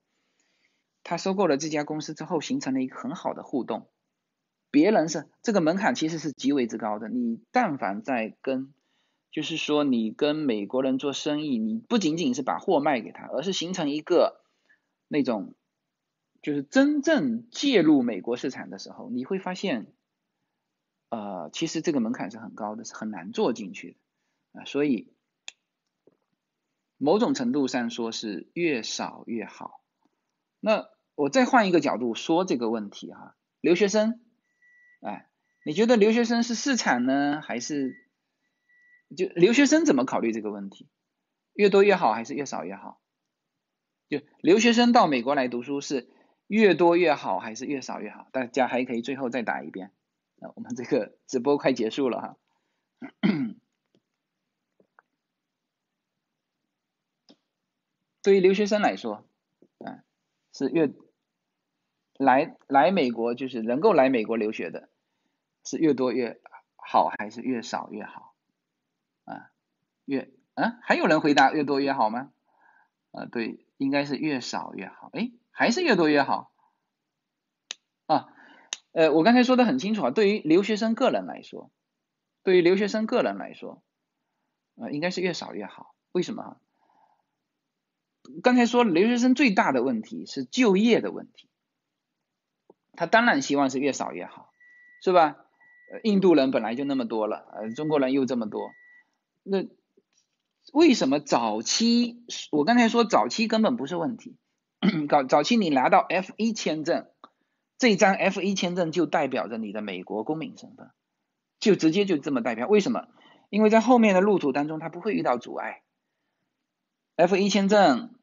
他收购了这家公司之后，形成了一个很好的互动。别人是这个门槛其实是极为之高的，你但凡在跟，就是说你跟美国人做生意，你不仅仅是把货卖给他，而是形成一个那种。就是真正介入美国市场的时候，你会发现，呃，其实这个门槛是很高的，是很难做进去的啊。所以，某种程度上说是越少越好。那我再换一个角度说这个问题哈，留学生，哎，你觉得留学生是市场呢，还是就留学生怎么考虑这个问题？越多越好还是越少越好？就留学生到美国来读书是？越多越好还是越少越好？大家还可以最后再打一遍。那，我们这个直播快结束了哈。对于留学生来说，啊，是越来来美国就是能够来美国留学的，是越多越好还是越少越好？啊，越啊还有人回答越多越好吗？啊，对，应该是越少越好。哎。还是越多越好啊！呃，我刚才说的很清楚啊，对于留学生个人来说，对于留学生个人来说，呃，应该是越少越好。为什么？刚才说留学生最大的问题是就业的问题，他当然希望是越少越好，是吧？印度人本来就那么多了，呃，中国人又这么多，那为什么早期我刚才说早期根本不是问题，早早期你拿到 F 一签证。这张 F 一签证就代表着你的美国公民身份，就直接就这么代表。为什么？因为在后面的路途当中，他不会遇到阻碍。F 一签证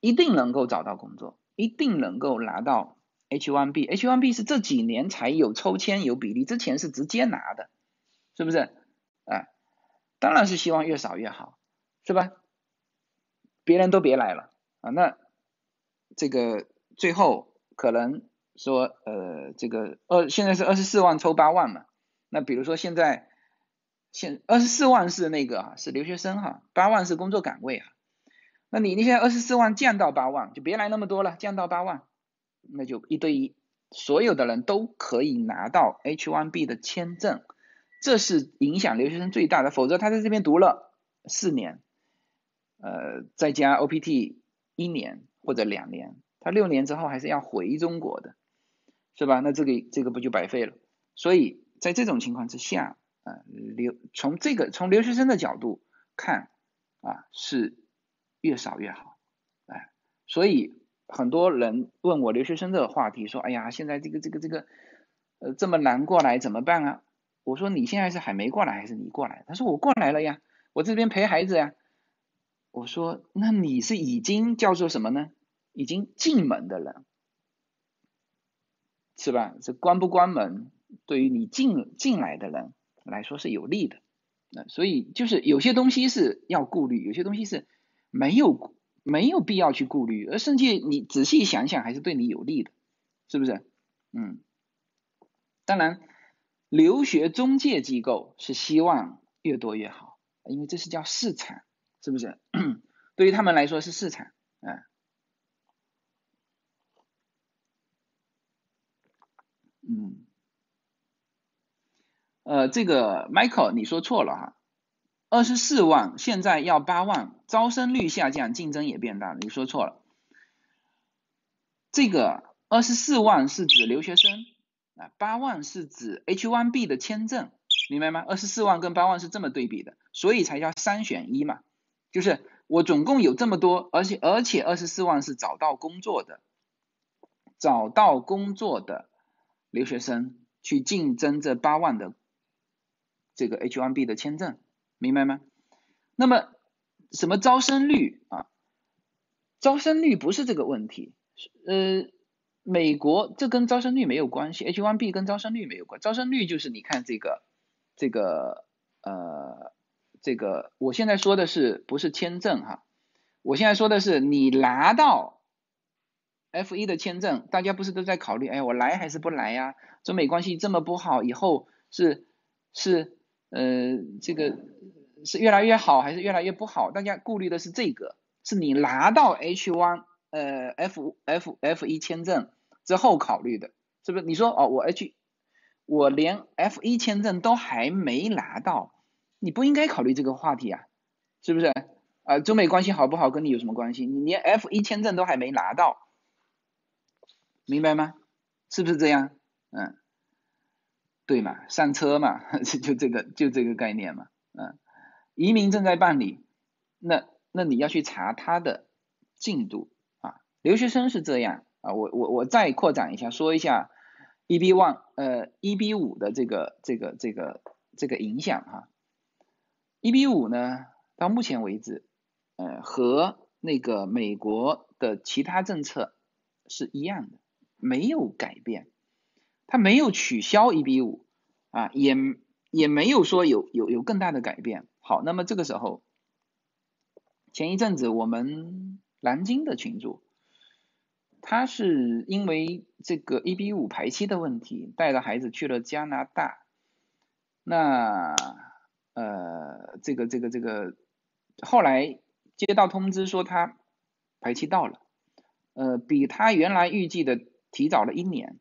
一定能够找到工作，一定能够拿到 H1B。H1B 是这几年才有抽签有比例，之前是直接拿的，是不是？啊，当然是希望越少越好，是吧？别人都别来了啊，那这个最后可能。说呃这个二现在是二十四万抽八万嘛，那比如说现在现二十四万是那个哈是留学生哈，八万是工作岗位哈，那你你现在二十四万降到八万就别来那么多了，降到八万，那就一对一，所有的人都可以拿到 H1B 的签证，这是影响留学生最大的，否则他在这边读了四年，呃再加 OPT 一年或者两年，他六年之后还是要回中国的。是吧？那这个这个不就白费了？所以在这种情况之下，啊，留从这个从留学生的角度看，啊，是越少越好，哎，所以很多人问我留学生这个话题，说，哎呀，现在这个这个这个，呃，这么难过来怎么办啊？我说你现在是还没过来，还是你过来？他说我过来了呀，我这边陪孩子呀。我说那你是已经叫做什么呢？已经进门的人。是吧？这关不关门，对于你进进来的人来说是有利的。那所以就是有些东西是要顾虑，有些东西是没有没有必要去顾虑，而甚至你仔细想想还是对你有利的，是不是？嗯，当然，留学中介机构是希望越多越好，因为这是叫市场，是不是？对于他们来说是市场，啊。嗯，呃，这个 Michael 你说错了哈，二十四万现在要八万，招生率下降，竞争也变大了，你说错了。这个二十四万是指留学生啊，八万是指 H1B 的签证，明白吗？二十四万跟八万是这么对比的，所以才叫三选一嘛，就是我总共有这么多，而且而且二十四万是找到工作的，找到工作的。留学生去竞争这八万的这个 H1B 的签证，明白吗？那么什么招生率啊？招生率不是这个问题，呃，美国这跟招生率没有关系，H1B 跟招生率没有关，招生率就是你看这个这个呃这个，我现在说的是不是签证哈？我现在说的是你拿到。F 一的签证，大家不是都在考虑，哎，我来还是不来呀？中美关系这么不好，以后是是呃这个是越来越好还是越来越不好？大家顾虑的是这个，是你拿到 H one 呃 F F F 一签证之后考虑的，是不是？你说哦，我 H 我连 F 一签证都还没拿到，你不应该考虑这个话题啊，是不是？啊，中美关系好不好跟你有什么关系？你连 F 一签证都还没拿到。明白吗？是不是这样？嗯，对嘛，上车嘛，就这个就这个概念嘛，嗯，移民正在办理，那那你要去查他的进度啊。留学生是这样啊，我我我再扩展一下，说一下 EB one 呃 EB 五的这个这个这个这个影响哈。一比五呢，到目前为止，呃和那个美国的其他政策是一样的。没有改变，它没有取消一比五啊，也也没有说有有有更大的改变。好，那么这个时候，前一阵子我们南京的群主，他是因为这个一比五排期的问题，带着孩子去了加拿大。那呃，这个这个这个，后来接到通知说他排期到了，呃，比他原来预计的。提早了一年，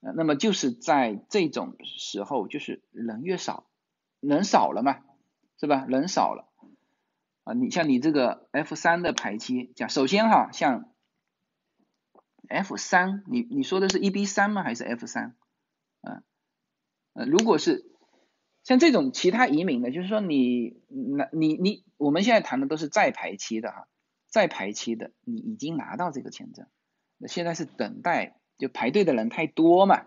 呃那么就是在这种时候，就是人越少，人少了嘛，是吧？人少了啊，你像你这个 F 三的排期，讲首先哈，像 F 三，你你说的是 EB 三吗？还是 F 三？啊，呃，如果是像这种其他移民的，就是说你那你你我们现在谈的都是在排期的哈，在排期的，你已经拿到这个签证，那现在是等待。就排队的人太多嘛，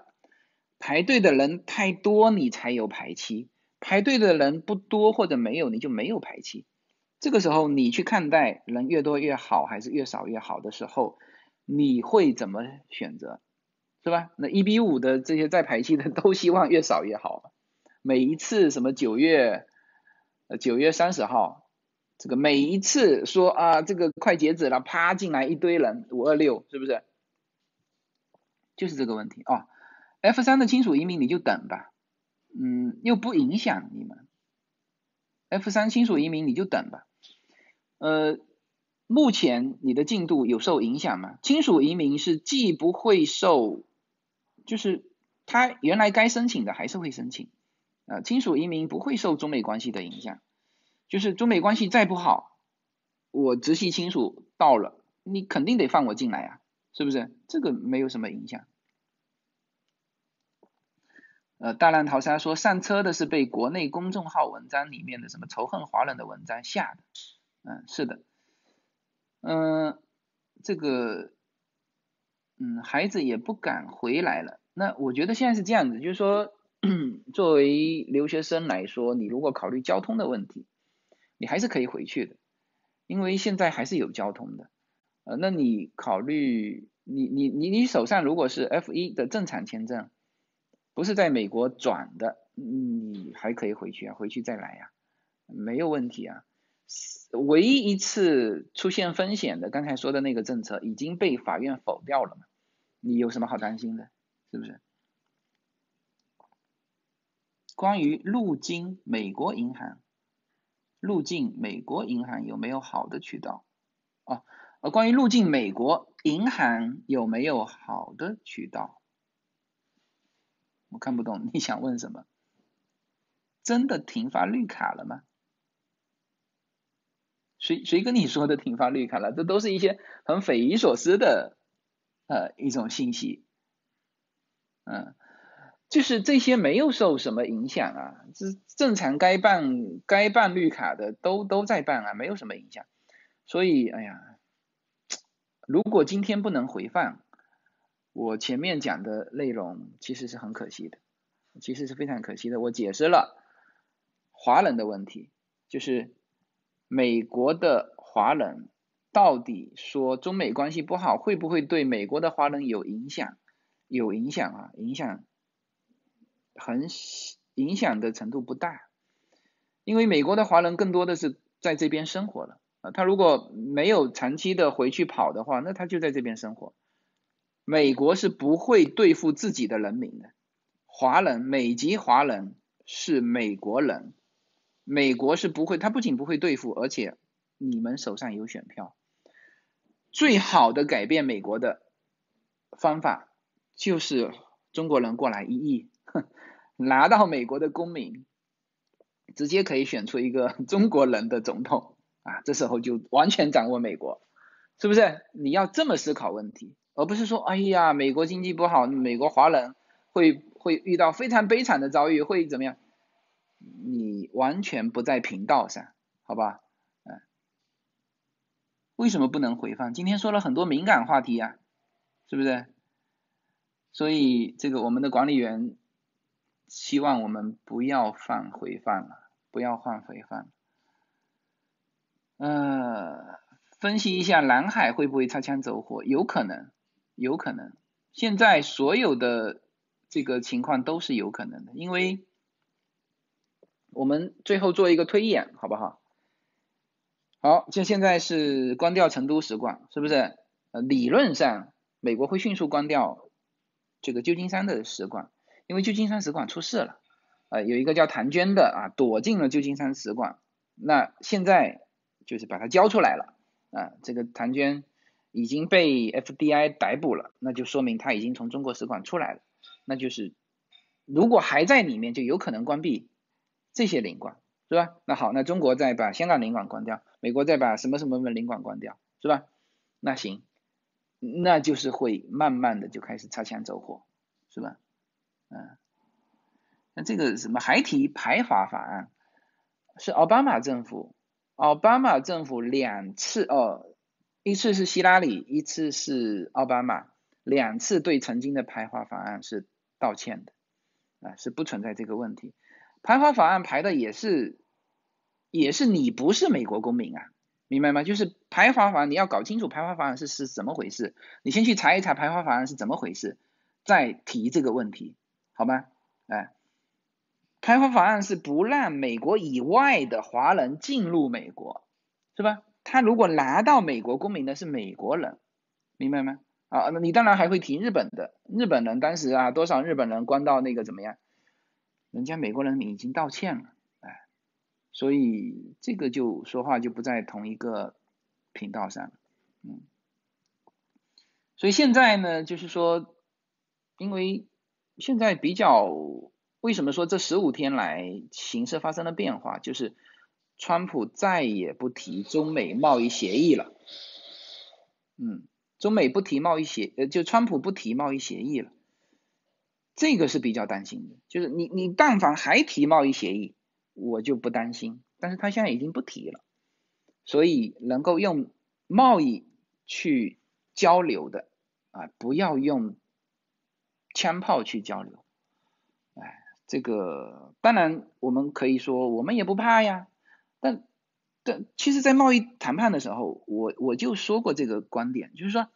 排队的人太多，你才有排期；排队的人不多或者没有，你就没有排期。这个时候你去看待人越多越好还是越少越好的时候，你会怎么选择？是吧？那一比五的这些在排期的都希望越少越好。每一次什么九月，呃九月三十号，这个每一次说啊这个快截止了，啪进来一堆人五二六，是不是？就是这个问题啊，F 三的亲属移民你就等吧，嗯，又不影响你们。F 三亲属移民你就等吧，呃，目前你的进度有受影响吗？亲属移民是既不会受，就是他原来该申请的还是会申请，呃，亲属移民不会受中美关系的影响，就是中美关系再不好，我直系亲属到了，你肯定得放我进来啊。是不是这个没有什么影响？呃，大浪淘沙说上车的是被国内公众号文章里面的什么仇恨华人的文章吓的。嗯，是的。嗯，这个，嗯，孩子也不敢回来了。那我觉得现在是这样子，就是说，作为留学生来说，你如果考虑交通的问题，你还是可以回去的，因为现在还是有交通的。呃，那你考虑，你你你你手上如果是 F 一的正常签证，不是在美国转的，你还可以回去啊，回去再来呀，没有问题啊。唯一一次出现风险的，刚才说的那个政策已经被法院否掉了嘛，你有什么好担心的？是不是？关于入境美国银行，入境美国银行有没有好的渠道？哦。呃关于入境美国银行有没有好的渠道？我看不懂你想问什么？真的停发绿卡了吗？谁谁跟你说的停发绿卡了？这都是一些很匪夷所思的呃一种信息。嗯，就是这些没有受什么影响啊，这正常该办该办绿卡的都都在办啊，没有什么影响。所以，哎呀。如果今天不能回放，我前面讲的内容其实是很可惜的，其实是非常可惜的。我解释了华人的问题，就是美国的华人到底说中美关系不好，会不会对美国的华人有影响？有影响啊，影响很影响的程度不大，因为美国的华人更多的是在这边生活了。啊，他如果没有长期的回去跑的话，那他就在这边生活。美国是不会对付自己的人民的，华人、美籍华人是美国人，美国是不会，他不仅不会对付，而且你们手上有选票。最好的改变美国的方法就是中国人过来一亿，拿到美国的公民，直接可以选出一个 中国人的总统。啊，这时候就完全掌握美国，是不是？你要这么思考问题，而不是说，哎呀，美国经济不好，美国华人会会遇到非常悲惨的遭遇，会怎么样？你完全不在频道上，好吧？嗯，为什么不能回放？今天说了很多敏感话题呀，是不是？所以这个我们的管理员希望我们不要放回放了，不要放回放。呃，分析一下南海会不会擦枪走火？有可能，有可能。现在所有的这个情况都是有可能的，因为我们最后做一个推演，好不好？好，就现在是关掉成都使馆，是不是？呃，理论上美国会迅速关掉这个旧金山的使馆，因为旧金山使馆出事了，呃，有一个叫谭娟的啊，躲进了旧金山使馆。那现在。就是把它交出来了啊，这个谭娟已经被 FBI 逮捕了，那就说明他已经从中国使馆出来了。那就是如果还在里面，就有可能关闭这些领馆，是吧？那好，那中国再把香港领馆关掉，美国再把什么什么领馆关掉，是吧？那行，那就是会慢慢的就开始擦枪走火，是吧？嗯，那这个什么还提排华法案，是奥巴马政府，奥巴马政府两次哦，一次是希拉里，一次是奥巴马，两次对曾经的排华法案是道歉的，啊，是不存在这个问题。排华法案排的也是，也是你不是美国公民啊，明白吗？就是排华法案你要搞清楚排华法案是是怎么回事，你先去查一查排华法案是怎么回事，再提这个问题。好吗？哎，排华法案是不让美国以外的华人进入美国，是吧？他如果拿到美国公民的是美国人，明白吗？啊，那你当然还会提日本的，日本人当时啊，多少日本人关到那个怎么样？人家美国人民已经道歉了，哎，所以这个就说话就不在同一个频道上了，嗯，所以现在呢，就是说，因为。现在比较，为什么说这十五天来形势发生了变化？就是川普再也不提中美贸易协议了，嗯，中美不提贸易协，呃，就川普不提贸易协议了，这个是比较担心的。就是你你但凡还提贸易协议，我就不担心。但是他现在已经不提了，所以能够用贸易去交流的啊，不要用。枪炮去交流，哎，这个当然我们可以说我们也不怕呀，但但其实，在贸易谈判的时候，我我就说过这个观点，就是说，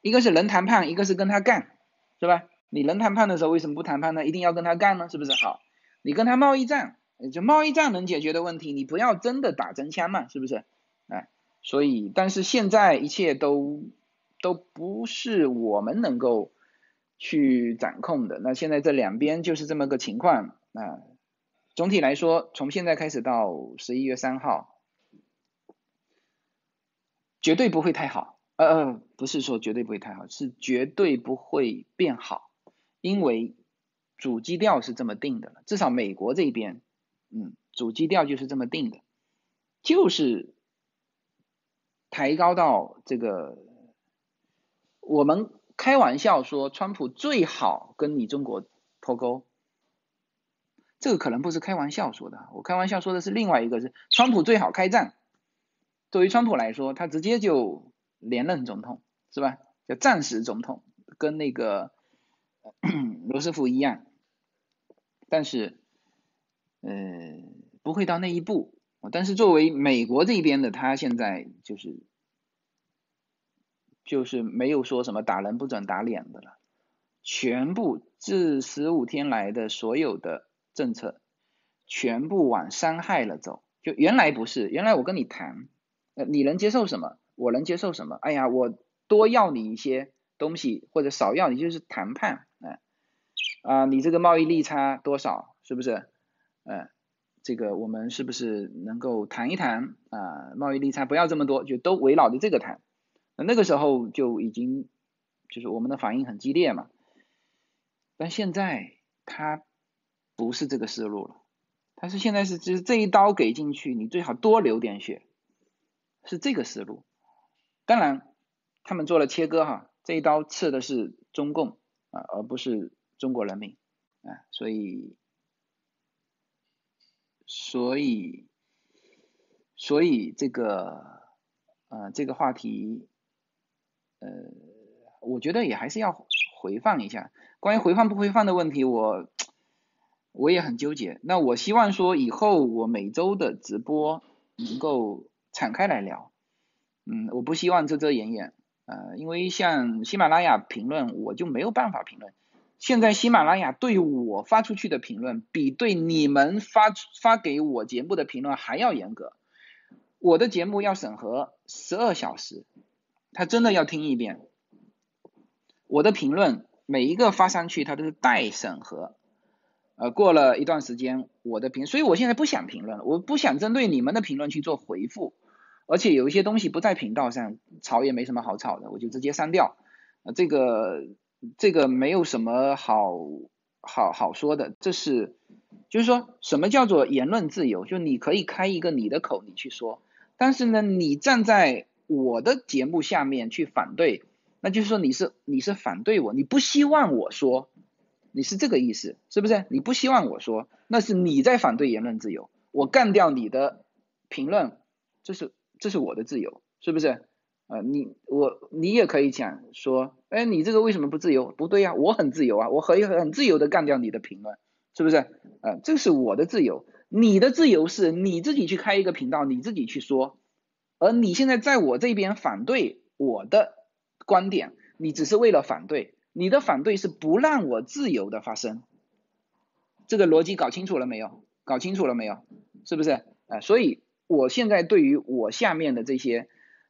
一个是能谈判，一个是跟他干，是吧？你能谈判的时候，为什么不谈判呢？一定要跟他干呢？是不是？好，你跟他贸易战，就贸易战能解决的问题，你不要真的打真枪嘛，是不是？哎，所以，但是现在一切都都不是我们能够。去掌控的，那现在这两边就是这么个情况啊。总体来说，从现在开始到十一月三号，绝对不会太好。呃呃，不是说绝对不会太好，是绝对不会变好，因为主基调是这么定的了。至少美国这边，嗯，主基调就是这么定的，就是抬高到这个我们。开玩笑说，川普最好跟你中国脱钩，这个可能不是开玩笑说的。我开玩笑说的是另外一个，是川普最好开战。作为川普来说，他直接就连任总统，是吧？叫战时总统，跟那个 罗斯福一样。但是，呃，不会到那一步。但是作为美国这边的，他现在就是。就是没有说什么打人不准打脸的了，全部这十五天来的所有的政策，全部往伤害了走。就原来不是，原来我跟你谈，呃，你能接受什么，我能接受什么？哎呀，我多要你一些东西，或者少要你，就是谈判，哎，啊，你这个贸易利差多少，是不是？嗯，这个我们是不是能够谈一谈啊？贸易利差不要这么多，就都围绕着这个谈。那那个时候就已经就是我们的反应很激烈嘛，但现在他不是这个思路了，他是现在是就是这一刀给进去，你最好多流点血，是这个思路。当然他们做了切割哈，这一刀刺的是中共啊，而不是中国人民啊，所以所以所以这个呃这个话题。呃，我觉得也还是要回放一下。关于回放不回放的问题，我我也很纠结。那我希望说以后我每周的直播能够敞开来聊。嗯，我不希望遮遮掩掩。呃，因为像喜马拉雅评论，我就没有办法评论。现在喜马拉雅对我发出去的评论，比对你们发发给我节目的评论还要严格。我的节目要审核十二小时。他真的要听一遍我的评论，每一个发上去，他都是待审核。呃，过了一段时间，我的评，所以我现在不想评论了，我不想针对你们的评论去做回复，而且有一些东西不在频道上，吵也没什么好吵的，我就直接删掉。呃，这个这个没有什么好好好说的，这是就是说什么叫做言论自由？就你可以开一个你的口，你去说，但是呢，你站在我的节目下面去反对，那就是说你是你是反对我，你不希望我说，你是这个意思，是不是？你不希望我说，那是你在反对言论自由，我干掉你的评论，这是这是我的自由，是不是？呃，你我你也可以讲说，哎，你这个为什么不自由？不对呀，我很自由啊，我可以很自由的干掉你的评论，是不是？呃，这是我的自由，你的自由是你自己去开一个频道，你自己去说，而你现在在我这边反对我的观点，你只是为了反对，你的反对是不让我自由的发生，这个逻辑搞清楚了没有？搞清楚了没有？是不是？啊，所以我现在对于我下面的这些。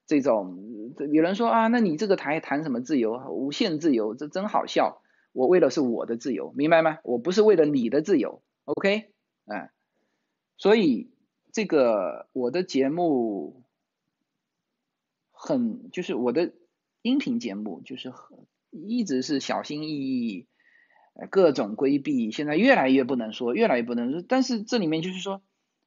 这种有人说啊，那你这个台谈什么自由？无限自由，这真好笑。我为的是我的自由，明白吗？我不是为了你的自由，OK？哎，所以这个我的节目很，就是我的音频节目，就是很一直是小心翼翼，各种规避。现在越来越不能说，越来越不能说。但是这里面就是说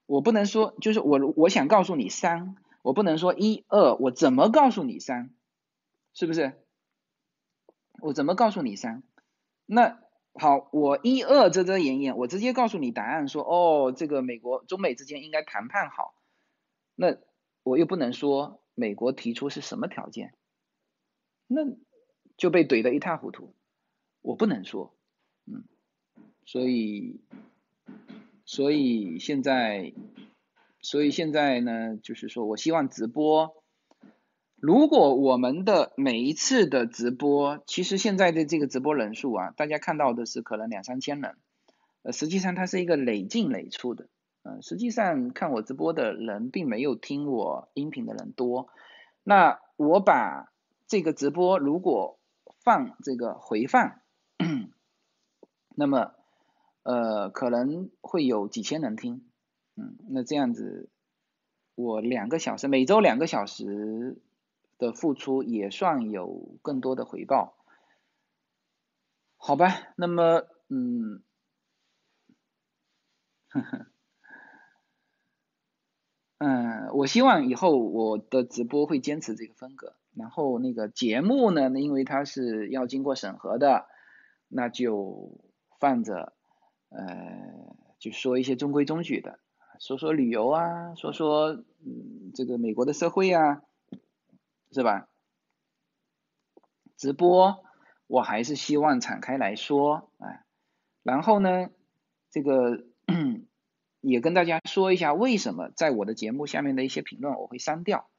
我不能说，就是我我想告诉你三。我不能说一二，我怎么告诉你三？是不是？我怎么告诉你三？那好，我一二遮遮掩掩，我直接告诉你答案，说哦，这个美国中美之间应该谈判好。那我又不能说美国提出是什么条件，那就被怼得一塌糊涂。我不能说，嗯，所以，所以现在。所以现在呢，就是说我希望直播，如果我们的每一次的直播，其实现在的这个直播人数啊，大家看到的是可能两三千人，呃，实际上它是一个累进累出的，实际上看我直播的人并没有听我音频的人多，那我把这个直播如果放这个回放，那么呃可能会有几千人听。嗯，那这样子，我两个小时，每周两个小时的付出也算有更多的回报，好吧？那么，嗯，呵呵，嗯，我希望以后我的直播会坚持这个风格，然后那个节目呢，因为它是要经过审核的，那就放着，呃，就说一些中规中矩的。说说旅游啊，说说嗯这个美国的社会啊，是吧？直播我还是希望敞开来说，哎，然后呢，这个也跟大家说一下为什么在我的节目下面的一些评论我会删掉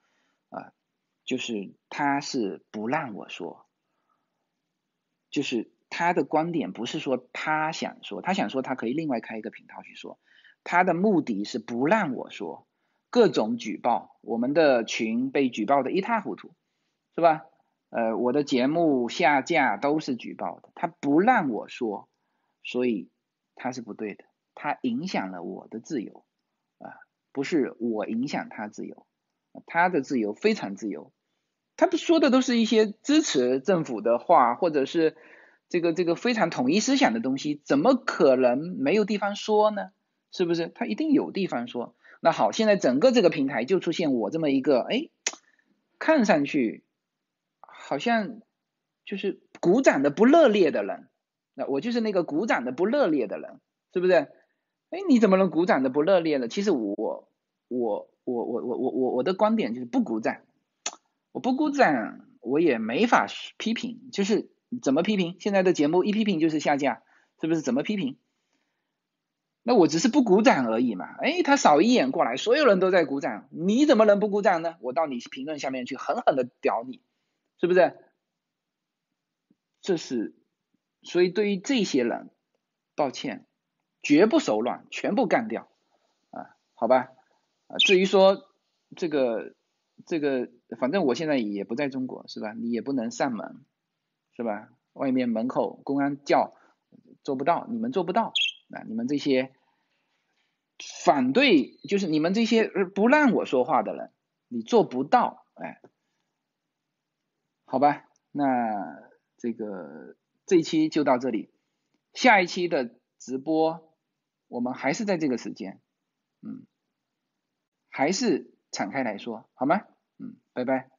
啊，就是他是不让我说，就是他的观点不是说他想说，他想说他可以另外开一个频道去说。他的目的是不让我说，各种举报，我们的群被举报的一塌糊涂，是吧？呃，我的节目下架都是举报的，他不让我说，所以他是不对的，他影响了我的自由啊，不是我影响他自由，他的自由非常自由，他不说的都是一些支持政府的话，或者是这个这个非常统一思想的东西，怎么可能没有地方说呢？是不是他一定有地方说？那好，现在整个这个平台就出现我这么一个，哎，看上去好像就是鼓掌的不热烈的人，那我就是那个鼓掌的不热烈的人，是不是？哎，你怎么能鼓掌的不热烈呢？其实我我我我我我我我的观点就是不鼓掌，我不鼓掌，我也没法批评，就是怎么批评？现在的节目一批评就是下架，是不是？怎么批评？那我只是不鼓掌而已嘛，哎，他扫一眼过来，所有人都在鼓掌，你怎么能不鼓掌呢？我到你评论下面去狠狠的屌你，是不是？这是，所以对于这些人，抱歉，绝不手软，全部干掉，啊，好吧，啊，至于说这个这个，反正我现在也不在中国，是吧？你也不能上门，是吧？外面门口公安叫，做不到，你们做不到。啊，你们这些反对，就是你们这些不让我说话的人，你做不到，哎，好吧，那这个这一期就到这里，下一期的直播我们还是在这个时间，嗯，还是敞开来说，好吗？嗯，拜拜。